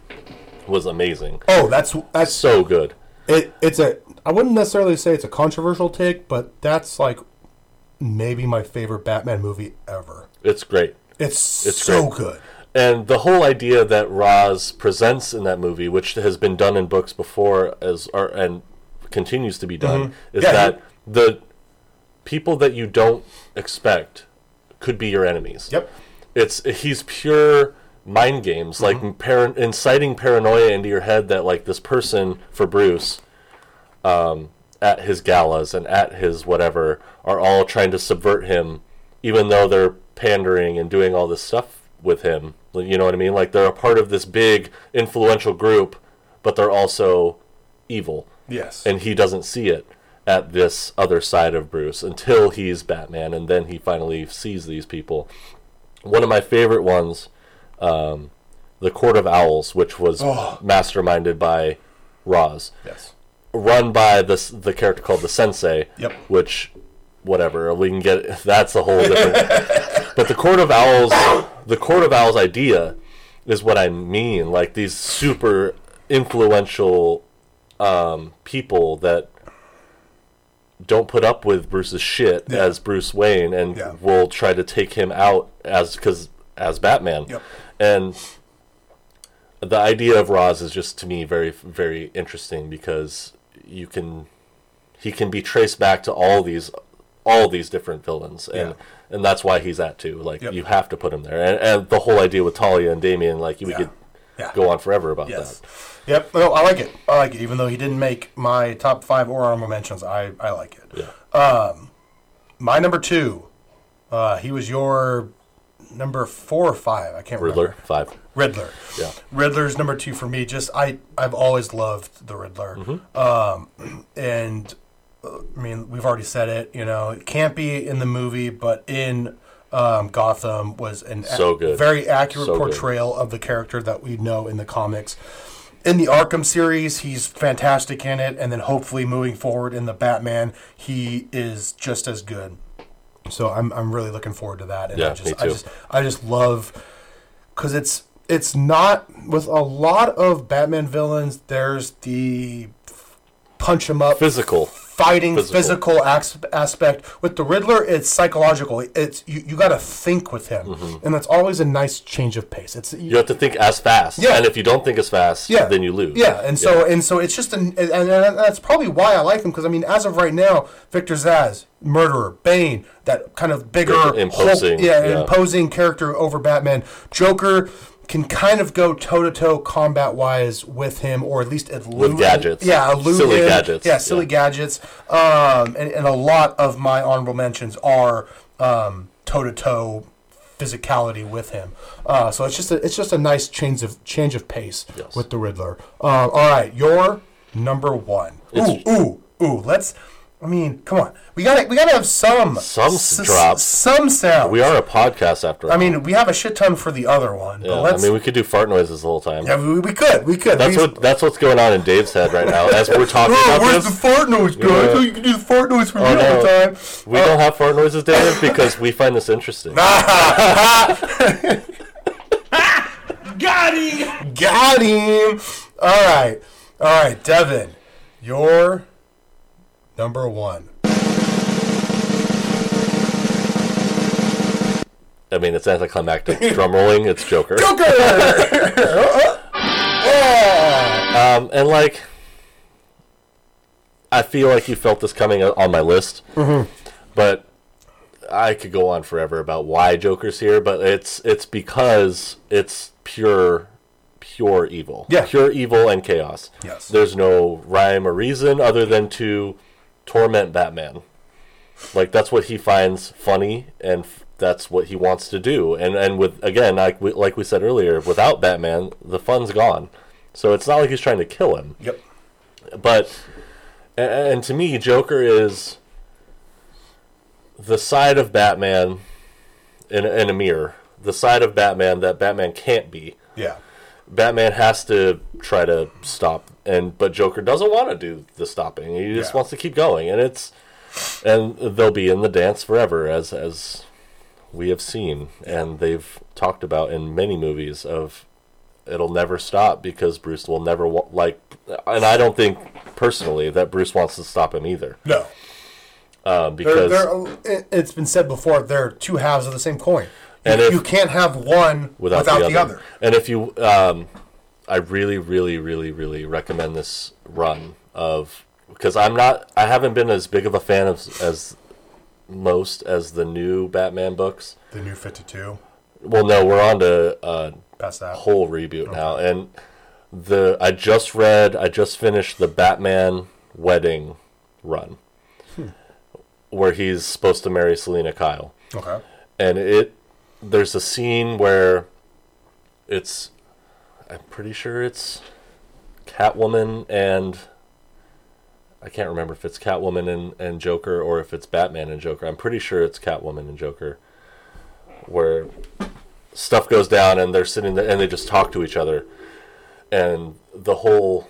was amazing. Oh, that's that's So good. it. It's a. I wouldn't necessarily say it's a controversial take, but that's like maybe my favorite Batman movie ever. It's great. It's, It's so great. good. And the whole idea that Ra's presents in that movie, which has been done in books before, as and continues to be done, is Mm-hmm. Yeah, that the people that you don't expect could be your enemies. Yep. It's he's pure mind games, like Mm-hmm. par- inciting paranoia into your head that like this person for Bruce, um, at his galas and at his whatever, are all trying to subvert him, even though they're pandering and doing all this stuff with him. You know what I mean? Like they're a part of this big influential group, but they're also evil Yes. and he doesn't see it at this other side of Bruce until he's Batman, and then he finally sees these people. One of my favorite ones, um, the Court of Owls, which was Oh. masterminded by Ra's, yes. run by this the character called the Sensei. Yep. Which, whatever, we can get. That's a whole different. but the Court of Owls, the Court of Owls idea, is what I mean. Like these super influential um, people that don't put up with Bruce's shit Yeah. as Bruce Wayne and Yeah. will try to take him out as because as Batman. Yep. And the idea of Ra's is just to me very very interesting because you can he can be traced back to all these all these different villains and Yeah. and that's why he's at two like Yep. you have to put him there and, and the whole idea with Talia and Damian like we Yeah. could Yeah. go on forever about Yes. that Yep. No, I like it. I like it. Even though he didn't make my top five or honorable mentions, I, I like it. yeah Um, My number two, uh, he was your number four or five. I can't Riddler remember. five Riddler. Yeah. Riddler's number two for me. Just I I've always loved the Riddler. Mm-hmm. Um, and I mean we've already said it. You know, it can't be in the movie, but in um, Gotham was an So good. very accurate So good. portrayal of the character that we know in the comics. In the Arkham series, he's fantastic in it, and then hopefully moving forward in the Batman, he is just as good. So I'm, I'm really looking forward to that. And Yeah, I just, me I just I just love because it's it's not with a lot of Batman villains. There's the punch him up, Physical. Fighting Physical. physical, as- aspect. With the Riddler, it's psychological. It's you, you got to think with him, and that's always a nice change of pace. It's Mm-hmm. You have to think as fast. Yeah. And if you don't think as fast, yeah, then you lose. Yeah, and so and so it's just an and, and that's probably why I like him because I mean, as of right now, Victor Zsasz, murderer, Bane, that kind of bigger, imposing, Hulk- yeah, yeah. imposing character over Batman. Joker can kind of go toe to toe combat wise with him, or at least elude gadgets. Yeah, elude Silly him. gadgets, Yeah, silly yeah. gadgets. Um, and, and a lot of my honorable mentions are um toe to toe physicality with him. Uh, so it's just a, it's just a nice change of change of pace Yes. with the Riddler. Uh, all right, your number one. Ooh, ooh, ooh. Let's. I mean, come on. We gotta we gotta have some Some s- drops. some sound. We are a podcast after all. I mean, we have a shit ton for the other one. yeah, but I let's. mean, we could do fart noises the whole time. yeah, we, we could. We could. That's We- what that's what's going on in Dave's head right now as we're talking Oh, about where's the fart noise, guys? Yeah. You can do the fart noise for oh, me Oh, all no. the time. We oh. don't have fart noises, Dave, because we find this interesting. Got him! Got him. All right. All right, Devin. Your number one. I mean, it's anticlimactic. Drum rolling, it's Joker. Joker! Um, and like, I feel like you felt this coming on my list, Mm-hmm. but I could go on forever about why Joker's here. But it's it's because it's pure, pure evil. Yeah. pure evil and chaos. Yes. there's no rhyme or reason other than to torment Batman. Like that's what he finds funny, and f- that's what he wants to do. And and with again, like we, like we said earlier, without Batman, the fun's gone. So it's not like he's trying to kill him. Yep. But a- and to me, Joker is the side of Batman in, in a mirror. The side of Batman that Batman can't be. Yeah. Batman has to try to stop, and but Joker doesn't want to do the stopping. He just Yeah. wants to keep going, and it's and they'll be in the dance forever, as as we have seen, and they've talked about in many movies of it'll never stop because Bruce will never wa- like, and I don't think personally that Bruce wants to stop him either, No. um, They're, because they're, it's been said before, they're two halves of the same coin. You, And if- you can't have one without, without, the, the, other. other. And if you, um, I really, really, really, really recommend this run of because I'm not, I haven't been as big of a fan of as most as the new Batman books. The new 52. Well, no, we're on to Past that. whole reboot now, and the I just read, I just finished the Batman wedding run, where he's supposed to marry Selina Kyle Okay. and it there's a scene where it's I'm pretty sure it's Catwoman and I can't remember if it's Catwoman and, and Joker or if it's Batman and Joker. I'm pretty sure it's Catwoman and Joker where stuff goes down and they're sitting there and they just talk to each other and the whole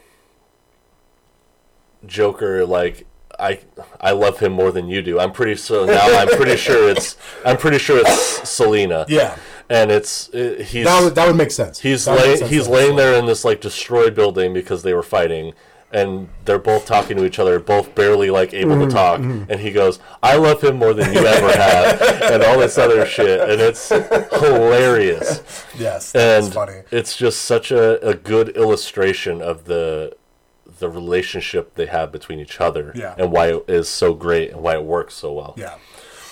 Joker like I I love him more than you do. I'm pretty so now I'm pretty sure it's I'm pretty sure it's Selina. Yeah. And it's it, he's That would, that would make sense. he's That lay, sense he's laying there in this like destroyed building because they were fighting and they're both talking to each other, both barely like able Mm-hmm, to talk. And he goes, "I love him more than you ever have," and all this other shit, and it's hilarious Yes. And funny. it's just such a, a good illustration of the the relationship they have between each other Yeah. and why it is so great and why it works so well Yeah.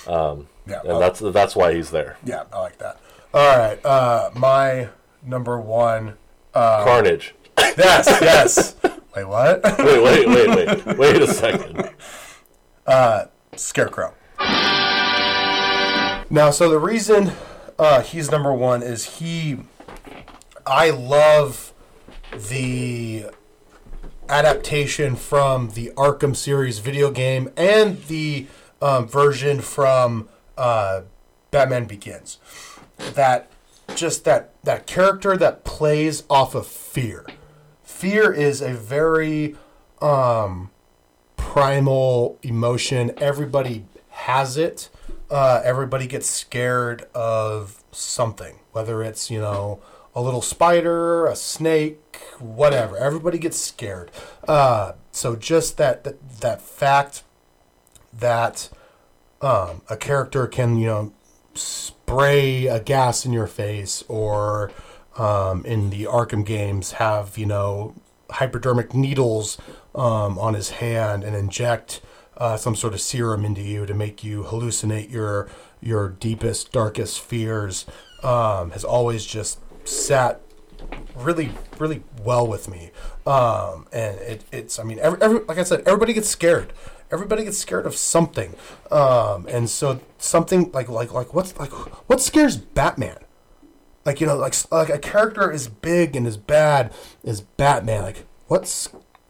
Um, yeah. and that's that's why he's there Yeah, I like that. All right, uh, my number one. carnage Yes, yes. Wait, what? wait wait wait wait wait a second Scarecrow. Now, so the reason uh, he's number one is he. I love the adaptation from the Arkham series video game and the um, version from uh, Batman Begins. That just that that character that plays off of fear. Fear is a very um, primal emotion. Everybody has it. Uh, everybody gets scared of something, whether it's you know a little spider, a snake, whatever. Everybody gets scared. Uh, so just that that, that fact that um, a character can you know spray a gas in your face or um, in the Arkham games have you know hypodermic needles um, on his hand and inject uh, some sort of serum into you to make you hallucinate your your deepest darkest fears um, has always just sat really really well with me. Um, and it, it's i mean every, every, like i said everybody gets scared. Everybody gets scared of something. Um, and so something like like like what's like what scares batman? Like you know like like a character as big and as bad as batman. Like what's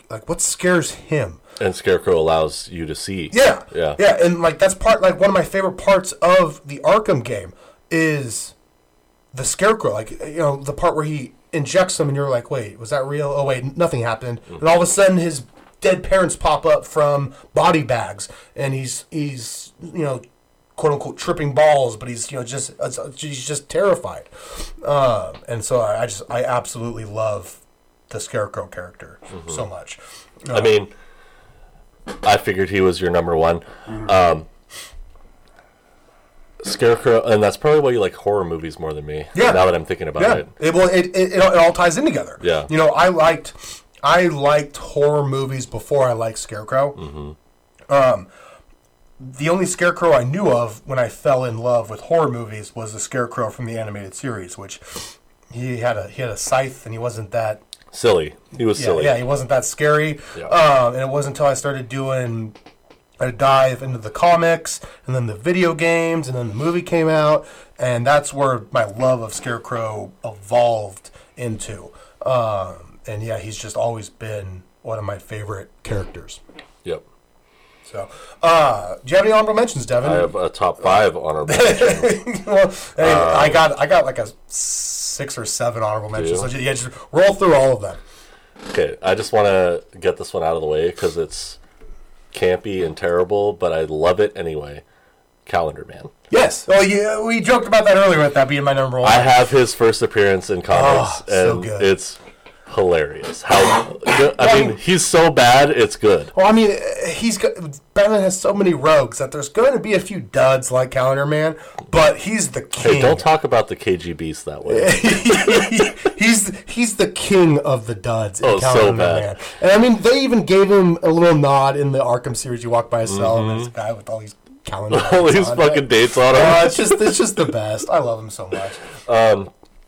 like what scares him? And Scarecrow allows you to see. yeah. Yeah. yeah and like that's part like one of my favorite parts of the arkham game is the scarecrow like you know the part where he injects him and you're like wait was that real? Oh wait nothing happened. And all of a sudden his dead parents pop up from body bags and he's he's you know quote unquote tripping balls but he's you know just he's just terrified. Uh, and so I, I just i absolutely love the scarecrow character so much. I mean, I figured he was your number one. Mm-hmm. Um, Scarecrow, and that's probably why you like horror movies more than me. Yeah. Now that I'm thinking about Yeah, it. it, well, it, it, it, all- it all ties in together. Yeah. you know, I liked I liked horror movies before I liked Scarecrow. Mm-hmm. Um, the only Scarecrow I knew of when I fell in love with horror movies was the Scarecrow from the animated series, which he had a he had a scythe and he wasn't that Silly. He was yeah, silly. yeah he wasn't that scary. Yeah. Um, and it wasn't until I started doing a dive into the comics and then the video games and then the movie came out and that's where my love of Scarecrow evolved into. Um, and yeah, he's just always been one of my favorite characters. Yep. So, uh, do you have any honorable mentions, Devin? I have a top five honorable mentions. well, hey, I got I got like a six or seven honorable mentions. So yeah, just roll through all of them. Okay, I just want to get this one out of the way because it's campy and terrible, but I love it anyway. Calendar Man. Yes. Oh, yeah. We joked about that earlier with that being my number one. I have his first appearance in comics, Oh, so and good. it's hilarious. How I mean, he's so bad, it's good. Well, I mean, uh, he's got Batman has so many rogues that there's going to be a few duds like Calendar Man, but he's the king. Hey, don't talk about the KG Beast that way. he's he's the king of the duds in Oh, so Calendar bad. Man. And I mean, they even gave him a little nod in the Arkham series. You walk by a cell and there's a guy with all these calendar. Mm-hmm. All these fucking it. dates on him. Oh, it's just it's just the best. I love him so much.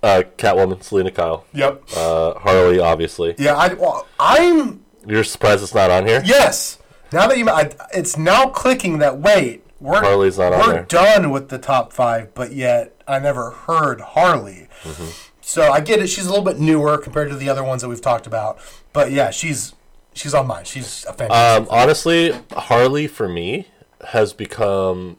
Uh, Catwoman, Selina Kyle, Yep. uh, Harley, obviously. Yeah, I well, I'm You're surprised it's not on here? Yes. Now that you, I, it's now clicking that wait, we're Harley's not on we're there. done with the top five, but yet I never heard Harley. Mm-hmm. So I get it. She's a little bit newer compared to the other ones that we've talked about, but yeah, she's she's on mine. She's a fantastic. Um, honestly, Harley for me has become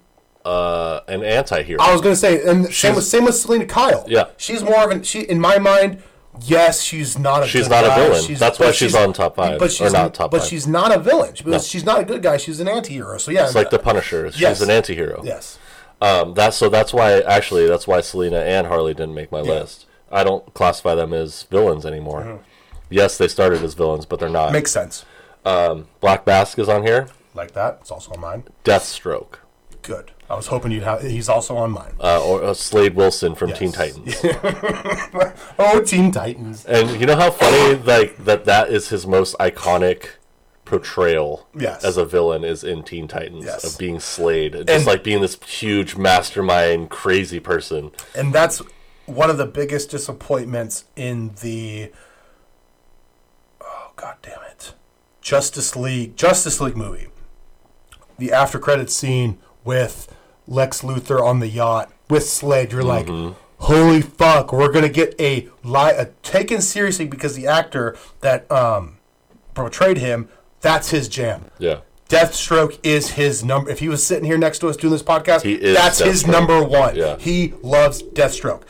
uh, an anti-hero. I was gonna say, and same with same with Selina Kyle. Yeah. she's more of an she in my mind. Yes, she's not a. She's not a guy. villain. That's why but she's on top five, But she's not top But five. she's not a villain. She- No. She's not a good guy. She's an anti-hero. So yeah, It's like the Punisher. She's Yes. an anti-hero. yes. Um, that's so. That's why actually, that's why Selina and Harley didn't make my list. I don't classify them as villains anymore. Yes, they started as villains, but they're not. Mm-hmm. Makes sense. Black Mask is on here. Like that. It's also on mine. Deathstroke, Good. I was hoping you'd have. He's also on mine. uh, or uh, Slade Wilson from Teen Yes. Titans. Oh, Teen Titans. And you know how funny like that that is his most iconic portrayal Yes. as a villain is in Teen Titans Yes. of being Slade, just And- like being this huge mastermind, crazy person. And that's one of the biggest disappointments in the. Oh God damn it! Justice League, Justice League movie. The after credit scene with Lex Luthor on the yacht with Slade. You're like, holy fuck! We're gonna get a li- a taken seriously because the actor that um portrayed him, that's his jam. Yeah, Deathstroke is his number. If he was sitting here next to us doing this podcast, that's his number one. Yeah. He loves Deathstroke.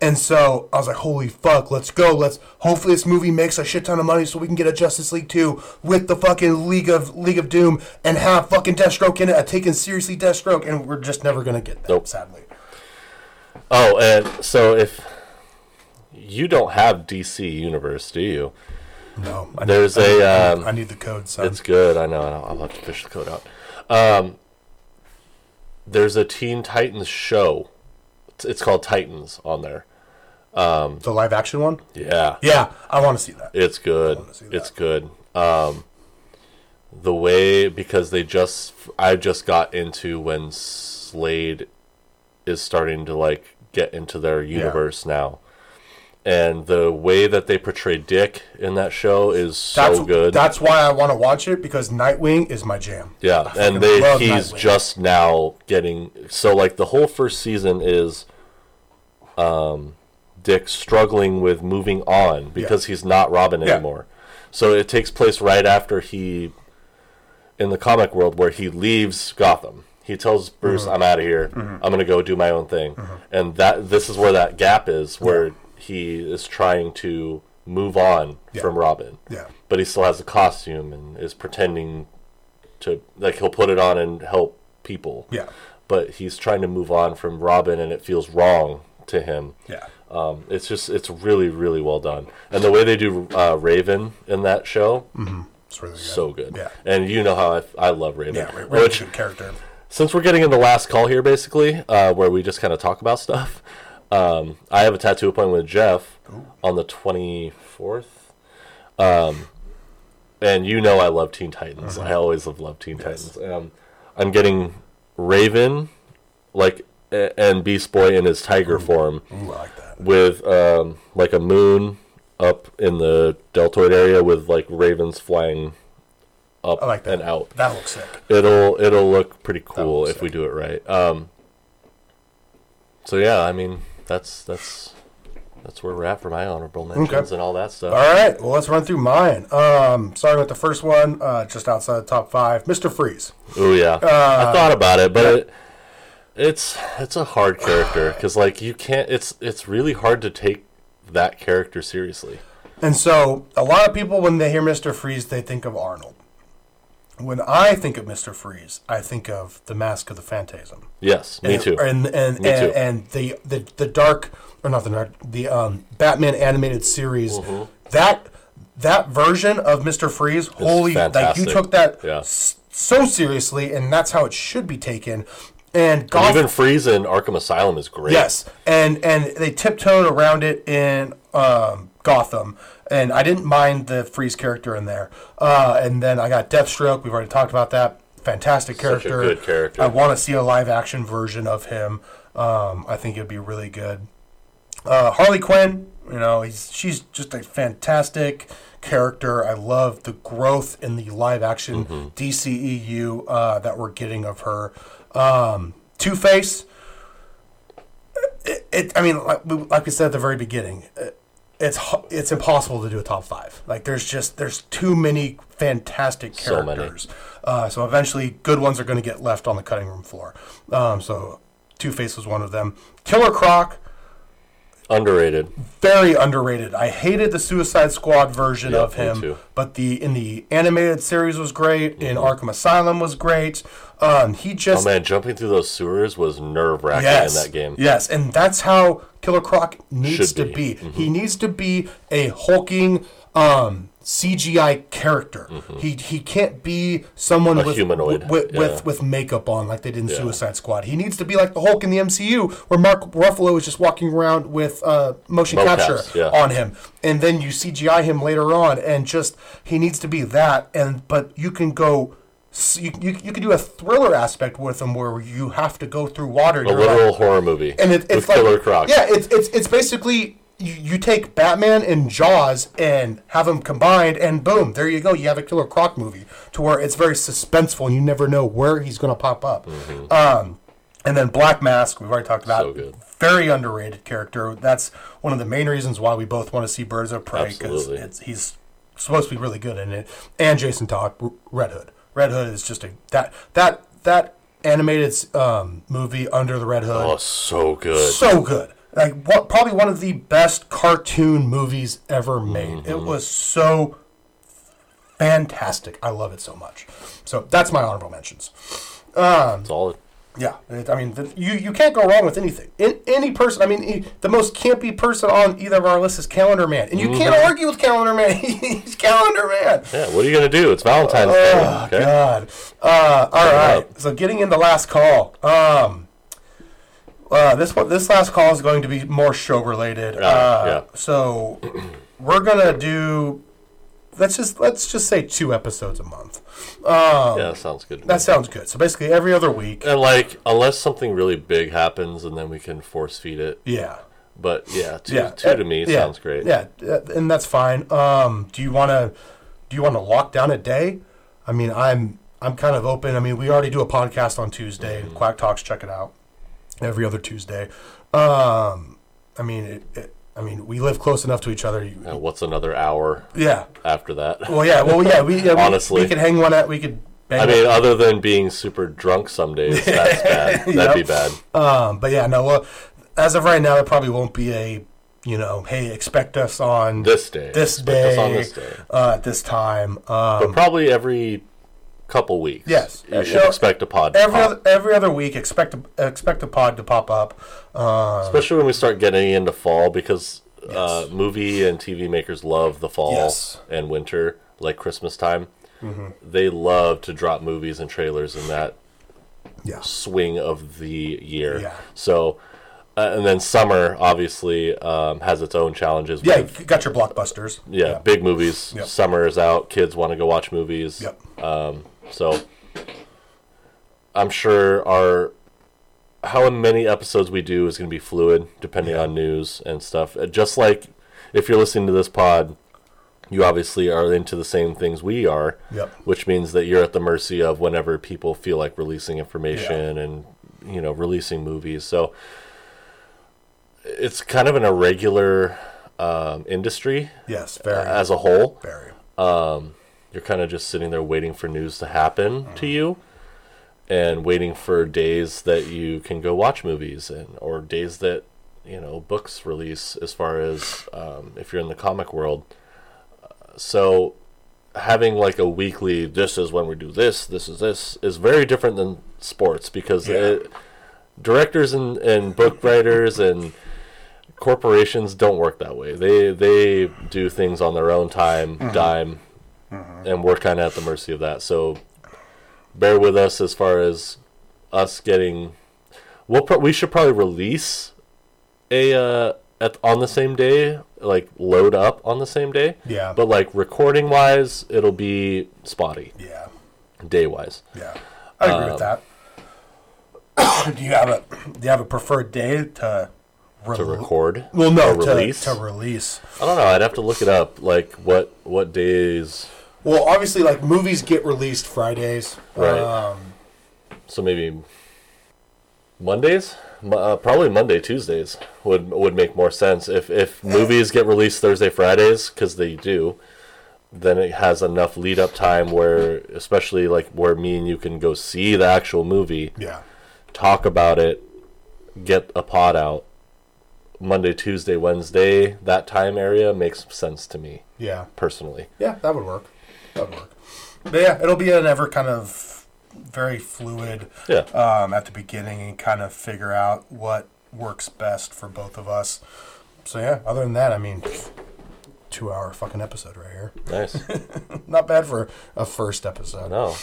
And so I was like, holy fuck, let's go. Let's hopefully this movie makes a shit ton of money so we can get a Justice League 2 with the fucking League of League of Doom and have fucking Deathstroke in it, a taken seriously Deathstroke, and we're just never gonna get that, Nope. sadly. Oh, and so if you don't have DC Universe, do you? No. I There's need, a, I, um, I need the code, son. It's good. I know. I know. I'll have to fish the code out. Um, there's a Teen Titans show. It's, called Titans on there. Um, the live action one? Yeah, Yeah, I want to see that. it's good. It's good. Um, the way because they just I just got into when Slade is starting to like get into their universe now. And the way that they portray Dick in that show is so That's good. That's why I want to watch it because Nightwing is my jam. Yeah, fucking and they he's Nightwing. just now getting so like the whole first season is um Dick struggling with moving on because he's not Robin Yeah. anymore. So it takes place right after he in the comic world where he leaves Gotham. He tells Bruce, Mm-hmm. "I'm out of here. I'm going to go do my own thing." And that this is where that gap is where he is trying to move on Yeah. from Robin Yeah. but he still has the costume and is pretending to like he'll put it on and help people. Yeah. But he's trying to move on from Robin and it feels wrong to him. Yeah. Um, it's just it's really really well done. And the way they do uh, Raven in that show, It's really good. so good. Yeah. And you know how I, I love Raven. Yeah, Ray's Which a character. since we're getting in the last call here, basically, uh, where we just kind of talk about stuff, um, I have a tattoo appointment with Jeff on the 24th. Um, and you know I love Teen Titans. I always have loved Teen Titans. Um, I'm getting Raven, like, and Beast Boy in his tiger form Ooh, I like that. with um, like a moon up in the deltoid area with like ravens flying up like and out That looks sick. it'll it'll look pretty cool if we do it right. Um, so yeah, I mean that's that's that's where we're at for my honorable mentions and all that stuff. All right, well, let's run through mine. Um, starting with the first one, uh, just outside the top five, Mr. Freeze. Oh yeah, Uh, I thought about it, but it, it's it's a hard character because like you can't. It's it's really hard to take that character seriously. And so, a lot of people, when they hear Mr. Freeze, they think of Arnold. When I think of Mr. Freeze, I think of the Mask of the Phantasm. Yes, me and, too. And and Me and, too. and the, the the dark or not the dark the um, Batman animated series Mm-hmm. that that version of Mister Freeze, holy like you took that Yeah. s- so seriously, and that's how it should be taken. And Gotham, Even Freeze in Arkham Asylum is great. Yes, and and they tiptoed around it in um, Gotham, and I didn't mind the Freeze character in there. Uh, and then I got Deathstroke. We've already talked about that. Fantastic character. good character. I want to see a live action version of him. Um, I think it'd be really good. Uh, Harley Quinn, you know, he's she's just a fantastic character. I love the growth in the live action Mm-hmm. DCEU uh, that we're getting of her. Um, Two Face, it, it, I mean, like, we- like we said at the very beginning, it, it's it's impossible to do a top five. Like there's just there's too many fantastic So many. characters. Uh, so eventually, good ones are going to get left on the cutting room floor. Um, so Two Face was one of them. Killer Croc, Underrated. very underrated. I hated the Suicide Squad version Yeah, of him, but the in the animated series was great. In Mm-hmm. Arkham Asylum was great. Um, he Oh man, jumping through those sewers was nerve wracking yes, in that game. Yes, and that's how Killer Croc needs Should to be. be. He needs to be a hulking um, CGI character. He he can't be someone Mm-hmm. A with humanoid, with yeah. with, with makeup on like they did in Yeah. Suicide Squad. He needs to be like the Hulk in the MCU, where Mark Ruffalo is just walking around with uh, motion Mocaps, capture yeah. on him, and then you CGI him later on, and just he needs to be that. And but you can go. You, you, you can do a thriller aspect with them where you have to go through water. A like- literal horror movie and it, it's with like Killer Croc. Yeah, it's it's it's basically you, you take Batman and Jaws and have them combined, and boom, there you go. You have a Killer Croc movie to where it's very suspenseful, and you never know where he's going to pop up. Um, and then Black Mask, we've already talked about. Mm-hmm. So good. Very underrated character. That's one of the main reasons why we both want to see Birds of Prey because he's supposed to be really good in it. And Jason Todd, R- Red Hood. Red Hood is just a that that that animated um, movie Under the Red Hood. Oh, so good. so good. Like what? Probably one of the best cartoon movies ever made. It Mm-hmm. was so fantastic. I love it so much. So that's my honorable mentions. Solid. Yeah, it- I mean, the, you you can't go wrong with anything. In, any person, I mean, e- the most campy person on either of our lists is Calendar Man, and you can't Mm-hmm. argue with Calendar Man. He's Calendar Man. Yeah, what are you gonna do? It's Valentine's Day. Oh Okay. God! Uh, all right. So getting into last call. Um, uh, this one, this last call is going to be more show related. Ah, uh, yeah. So we're gonna do. Let's just let's just say two episodes a month. Um, Yeah, sounds good. That sounds good. So basically, every other week. and like, unless something really big happens, and then we can force feed it. Yeah. But yeah, two, Yeah. two to me Yeah. sounds great. Yeah, and that's fine. Um, do you want to do you want to lock down a day? I mean, I'm I'm kind of open. I mean, we already do a podcast on Tuesday. Mm-hmm. Quack Talks, check it out. Every other Tuesday. Um, I mean, it, it, I mean, we live close enough to each other. You, Uh, what's another hour yeah. after that? Well, yeah. Well, yeah. We yeah, we- Honestly. we, could hang one at. We could. Bang I mean, other than being super drunk some days, that's bad. That'd be bad. Um, but yeah, no. Well, as of right now, it probably won't be a, you know, hey, expect us on This day. this Expect day, us on this day. Uh, at this time. Um, But probably every couple weeks. Yes. You Uh, should no, expect a pod. to every pop. other, every other week, expect a, expect a pod to pop up. Uh, Especially when we start getting into fall because uh, movie and TV makers love the fall Yes. and winter, like Christmas time. Mm-hmm. They love to drop movies and trailers in that yeah, swing of the year. Yeah. So, uh, and then summer obviously um, has its own challenges. yeah, you got your blockbusters. yeah, big movies. Yep. Summer is out. Kids want to go watch movies. Yep. So, I'm sure our how many episodes we do is going to be fluid depending Yeah. on news and stuff. Uh, Just like if you're listening to this pod, you obviously are into the same things we are. Yep. Which means that you're at the mercy of whenever people feel like releasing information and you know releasing movies. So it's kind of an irregular um, industry Yes, very, as a whole very. You're kind of just sitting there waiting for news to happen Mm-hmm. to you and waiting for days that you can go watch movies and or days that you know books release as far as um, if you're in the comic world so having like a weekly this is when we do this this is this is very different than sports because Yeah. it, directors and, and book writers and corporations don't work that way they they do things on their own time dime and we're kind of at the mercy of that. So bear with us as far as us getting. We'll pro- we should probably release a uh, at on the same day, like load up on the same day. Yeah. But like recording wise, it'll be spotty Yeah, day wise. yeah. I agree Um, with that. do you have a do you have a preferred day to To record. Well, no, to release. to release. I don't know. I'd have to look it up. Like what what days? Well, obviously, like movies get released Fridays. Right. Um, So maybe Mondays, uh, probably Monday, Tuesdays would would make more sense. If if movies get released Thursday, Fridays, because they do, then it has enough lead up time where, especially like where me and you can go see the actual movie, yeah. talk about it, get a pod out. Monday, Tuesday, Wednesday, that time area makes sense to me Yeah. personally. Yeah, that would work. That work. But yeah, it'll be an ever kind of very fluid Yeah. um, at the beginning and kind of figure out what works best for both of us. So yeah, other than that, I mean, two hour fucking episode right here. Nice. Not bad for a first episode. no.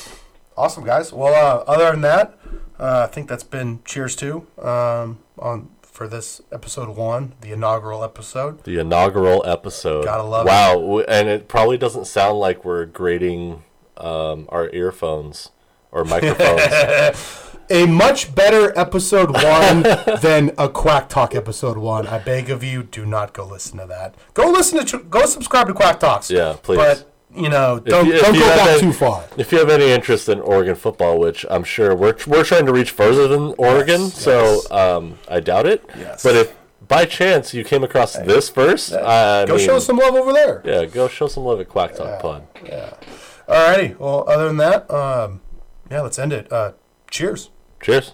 Awesome, guys. Well, uh, other than that, uh, I think that's been cheers to um, on for this episode one, the inaugural episode. The inaugural episode. Gotta love wow. Wow, and it probably doesn't sound like we're grading um, our earphones or microphones. A much better episode one than a Quack Talk episode one. I beg of you, do not go listen to that. Go listen to, go subscribe to Quack Talks. Yeah, please. But you know, don't you- don't go back any- too far. if you have any interest in Oregon football, which I'm sure we're we're trying to reach further than Oregon, Yes, so yes. um, I doubt it. Yes. But if by chance you came across this first, I Go mean, show some love over there. Yeah, go show some love at Quack Talk Pod. All Alrighty. Well, other than that, um, yeah, let's end it. Uh, cheers. Cheers.